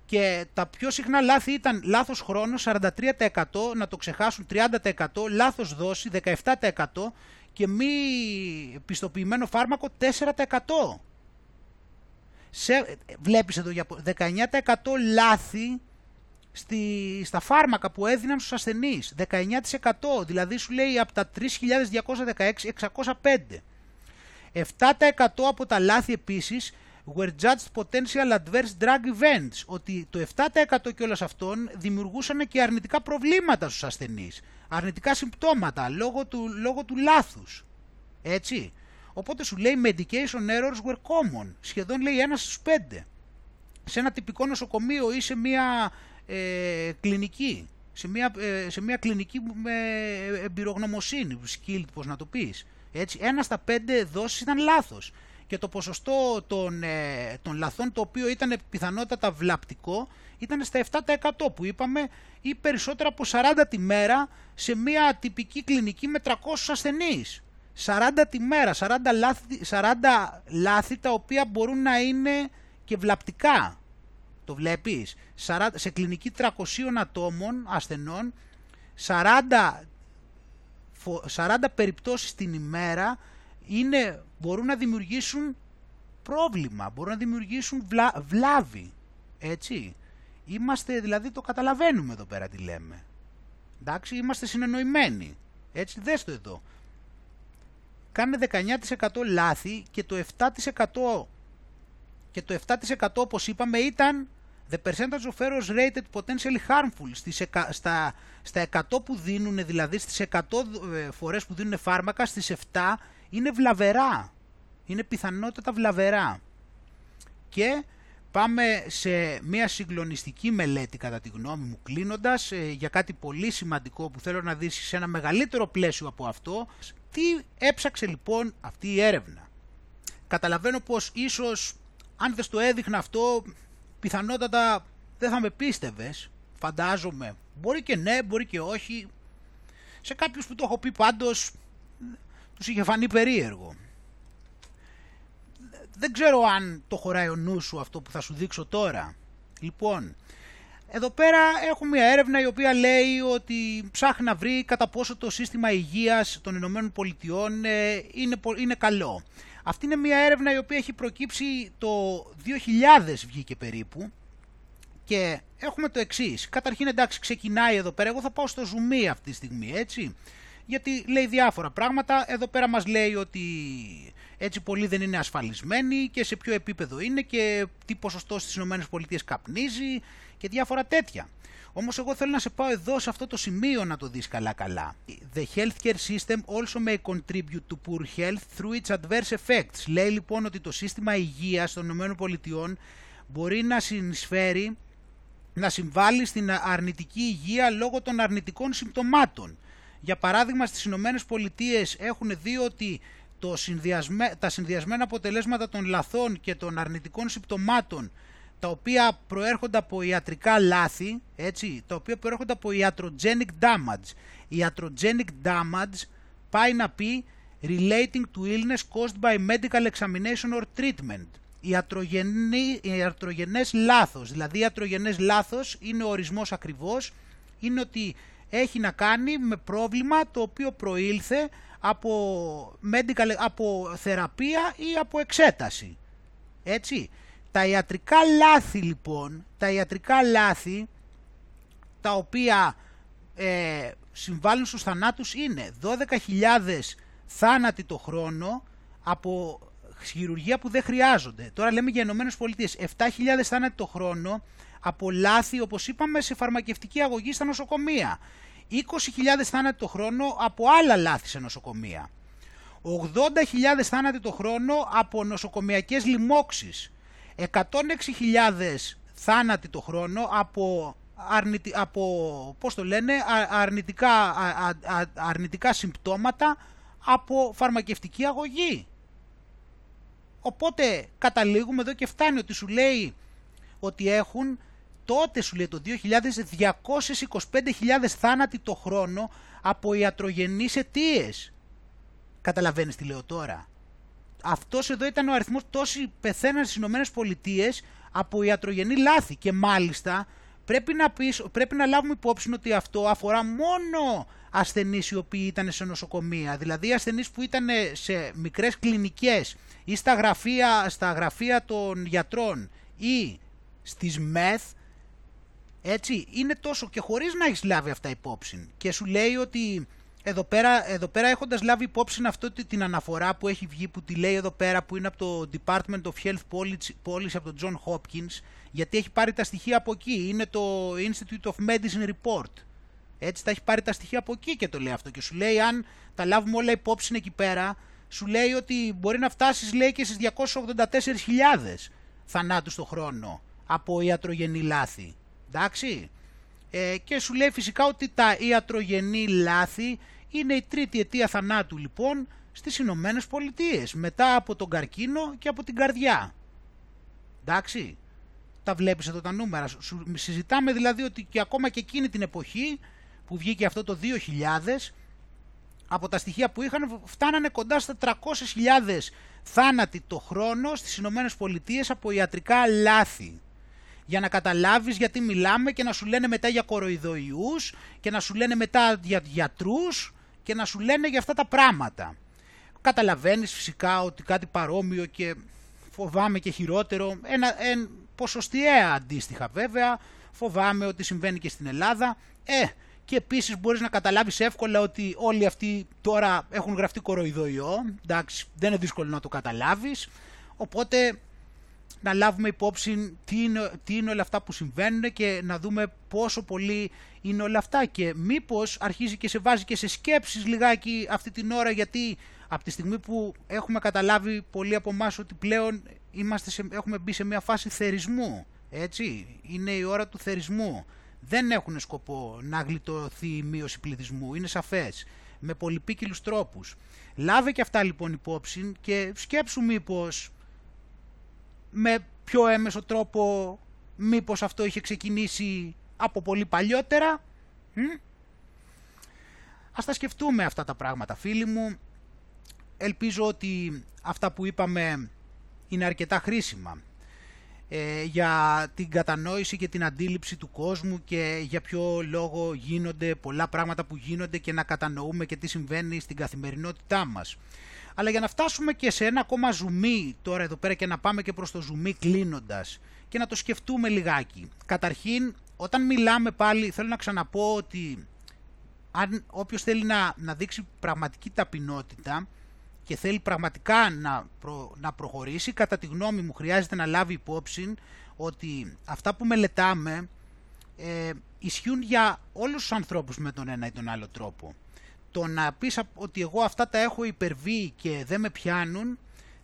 Και τα πιο συχνά λάθη ήταν λάθος χρόνος 43%, να το ξεχάσουν 30%, λάθος δόση 17% και μη πιστοποιημένο φάρμακο 4%. Σε, βλέπεις εδώ 19% λάθη στη, στα φάρμακα που έδιναν στους ασθενείς. 19% δηλαδή σου λέει από τα 3.216 605. 7% από τα λάθη επίσης were judged potential adverse drug events, ότι το 7% κιόλας αυτών δημιουργούσαν και αρνητικά προβλήματα στους ασθενείς, αρνητικά συμπτώματα λόγω του, λόγω του λάθους. Έτσι. Οπότε σου λέει medication errors were common, σχεδόν λέει ένας στους πέντε. Σε ένα τυπικό νοσοκομείο ή σε μια ε, κλινική, σε μια, ε, σε μια κλινική με εμπειρογνωμοσύνη, skilled πώς να το πεις. Έτσι, ένα στα πέντε δόσεις ήταν λάθος. Και το ποσοστό των, ε, των λαθών, το οποίο ήταν πιθανότατα βλαπτικό, ήταν στα 7% που είπαμε ή περισσότερα από 40 τη μέρα σε μια τυπική κλινική με 300 ασθενείς. 40 τη μέρα, 40 λάθη, 40 λάθη τα οποία μπορούν να είναι και βλαπτικά. Το βλέπεις. Σε κλινική 300 ατόμων ασθενών, 40, 40 περιπτώσεις την ημέρα είναι, μπορούν να δημιουργήσουν πρόβλημα, μπορούν να δημιουργήσουν βλά, βλάβη. Έτσι. Είμαστε, δηλαδή το καταλαβαίνουμε εδώ πέρα τι λέμε. Εντάξει, είμαστε συνεννοημένοι. Έτσι, δες το εδώ. Κάνε 19% λάθη και το 7% και το 7% όπως είπαμε ήταν The percentage of errors rated potentially harmful στις εκα, στα, στα 100 που δίνουν, δηλαδή στις 100 ε, φορές που δίνουν φάρμακα, στις 7 είναι βλαβερά. Είναι πιθανότατα βλαβερά. Και πάμε σε μια συγκλονιστική μελέτη κατά τη γνώμη μου κλείνοντας ε, για κάτι πολύ σημαντικό που θέλω να δεις σε ένα μεγαλύτερο πλαίσιο από αυτό. Τι έψαξε λοιπόν αυτή η έρευνα; Καταλαβαίνω πως ίσως αν δεν το έδειχνα αυτό πιθανότατα δεν θα με πίστευες, φαντάζομαι. Μπορεί και ναι, μπορεί και όχι. Σε κάποιους που το έχω πει πάντως τους είχε φανεί περίεργο. Δεν ξέρω αν το χωράει ο νους σου αυτό που θα σου δείξω τώρα. Λοιπόν, εδώ πέρα έχουμε μια έρευνα η οποία λέει ότι ψάχνει να βρει κατά πόσο το σύστημα υγείας των Ηνωμένων Πολιτειών ε, είναι, είναι καλό. Αυτή είναι μια έρευνα η οποία έχει προκύψει το 2000 βγήκε περίπου και έχουμε το εξής. Καταρχήν εντάξει ξεκινάει εδώ πέρα, εγώ θα πάω στο zoom αυτή τη στιγμή έτσι γιατί λέει διάφορα πράγματα. Εδώ πέρα μας λέει ότι έτσι πολύ δεν είναι ασφαλισμένοι και σε ποιο επίπεδο είναι και τι ποσοστό στις ΗΠΑ καπνίζει και διάφορα τέτοια. Όμως εγώ θέλω να σε πάω εδώ σε αυτό το σημείο να το δεις καλά καλά. The healthcare system also may contribute to poor health through its adverse effects. Λέει λοιπόν ότι το σύστημα υγείας των ΗΠΑ μπορεί να συνεισφέρει, να συμβάλλει στην αρνητική υγεία λόγω των αρνητικών συμπτωμάτων. Για παράδειγμα στις Ηνωμένες Πολιτείες έχουν δει ότι το συνδυασμέ, τα συνδυασμένα αποτελέσματα των λαθών και των αρνητικών συμπτωμάτων τα οποία προέρχονται από ιατρικά λάθη, έτσι, τα οποία προέρχονται από iatrogenic damage. Iatrogenic damage πάει να πει relating to illness caused by medical examination or treatment. Ιατρογενές λάθος, δηλαδή ιατρογενές λάθος είναι ο ορισμός ακριβώς, είναι ότι έχει να κάνει με πρόβλημα το οποίο προήλθε από, medical, από θεραπεία ή από εξέταση. Έτσι. Τα ιατρικά λάθη λοιπόν, τα ιατρικά λάθη τα οποία ε, συμβάλλουν στους θανάτους είναι 12.000 θάνατοι το χρόνο από χειρουργία που δεν χρειάζονται. Τώρα λέμε για Ηνωμένες Πολιτείες, 7.000 θάνατοι το χρόνο από λάθη, όπως είπαμε, σε φαρμακευτική αγωγή στα νοσοκομεία. 20.000 θάνατοι το χρόνο από άλλα λάθη σε νοσοκομεία. 80.000 θάνατοι το χρόνο από νοσοκομιακές λοιμώξεις. 106.000 θάνατοι το χρόνο από, αρνητι, από πώς το λένε, αρνητικά, αρνητικά συμπτώματα από φαρμακευτική αγωγή. Οπότε καταλήγουμε εδώ και φτάνει ότι σου λέει ότι έχουν τότε σου λέει το 2000 225.000 θάνατοι το χρόνο από ιατρογενείς αιτίες. Καταλαβαίνεις τι λέω τώρα. Αυτός εδώ ήταν ο αριθμός τόσοι πεθαίναν στις Ηνωμένες Πολιτείες από ιατρογενή λάθη και μάλιστα πρέπει να, πεις, πρέπει να λάβουμε υπόψη ότι αυτό αφορά μόνο ασθενείς οι οποίοι ήταν σε νοσοκομεία, δηλαδή ασθενείς που ήταν σε μικρές κλινικές ή στα γραφεία, στα γραφεία των γιατρών ή στις ΜΕΘ, έτσι, είναι τόσο και χωρίς να έχεις λάβει αυτά υπόψη. Και σου λέει ότι εδώ πέρα, εδώ πέρα έχοντας λάβει υπόψη αυτό την αναφορά που έχει βγει, που τη λέει εδώ πέρα, που είναι από το Department of Health Policy, από τον John Hopkins, γιατί έχει πάρει τα στοιχεία από εκεί. Είναι το Institute of Medicine Report. Έτσι τα έχει πάρει τα στοιχεία από εκεί και το λέει αυτό. Και σου λέει αν τα λάβουμε όλα υπόψη εκεί πέρα, σου λέει ότι μπορεί να φτάσεις λέει και στις 284.000 θανάτους το χρόνο από ιατρογενή λάθη. Εντάξει. Ε, και σου λέει φυσικά ότι τα ιατρογενή λάθη είναι η τρίτη αιτία θανάτου λοιπόν στις Ηνωμένες Πολιτείες μετά από τον καρκίνο και από την καρδιά. Εντάξει. Τα βλέπεις εδώ τα νούμερα. Συζητάμε δηλαδή ότι και ακόμα και εκείνη την εποχή που βγήκε αυτό το 2000 από τα στοιχεία που είχαν φτάνανε κοντά στα 300.000 θάνατοι το χρόνο στις Ηνωμένες Πολιτείες από ιατρικά λάθη για να καταλάβεις γιατί μιλάμε και να σου λένε μετά για κοροϊδοϊούς και να σου λένε μετά για γιατρούς και να σου λένε για αυτά τα πράγματα. Καταλαβαίνεις φυσικά ότι κάτι παρόμοιο και φοβάμαι και χειρότερο, ένα, εν, ποσοστιαία αντίστοιχα βέβαια, φοβάμαι ότι συμβαίνει και στην Ελλάδα. Ε, και επίσης μπορείς να καταλάβεις εύκολα ότι όλοι αυτοί τώρα έχουν γραφτεί κοροϊδοϊό, εντάξει δεν είναι δύσκολο να το καταλάβεις, οπότε να λάβουμε υπόψη τι είναι, τι είναι όλα αυτά που συμβαίνουν και να δούμε πόσο πολύ είναι όλα αυτά και μήπως αρχίζει και σε βάζει και σε σκέψεις λιγάκι αυτή την ώρα γιατί από τη στιγμή που έχουμε καταλάβει πολλοί από εμάς ότι πλέον είμαστε σε, έχουμε μπει σε μια φάση θερισμού, έτσι, είναι η ώρα του θερισμού. Δεν έχουν σκοπό να γλιτωθεί η μείωση πληθυσμού, είναι σαφές, με πολυπίκυλους τρόπους. Λάβε και αυτά λοιπόν υπόψη και σκέψου μήπως με πιο έμεσο τρόπο μήπως αυτό είχε ξεκινήσει από πολύ παλιότερα. Μ; Ας τα σκεφτούμε αυτά τα πράγματα φίλοι μου. Ελπίζω ότι αυτά που είπαμε είναι αρκετά χρήσιμα ε, για την κατανόηση και την αντίληψη του κόσμου και για ποιο λόγο γίνονται πολλά πράγματα που γίνονται και να κατανοούμε και τι συμβαίνει στην καθημερινότητά μας. Αλλά για να φτάσουμε και σε ένα ακόμα ζουμί τώρα εδώ πέρα και να πάμε και προς το ζουμί κλείνοντας και να το σκεφτούμε λιγάκι. Καταρχήν, όταν μιλάμε πάλι, θέλω να ξαναπώ ότι αν όποιος θέλει να, να δείξει πραγματική ταπεινότητα και θέλει πραγματικά να, να προχωρήσει, κατά τη γνώμη μου χρειάζεται να λάβει υπόψη ότι αυτά που μελετάμε ε, ισχύουν για όλους τους ανθρώπους με τον ένα ή τον άλλο τρόπο το να πεις ότι εγώ αυτά τα έχω υπερβεί και δεν με πιάνουν,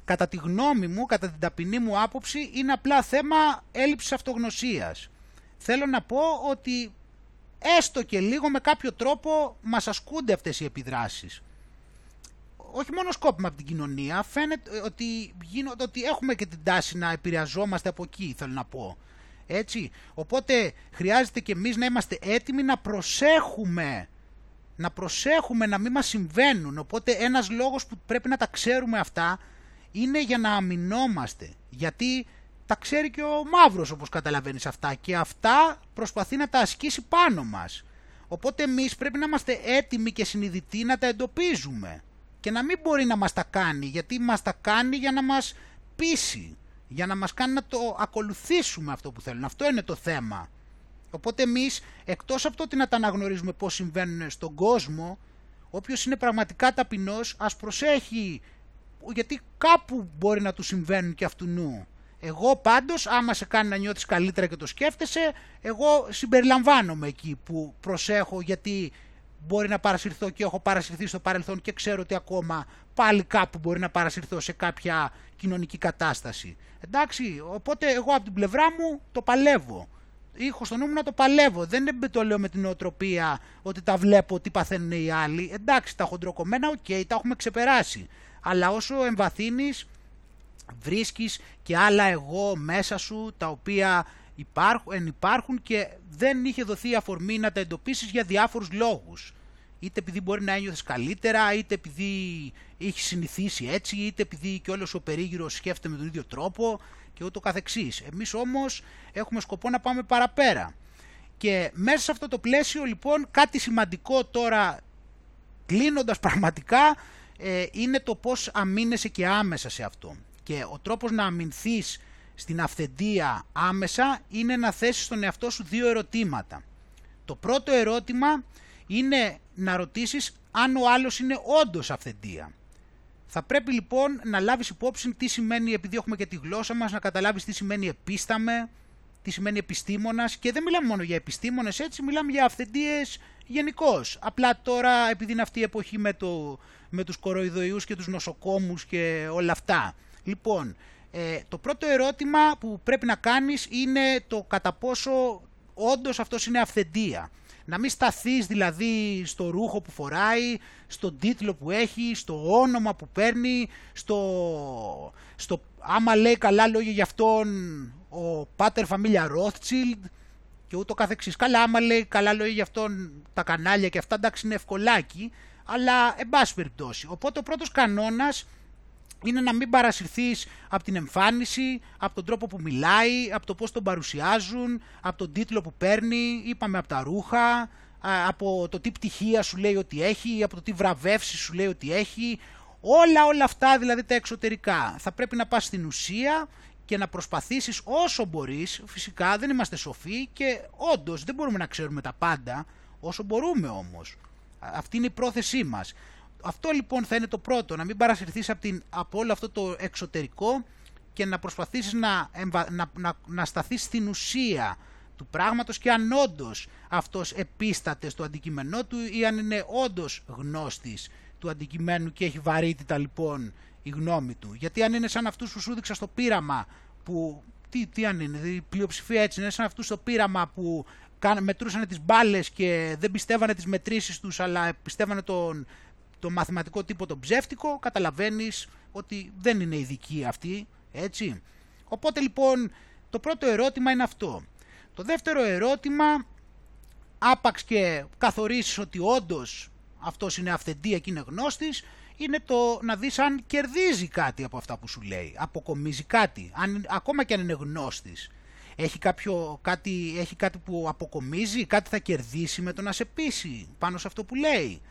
κατά τη γνώμη μου, κατά την ταπεινή μου άποψη, είναι απλά θέμα έλλειψης αυτογνωσίας. Θέλω να πω ότι έστω και λίγο με κάποιο τρόπο μας ασκούνται αυτές οι επιδράσεις. Όχι μόνο σκόπιμα από την κοινωνία, φαίνεται ότι, γίνονται, ότι έχουμε και την τάση να επηρεαζόμαστε από εκεί, θέλω να πω. Έτσι, οπότε χρειάζεται και εμείς να είμαστε έτοιμοι να προσέχουμε να προσέχουμε να μην μας συμβαίνουν. Οπότε ένας λόγος που πρέπει να τα ξέρουμε αυτά είναι για να αμυνόμαστε. Γιατί τα ξέρει και ο Μαύρος όπως καταλαβαίνεις αυτά και αυτά προσπαθεί να τα ασκήσει πάνω μας. Οπότε εμείς πρέπει να είμαστε έτοιμοι και συνειδητοί να τα εντοπίζουμε και να μην μπορεί να μας τα κάνει γιατί μας τα κάνει για να μας πείσει, για να μας κάνει να το ακολουθήσουμε αυτό που θέλουν. Αυτό είναι το θέμα. Οπότε εμείς, εκτός από το ότι να τα αναγνωρίζουμε πώς συμβαίνουν στον κόσμο, όποιος είναι πραγματικά ταπεινός, ας προσέχει, γιατί κάπου μπορεί να του συμβαίνουν και αυτουνού. Εγώ πάντως, άμα σε κάνει να νιώθεις καλύτερα και το σκέφτεσαι, εγώ συμπεριλαμβάνομαι εκεί που προσέχω γιατί μπορεί να παρασυρθώ και έχω παρασυρθεί στο παρελθόν και ξέρω ότι ακόμα πάλι κάπου μπορεί να παρασυρθώ σε κάποια κοινωνική κατάσταση. Εντάξει, οπότε εγώ από την πλευρά μου το παλεύω έχω στο νου μου να το παλεύω. Δεν το λέω με την νοοτροπία ότι τα βλέπω τι παθαίνουν οι άλλοι. Εντάξει, τα χοντροκομμένα, OK, okay, τα έχουμε ξεπεράσει. Αλλά όσο εμβαθύνεις, βρίσκεις και άλλα εγώ μέσα σου, τα οποία υπάρχουν, υπάρχουν και δεν είχε δοθεί αφορμή να τα εντοπίσεις για διάφορους λόγους. Είτε επειδή μπορεί να ένιωθες καλύτερα, είτε επειδή έχει συνηθίσει έτσι, είτε επειδή και όλος ο περίγυρος σκέφτεται με τον ίδιο τρόπο και ούτω καθεξής. Εμείς όμως έχουμε σκοπό να πάμε παραπέρα. Και μέσα σε αυτό το πλαίσιο λοιπόν κάτι σημαντικό τώρα κλείνοντας πραγματικά ε, είναι το πώς αμήνεσαι και άμεσα σε αυτό. Και ο τρόπος να αμυνθείς στην αυθεντία άμεσα είναι να θέσεις στον εαυτό σου δύο ερωτήματα. Το πρώτο ερώτημα είναι να ρωτήσεις αν ο άλλος είναι όντως αυθεντία. Θα πρέπει λοιπόν να λάβεις υπόψη τι σημαίνει, επειδή έχουμε και τη γλώσσα μας, να καταλάβεις τι σημαίνει επίσταμε, τι σημαίνει επιστήμονας και δεν μιλάμε μόνο για επιστήμονες έτσι, μιλάμε για αυθεντίες γενικώς. Απλά τώρα επειδή είναι αυτή η εποχή με, το, με τους κοροϊδοϊούς και τους νοσοκόμους και όλα αυτά. Λοιπόν, ε, το πρώτο ερώτημα που πρέπει να κάνεις είναι το κατά πόσο όντως αυτός είναι αυθεντία. Να μην σταθείς δηλαδή στο ρούχο που φοράει, στον τίτλο που έχει, στο όνομα που παίρνει, στο, στο άμα λέει καλά λόγια για αυτόν ο Πάτερ Φαμίλια Rothschild και ούτω καθεξής. Καλά άμα λέει καλά λόγια για αυτόν τα κανάλια και αυτά εντάξει είναι ευκολάκι, αλλά εν πάση περιπτώσει. Οπότε ο πρώτος κανόνας είναι να μην παρασυρθείς από την εμφάνιση, από τον τρόπο που μιλάει, από το πώς τον παρουσιάζουν, από τον τίτλο που παίρνει, είπαμε από τα ρούχα, από το τι πτυχία σου λέει ότι έχει, από το τι βραβεύσεις σου λέει ότι έχει, όλα όλα αυτά δηλαδή τα εξωτερικά. Θα πρέπει να πας στην ουσία και να προσπαθήσεις όσο μπορείς, φυσικά δεν είμαστε σοφοί και όντως δεν μπορούμε να ξέρουμε τα πάντα, όσο μπορούμε όμως. Αυτή είναι η πρόθεσή μας. Αυτό λοιπόν θα είναι το πρώτο, να μην παρασυρθείς από, την, από όλο αυτό το εξωτερικό και να προσπαθήσεις να, εμβα... να, να, να σταθείς στην ουσία του πράγματος και αν όντως αυτός επίσταται στο αντικείμενό του ή αν είναι όντως γνώστης του αντικειμένου και έχει βαρύτητα λοιπόν η γνώμη του. Γιατί αν είναι σαν αυτούς που σου δείξα στο πείραμα που τι, τι αν είναι, η πλειοψηφία έτσι είναι σαν αυτούς στο πείραμα που μετρούσαν τις μπάλες και δεν πιστεύανε τις μετρήσεις τους αλλά πιστεύανε τον, το μαθηματικό τύπο τον ψεύτικο, καταλαβαίνεις ότι δεν είναι ειδικοί αυτοί, έτσι. Οπότε λοιπόν το πρώτο ερώτημα είναι αυτό. Το δεύτερο ερώτημα, άπαξ και καθορίσεις ότι όντως αυτός είναι αυθεντία και είναι γνώστης, είναι το να δεις αν κερδίζει κάτι από αυτά που σου λέει, αποκομίζει κάτι, αν, ακόμα και αν είναι γνώστης. Έχει, κάποιο, κάτι, έχει κάτι που αποκομίζει, κάτι θα κερδίσει με το να σε πείσει πάνω σε αυτό που λέει.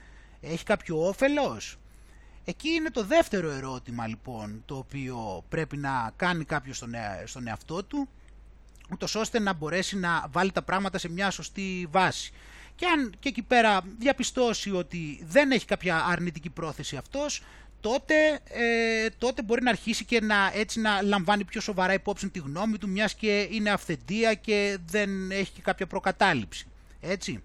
Έχει κάποιο όφελος; Εκεί είναι το δεύτερο ερώτημα λοιπόν το οποίο πρέπει να κάνει κάποιος στον, στον εαυτό του ούτως ώστε να μπορέσει να βάλει τα πράγματα σε μια σωστή βάση. Και αν και εκεί πέρα διαπιστώσει ότι δεν έχει κάποια αρνητική πρόθεση αυτός, τότε, ε, τότε μπορεί να αρχίσει και να, έτσι να λαμβάνει πιο σοβαρά υπόψη τη γνώμη του, μιας και είναι αυθεντία και δεν έχει και κάποια προκατάληψη. Έτσι.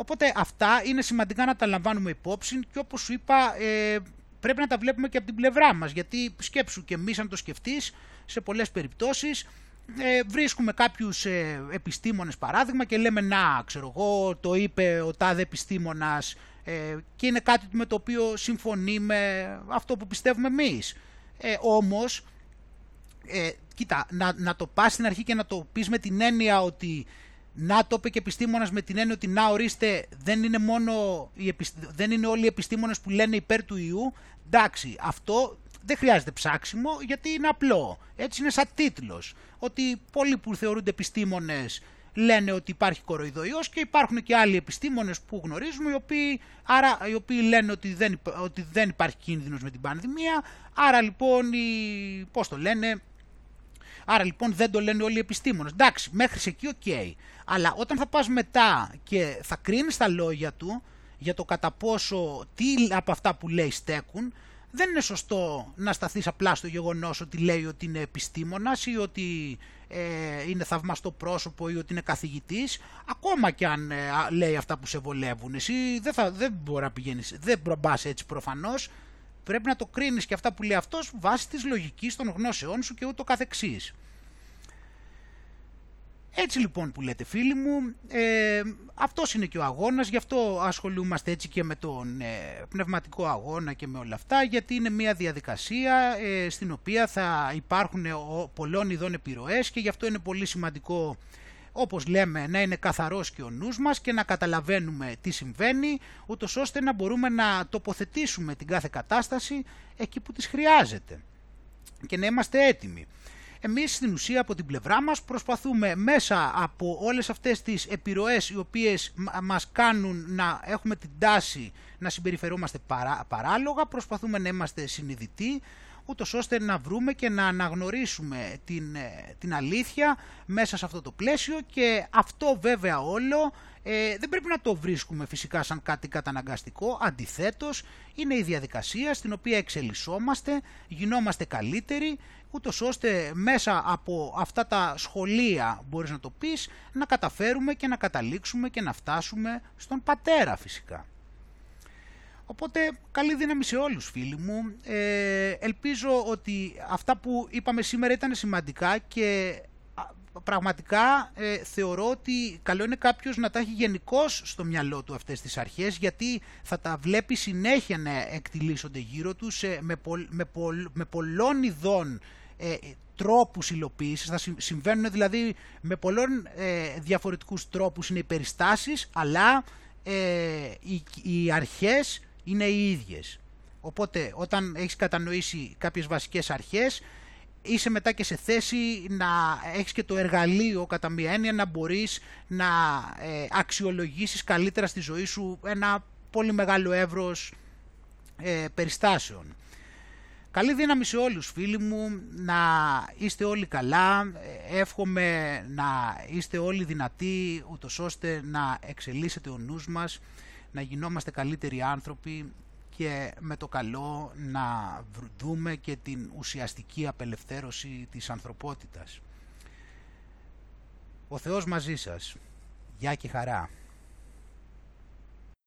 Οπότε αυτά είναι σημαντικά να τα λαμβάνουμε υπόψη και όπως σου είπα ε, πρέπει να τα βλέπουμε και από την πλευρά μας, γιατί σκέψου και εμείς αν το σκεφτείς σε πολλές περιπτώσεις ε, βρίσκουμε κάποιους ε, επιστήμονες παράδειγμα και λέμε να ξέρω εγώ το είπε ο τάδε επιστήμονας ε, και είναι κάτι με το οποίο συμφωνεί με αυτό που πιστεύουμε εμείς. Ε, όμως, ε, κοίτα, να, να το πας στην αρχή και να το πεις με την έννοια ότι να το είπε και επιστήμονας με την έννοια ότι να ορίστε δεν είναι, μόνο οι δεν είναι όλοι οι επιστήμονες που λένε υπέρ του ιού, εντάξει, αυτό δεν χρειάζεται ψάξιμο γιατί είναι απλό. Έτσι είναι σαν τίτλος. Ότι πολλοί που θεωρούνται επιστήμονες λένε ότι υπάρχει κοροϊδοϊός και υπάρχουν και άλλοι επιστήμονες που γνωρίζουμε οι οποίοι, άρα, οι οποίοι λένε ότι δεν, ότι δεν υπάρχει κίνδυνος με την πανδημία. Άρα λοιπόν, οι, πώς το λένε, άρα λοιπόν δεν το λένε όλοι οι επιστήμονες. Εντάξει, μέχρι εκεί OK. Okay. Αλλά όταν θα πας μετά και θα κρίνεις τα λόγια του για το κατά πόσο τι από αυτά που λέει στέκουν, δεν είναι σωστό να σταθείς απλά στο γεγονός ότι λέει ότι είναι επιστήμονας ή ότι ε, είναι θαυμαστό πρόσωπο ή ότι είναι καθηγητής, ακόμα και αν ε, λέει αυτά που σε βολεύουν. Εσύ δεν, θα, δεν μπορεί να πηγαίνεις, δεν πας έτσι προφανώς, πρέπει να το κρίνεις και αυτά που λέει αυτός βάσει της λογικής των γνώσεών σου και ούτω καθεξής. Έτσι λοιπόν που λέτε φίλοι μου, ε, αυτός είναι και ο αγώνας, γι' αυτό ασχολούμαστε έτσι και με τον ε, πνευματικό αγώνα και με όλα αυτά, γιατί είναι μια διαδικασία ε, στην οποία θα υπάρχουν ο, πολλών ειδών επιρροές και γι' αυτό είναι πολύ σημαντικό όπως λέμε να είναι καθαρός και ο νους μας και να καταλαβαίνουμε τι συμβαίνει, ούτως ώστε να μπορούμε να τοποθετήσουμε την κάθε κατάσταση εκεί που τις χρειάζεται και να είμαστε έτοιμοι. Εμείς στην ουσία από την πλευρά μας προσπαθούμε μέσα από όλες αυτές τις επιρροές οι οποίες μας κάνουν να έχουμε την τάση να συμπεριφερόμαστε παρά, παράλογα, προσπαθούμε να είμαστε συνειδητοί, ούτως ώστε να βρούμε και να αναγνωρίσουμε την, ε, την αλήθεια μέσα σε αυτό το πλαίσιο και αυτό βέβαια όλο ε, δεν πρέπει να το βρίσκουμε φυσικά σαν κάτι καταναγκαστικό, αντιθέτως είναι η διαδικασία στην οποία εξελισσόμαστε, γινόμαστε καλύτεροι, ούτως ώστε μέσα από αυτά τα σχολεία, μπορείς να το πεις, να καταφέρουμε και να καταλήξουμε και να φτάσουμε στον πατέρα φυσικά. Οπότε καλή δύναμη σε όλους φίλοι μου. Ε, ελπίζω ότι αυτά που είπαμε σήμερα ήταν σημαντικά και πραγματικά ε, θεωρώ ότι καλό είναι κάποιος να τα έχει γενικώς στο μυαλό του αυτές τις αρχές γιατί θα τα βλέπει συνέχεια να εκτιλήσονται γύρω τους με, με, με πολλών ειδών ε, τρόπους υλοποίησης, θα συμβαίνουν δηλαδή με πολλών ε, διαφορετικούς τρόπους είναι οι περιστάσεις αλλά ε, οι, οι αρχές είναι οι ίδιες. Οπότε όταν έχεις κατανοήσει κάποιες βασικές αρχές είσαι μετά και σε θέση να έχεις και το εργαλείο κατά μία έννοια να μπορείς να ε, αξιολογήσεις καλύτερα στη ζωή σου ένα πολύ μεγάλο εύρος ε, περιστάσεων. Καλή δύναμη σε όλους φίλοι μου, να είστε όλοι καλά, εύχομαι να είστε όλοι δυνατοί ούτως ώστε να εξελίσσεται ο νους μας, να γινόμαστε καλύτεροι άνθρωποι και με το καλό να δούμε και την ουσιαστική απελευθέρωση της ανθρωπότητας. Ο Θεός μαζί σας. Γεια και χαρά.